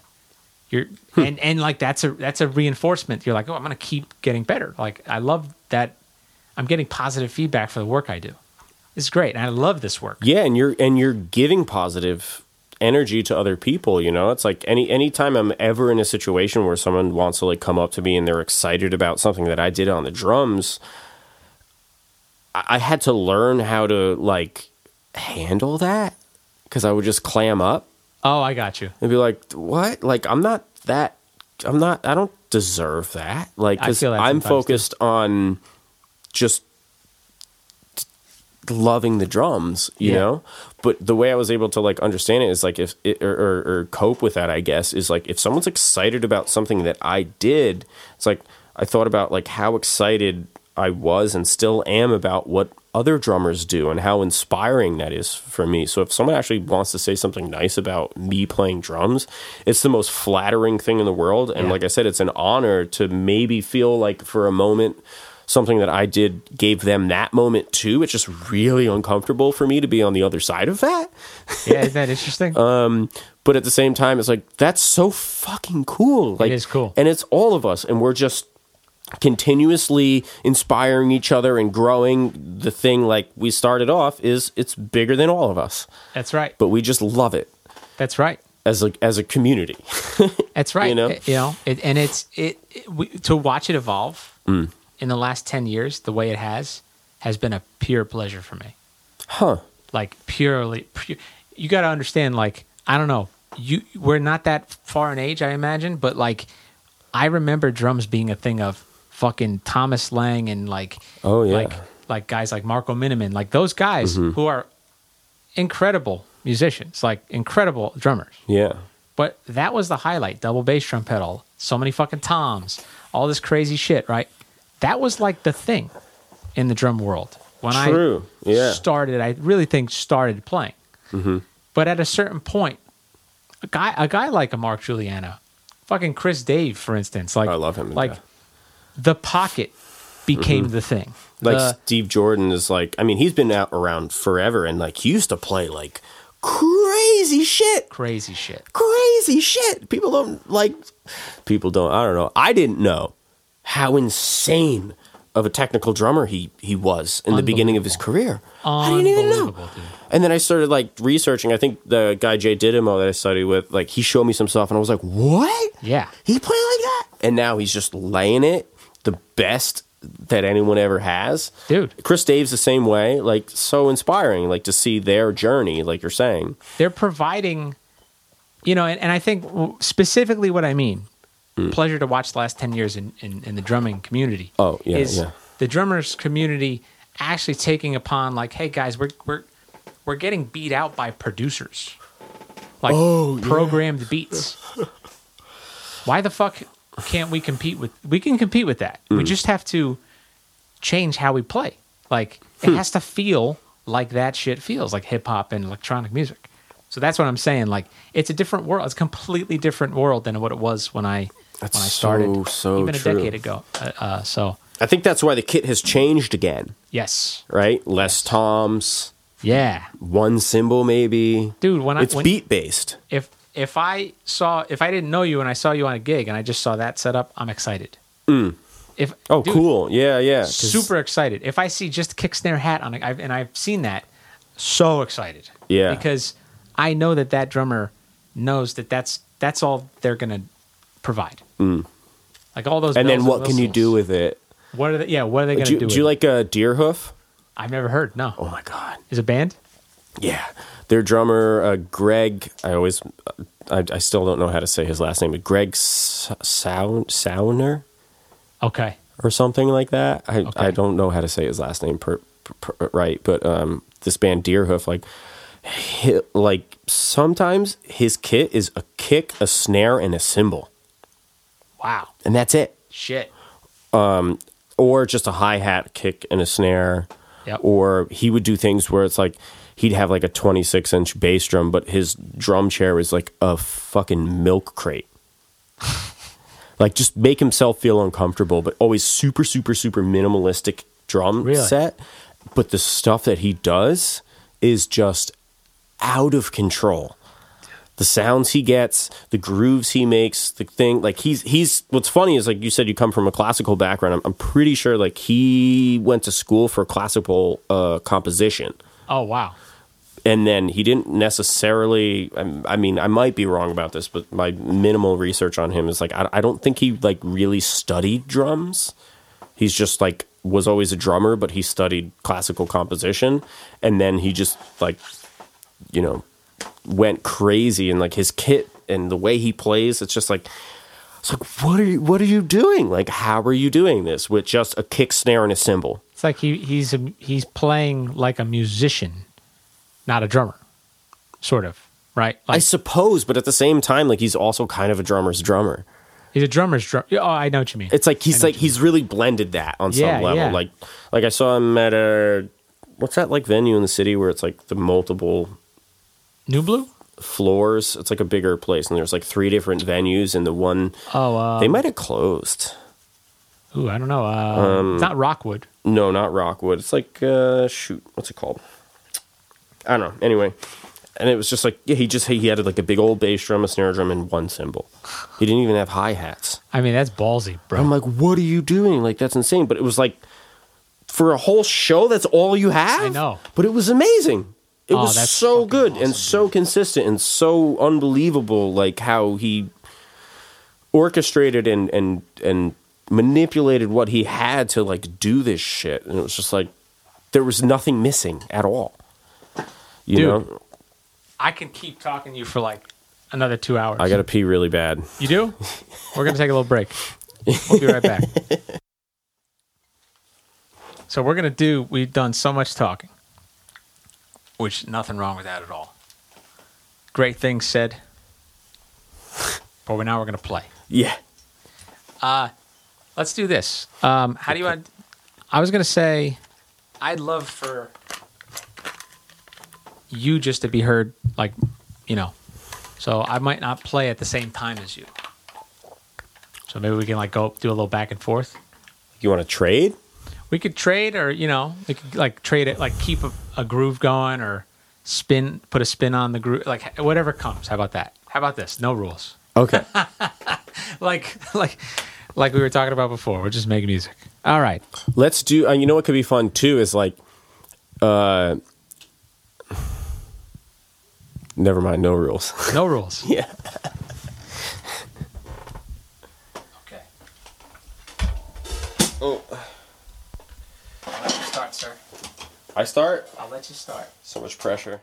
[SPEAKER 2] you're
[SPEAKER 1] Hmm.
[SPEAKER 2] and and like that's a that's a reinforcement. You're like, oh, I'm gonna keep getting better. Like I love that. I'm getting positive feedback for the work I do. It's great, and I love this work.
[SPEAKER 1] Yeah, and you're and you're giving positive energy to other people, you know? It's like any anytime I'm ever in a situation where someone wants to like come up to me and they're excited about something that I did on the drums, I, had to learn how to like handle that cuz I would just clam up
[SPEAKER 2] Oh, I got you.
[SPEAKER 1] and be like, "What? Like I'm not that I'm not I don't deserve that." Like
[SPEAKER 2] I
[SPEAKER 1] cuz
[SPEAKER 2] feel that
[SPEAKER 1] I'm
[SPEAKER 2] sometimes, too.
[SPEAKER 1] focused on just loving the drums, you
[SPEAKER 2] Yeah.
[SPEAKER 1] know? But the way I was able to like understand it is like if it, or, or, or cope with that, I guess, is like if someone's excited about something that I did, it's like I thought about like how excited I was and still am about what other drummers do and how inspiring that is for me. So if someone actually wants to say something nice about me playing drums, it's the most flattering thing in the world. And
[SPEAKER 2] Yeah.
[SPEAKER 1] like I said, it's an honor to maybe feel like for a moment something that I did gave them that moment too. It's just really uncomfortable for me to be on the other side of that. (laughs)
[SPEAKER 2] Yeah, isn't that interesting?
[SPEAKER 1] Uh, (laughs) But at the same time, it's like that's so fucking cool. Like it
[SPEAKER 2] is cool.
[SPEAKER 1] and it's all of us, and we're just continuously inspiring each other and growing. The thing like we started off is it's bigger than all of us,
[SPEAKER 2] that's right.
[SPEAKER 1] but we just love it
[SPEAKER 2] That's right.
[SPEAKER 1] as a as a community. (laughs)
[SPEAKER 2] That's right.
[SPEAKER 1] You know?
[SPEAKER 2] It- you know, it, and it's it, it we, to watch it evolve
[SPEAKER 1] Mm.
[SPEAKER 2] in the last ten years, the way it has, has been a pure pleasure for me.
[SPEAKER 1] huh?
[SPEAKER 2] Like purely, pure, you got to understand. Like I don't know, you we're not that far in age, I imagine, but like I remember drums being a thing of fucking Thomas Lang and like
[SPEAKER 1] Oh, yeah.
[SPEAKER 2] like like guys like Marco Minnemann, like those guys
[SPEAKER 1] Mm-hmm.
[SPEAKER 2] who are incredible musicians, like incredible drummers.
[SPEAKER 1] Yeah.
[SPEAKER 2] But that was the highlight. Double bass drum pedal, so many fucking toms, all this crazy shit, right? That was like the thing in the drum world. When
[SPEAKER 1] True.
[SPEAKER 2] I
[SPEAKER 1] Yeah.
[SPEAKER 2] started, I really think started playing.
[SPEAKER 1] Mm-hmm.
[SPEAKER 2] But at a certain point, a guy, a guy like a Mark Guiliana, fucking Chris Dave, for instance, like
[SPEAKER 1] I love him,
[SPEAKER 2] Like
[SPEAKER 1] yeah.
[SPEAKER 2] The pocket became the thing.
[SPEAKER 1] Mm-hmm. Like
[SPEAKER 2] The-
[SPEAKER 1] Steve Jordan is like, I mean, he's been out around forever, and like he used to play like crazy shit,
[SPEAKER 2] crazy shit.
[SPEAKER 1] crazy shit. People don't like. People don't. I don't know. I didn't know how insane of a technical drummer he he was in the beginning of his career. I didn't even know.
[SPEAKER 2] Dude.
[SPEAKER 1] And then I started like researching. I think the guy Jay Didimo that I studied with, like he showed me some stuff, and I was like, "What?
[SPEAKER 2] Yeah.
[SPEAKER 1] he played like that?" And now he's just laying it the best that anyone ever has,
[SPEAKER 2] Dude.
[SPEAKER 1] Chris Dave's the same way. Like so inspiring, like to see their journey, like you're saying.
[SPEAKER 2] they're providing you know and, and i think specifically what i mean
[SPEAKER 1] Hmm.
[SPEAKER 2] pleasure to watch the last 10 years in, in, in the drumming community
[SPEAKER 1] Oh, yeah,
[SPEAKER 2] is
[SPEAKER 1] yeah.
[SPEAKER 2] the drummers community actually taking upon like hey guys we're we're we're getting beat out by producers like
[SPEAKER 1] Oh,
[SPEAKER 2] programmed beats why the fuck can't we compete with we can compete with that we
[SPEAKER 1] Hmm.
[SPEAKER 2] just have to change how we play like it
[SPEAKER 1] Hmm.
[SPEAKER 2] has to feel like that shit feels like hip hop and electronic music so that's what i'm saying like it's a different world it's a completely different world than what it was when i
[SPEAKER 1] That's
[SPEAKER 2] when i started
[SPEAKER 1] so
[SPEAKER 2] even a
[SPEAKER 1] true.
[SPEAKER 2] decade ago uh, uh, so
[SPEAKER 1] I think that's why the kit has changed again,
[SPEAKER 2] yes
[SPEAKER 1] right? Less toms,
[SPEAKER 2] yeah
[SPEAKER 1] one cymbal maybe.
[SPEAKER 2] dude when i
[SPEAKER 1] It's
[SPEAKER 2] when,
[SPEAKER 1] beat based.
[SPEAKER 2] if if i saw if i didn't know you and i saw you on a gig and i just saw that setup i'm excited if
[SPEAKER 1] Oh,
[SPEAKER 2] dude,
[SPEAKER 1] cool. Yeah, yeah. 'cause-
[SPEAKER 2] super excited. If I see just kick snare hat on it, I've, and I've seen that, so excited.
[SPEAKER 1] Yeah.
[SPEAKER 2] Because I know that that drummer knows that that's that's all they're gonna provide. Like all those.
[SPEAKER 1] Mm. and then what can you do with it?
[SPEAKER 2] What are they? Yeah. What are they gonna
[SPEAKER 1] Do you,
[SPEAKER 2] do?
[SPEAKER 1] do you like a
[SPEAKER 2] Deerhoof? I've never heard. No.
[SPEAKER 1] Oh my god.
[SPEAKER 2] Is it a band?
[SPEAKER 1] Yeah, their drummer uh, Greg. I always, I, I still don't know how to say his last name, but Greg S- Sound Sauner
[SPEAKER 2] Okay.
[SPEAKER 1] or something like that. I
[SPEAKER 2] Okay.
[SPEAKER 1] I don't know how to say his last name per, per, per- right, but um, this band Deerhoof, like, hi like sometimes his kit is a kick, a snare, and a cymbal,
[SPEAKER 2] Wow.
[SPEAKER 1] and that's it.
[SPEAKER 2] Shit.
[SPEAKER 1] or just a hi hat kick and a snare.
[SPEAKER 2] Yep.
[SPEAKER 1] Or he would do things where it's like he'd have like a 26 inch bass drum, but his drum chair was like a fucking milk crate. (laughs) like just make himself feel uncomfortable, but always super, super, super minimalistic drum
[SPEAKER 2] Really?
[SPEAKER 1] set. But the stuff that he does is just out of control the sounds he gets, the grooves he makes, the thing like he's he's what's funny is like you said you come from a classical background. I'm, I'm pretty sure like he went to school for classical uh, composition,
[SPEAKER 2] Oh wow.
[SPEAKER 1] And then he didn't necessarily. I, mean, I might be wrong about this, but my minimal research on him is like I, I don't think he like really studied drums. He's just like was always a drummer, but he studied classical composition, and then he just like you know went crazy and like his kit and the way he plays it's just like it's like what are you what are you doing like how are you doing this with just a kick snare and a cymbal
[SPEAKER 2] It's like he he's a, he's playing like a musician, not a drummer, sort of. Right. Like, i
[SPEAKER 1] suppose but at the same time like he's also kind of a drummer's drummer
[SPEAKER 2] he's a drummer's drum. Oh, I know what you mean.
[SPEAKER 1] it's like he's like he's really blended that on
[SPEAKER 2] Yeah,
[SPEAKER 1] some level
[SPEAKER 2] yeah.
[SPEAKER 1] like like i saw him at a what's that like venue in the city where it's like the multiple
[SPEAKER 2] New Blue.
[SPEAKER 1] floors it's like a bigger place and there's like three different venues and the one
[SPEAKER 2] Oh, uh,
[SPEAKER 1] they might have closed
[SPEAKER 2] ooh, I don't know. Uh,
[SPEAKER 1] Um,
[SPEAKER 2] it's not Rockwood.
[SPEAKER 1] No, not Rockwood. It's like uh shoot, what's it called? I don't know. Anyway, and it was just like yeah, he just he had like a big old bass drum, a snare drum, and one cymbal. He didn't even have hi hats.
[SPEAKER 2] I mean, that's ballsy, bro.
[SPEAKER 1] I'm like, what are you doing? Like that's insane. But it was like for a whole show, that's all you have.
[SPEAKER 2] I know.
[SPEAKER 1] but it was amazing. It
[SPEAKER 2] Oh,
[SPEAKER 1] was so good
[SPEAKER 2] awesome,
[SPEAKER 1] and so consistent and so unbelievable. Like how he orchestrated and and and manipulated what he had to like do this shit, and it was just like there was nothing missing at all. You
[SPEAKER 2] Dude.
[SPEAKER 1] know,
[SPEAKER 2] I can keep talking to you for like another two hours.
[SPEAKER 1] I got to pee really bad.
[SPEAKER 2] You do? (laughs) We're gonna take a little break. We'll be right back. (laughs) So we're gonna do. We've done so much talking, which nothing wrong with that at all. Great things said, but now we're gonna play.
[SPEAKER 1] Yeah.
[SPEAKER 2] Uh, let's do this. Um, how do you want? I was gonna say, I'd love for you just to be heard, like, you know. So I might not play at the same time as you. So maybe we can like go do a little back and forth.
[SPEAKER 1] You want to trade?
[SPEAKER 2] We could trade, or you know, we could like trade it, like keep a, a groove going, or spin, put a spin on the groove, like whatever comes. How about that? How about this? No rules.
[SPEAKER 1] Okay. (laughs)
[SPEAKER 2] Like, like, like we were talking about before. We're just making music. All right.
[SPEAKER 1] Let's do. Uh, you know what could be fun too is like, uh, never mind, no rules. (laughs)
[SPEAKER 2] No rules.
[SPEAKER 1] yeah.
[SPEAKER 2] Okay.
[SPEAKER 1] Oh,
[SPEAKER 2] I'll let you start, sir.
[SPEAKER 1] I start.
[SPEAKER 2] I'll let you start.
[SPEAKER 1] So much pressure.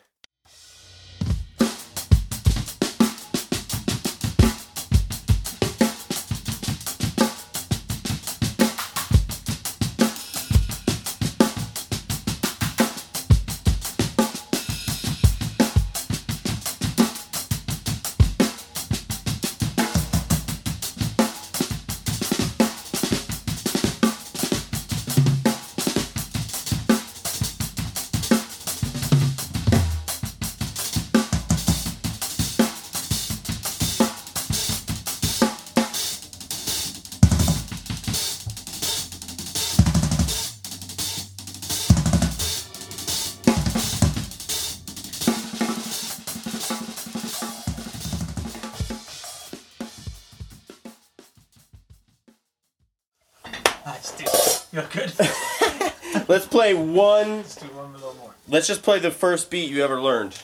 [SPEAKER 2] Good. (laughs)
[SPEAKER 1] Let's play one.
[SPEAKER 2] Let's do one little more.
[SPEAKER 1] Let's just play the first beat you ever learned.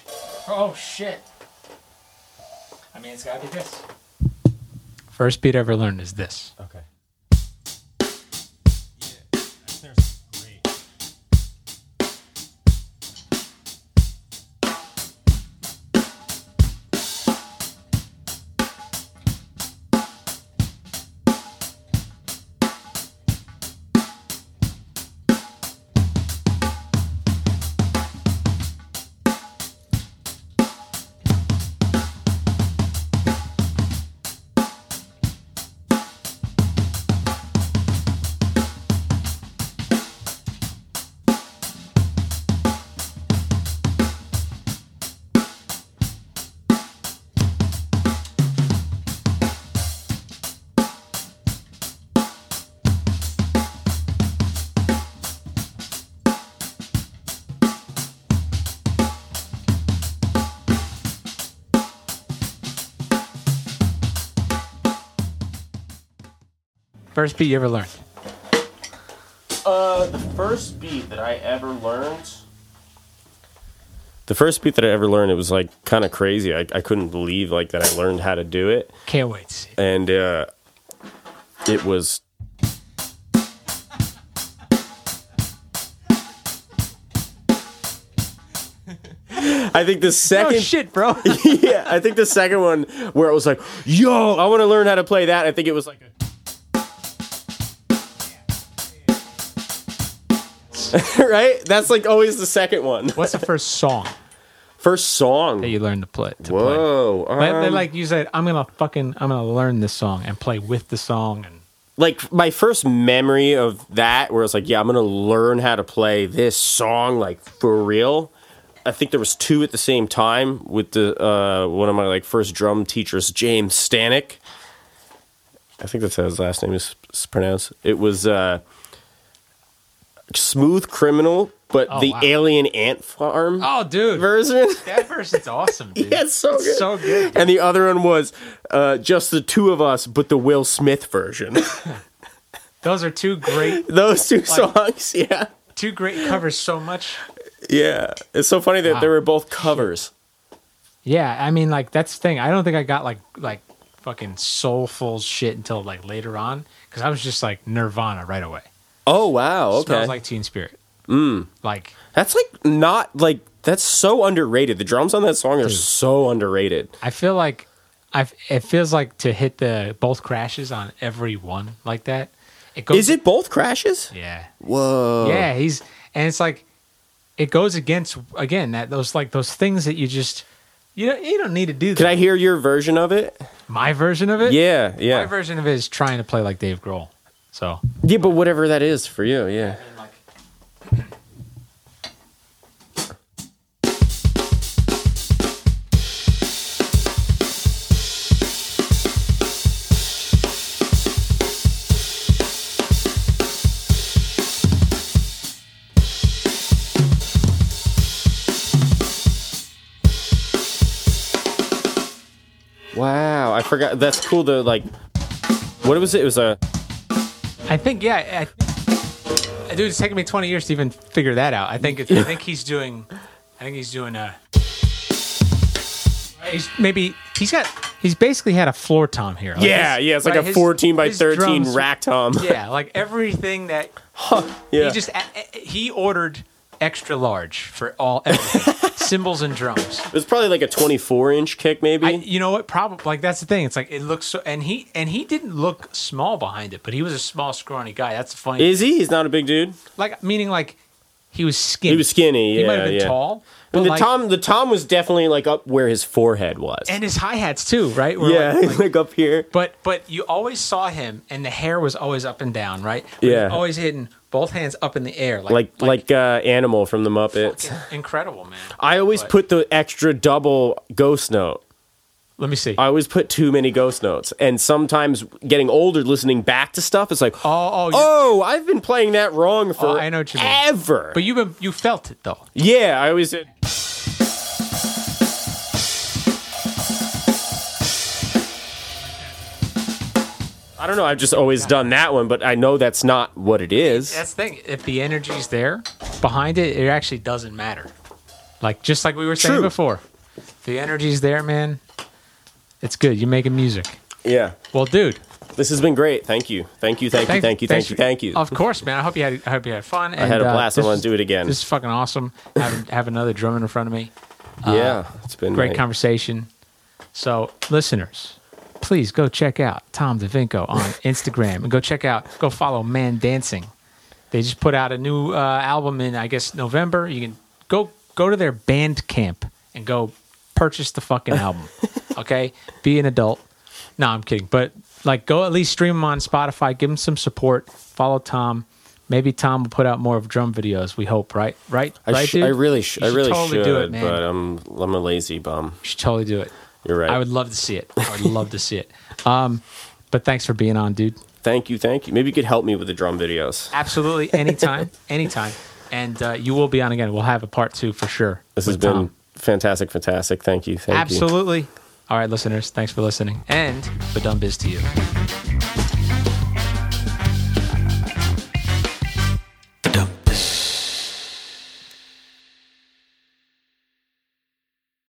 [SPEAKER 2] Oh shit. I mean, it's gotta be this. First beat I ever learned is this. First beat you ever learned.
[SPEAKER 1] Uh, the first beat that I ever learned. The first beat that I ever learned, it was like kind of crazy. I, I couldn't believe like that I learned how to do it,
[SPEAKER 2] Can't wait to see.
[SPEAKER 1] and uh, it was. I think the (laughs)
[SPEAKER 2] Oh
[SPEAKER 1] second
[SPEAKER 2] shit, bro. (laughs)
[SPEAKER 1] yeah, I think the second one where it was like, "Yo, I want to learn how to play that." I think it was like a (laughs) right. That's like always the second one.
[SPEAKER 2] What's the first song
[SPEAKER 1] First song.
[SPEAKER 2] that you learned to play? To play?
[SPEAKER 1] Whoa.
[SPEAKER 2] Like,
[SPEAKER 1] um,
[SPEAKER 2] like you said, I'm gonna fucking, I'm gonna learn this song and play with the song and
[SPEAKER 1] like my first memory of that where it's like yeah i'm gonna learn how to play this song like for real i think there was two at the same time with the uh, one of my like first drum teachers james stanek i think that's how his last name is is pronounced it was uh, smooth criminal but
[SPEAKER 2] Oh,
[SPEAKER 1] the
[SPEAKER 2] wow.
[SPEAKER 1] alien ant farm
[SPEAKER 2] Oh, dude,
[SPEAKER 1] version (laughs)
[SPEAKER 2] that version's awesome, dude.
[SPEAKER 1] yeah, it's so
[SPEAKER 2] It's
[SPEAKER 1] good.
[SPEAKER 2] so good.
[SPEAKER 1] And the other one was uh, just the two of us, but the Will Smith version. (laughs)
[SPEAKER 2] Those are two great, (laughs)
[SPEAKER 1] Those two songs, yeah.
[SPEAKER 2] two great covers. So much.
[SPEAKER 1] Yeah, it's so funny that
[SPEAKER 2] Wow.
[SPEAKER 1] they were both covers.
[SPEAKER 2] Yeah, I mean, like that's the thing. I don't think I got like like fucking soulful shit until like later on because I was just like Nirvana right away.
[SPEAKER 1] Oh wow, okay,
[SPEAKER 2] Smells like Teen Spirit. Mm. Like
[SPEAKER 1] that's like not like that's so underrated. The drums on that song are
[SPEAKER 2] Dude.
[SPEAKER 1] so underrated.
[SPEAKER 2] I feel like I it feels like to hit the both crashes on every one like that. It goes.
[SPEAKER 1] Is it both crashes?
[SPEAKER 2] Yeah.
[SPEAKER 1] Whoa,
[SPEAKER 2] Yeah, he's and it's like it goes against again that those like those things that you just you don't you don't need to do.
[SPEAKER 1] Can
[SPEAKER 2] that.
[SPEAKER 1] I hear your version of it?
[SPEAKER 2] My version of it.
[SPEAKER 1] Yeah, yeah.
[SPEAKER 2] My version of it is trying to play like Dave Grohl. So
[SPEAKER 1] yeah. But whatever that is for you, yeah. Wow, I forgot. That's cool. To like, what was it? It was a.
[SPEAKER 2] I think yeah, I, dude, it's taken me twenty years to even figure that out. I think it's, I think he's doing, I think he's doing a. He's maybe he's got he's basically had a floor tom here. Like
[SPEAKER 1] Yeah,
[SPEAKER 2] his-
[SPEAKER 1] yeah. It's like
[SPEAKER 2] right,
[SPEAKER 1] a
[SPEAKER 2] his-
[SPEAKER 1] 14 by
[SPEAKER 2] his
[SPEAKER 1] 13
[SPEAKER 2] drums-
[SPEAKER 1] rack tom.
[SPEAKER 2] Yeah, like everything that (laughs)
[SPEAKER 1] yeah.
[SPEAKER 2] he just he ordered extra large for all everything, (laughs) cymbals and drums.
[SPEAKER 1] it was probably like a 24 inch kick, maybe.
[SPEAKER 2] I, you know what? Probably like that's the thing. It's like it looks so, and he and he didn't look small behind it, but he was a small, scrawny guy. That's funny.
[SPEAKER 1] Is he? He's not a big dude.
[SPEAKER 2] like meaning like he was skinny.
[SPEAKER 1] He was skinny.
[SPEAKER 2] He might have been
[SPEAKER 1] yeah.
[SPEAKER 2] tall,
[SPEAKER 1] But the
[SPEAKER 2] like,
[SPEAKER 1] tom, the tom was definitely like up where his forehead was.
[SPEAKER 2] and his hi hats too, right? Were
[SPEAKER 1] yeah,
[SPEAKER 2] like-
[SPEAKER 1] like, (laughs)
[SPEAKER 2] like-
[SPEAKER 1] up here.
[SPEAKER 2] but but you always saw him, and the hair was always up and down, right? But
[SPEAKER 1] Yeah.
[SPEAKER 2] always hitting both hands up in the air, like
[SPEAKER 1] Like like uh, animal from the Muppets.
[SPEAKER 2] incredible, man.
[SPEAKER 1] I always
[SPEAKER 2] But-
[SPEAKER 1] put the extra double ghost note.
[SPEAKER 2] Let me see.
[SPEAKER 1] I always put too many ghost notes, and sometimes getting older, listening back to stuff, it's like,
[SPEAKER 2] oh, oh,
[SPEAKER 1] oh, I've been playing that wrong for
[SPEAKER 2] Oh, I know what you mean.
[SPEAKER 1] ever.
[SPEAKER 2] but you been you felt it though.
[SPEAKER 1] yeah, I always did. I don't know. I've just always done that one, but I know that's not what it is.
[SPEAKER 2] That's the thing. If the energy's there behind it, it actually doesn't matter. Like just like we were saying
[SPEAKER 1] True.
[SPEAKER 2] before, if the energy's there, man. It's good. You're making music.
[SPEAKER 1] Yeah.
[SPEAKER 2] Well, dude,
[SPEAKER 1] This has been great. Thank you. Thank you. Thank you. Thank you. Thank you. Thank you.
[SPEAKER 2] Of course, man. I hope you had. I hope you had fun.
[SPEAKER 1] I had a uh, blast. I want to do it again.
[SPEAKER 2] This is fucking awesome. Having have another drummer in front of me.
[SPEAKER 1] yeah. Uh, it's been
[SPEAKER 2] Great
[SPEAKER 1] nice.
[SPEAKER 2] conversation. So, listeners, please go check out Tom DeVinko on (laughs) Instagram and go check out, go follow ManDancing. They just put out a new uh, album in, I guess, November. You can go go to their Bandcamp and go purchase the fucking (laughs) album. okay, be an adult. No, I'm kidding. But like, go at least stream them on Spotify. Give them some support. Follow Tom. Maybe Tom will put out more of drum videos. We hope, right? Right?
[SPEAKER 1] I,
[SPEAKER 2] right,
[SPEAKER 1] sh-
[SPEAKER 2] dude?
[SPEAKER 1] I really, sh- I really
[SPEAKER 2] totally
[SPEAKER 1] should,
[SPEAKER 2] do it, man.
[SPEAKER 1] but I'm, I'm a lazy bum.
[SPEAKER 2] You should totally do it.
[SPEAKER 1] You're right.
[SPEAKER 2] I would love to see it. I would love to see it. Um, but thanks for being on, dude.
[SPEAKER 1] Thank you. Thank you. Maybe you could help me with the drum videos.
[SPEAKER 2] Absolutely, anytime, (laughs) anytime. And uh, you will be on again. We'll have a part two for sure.
[SPEAKER 1] This has been
[SPEAKER 2] Tom.
[SPEAKER 1] fantastic. Fantastic. Thank you. Thank you.
[SPEAKER 2] absolutely. All right, listeners, thanks for listening, and Ba Dum Bizz to you.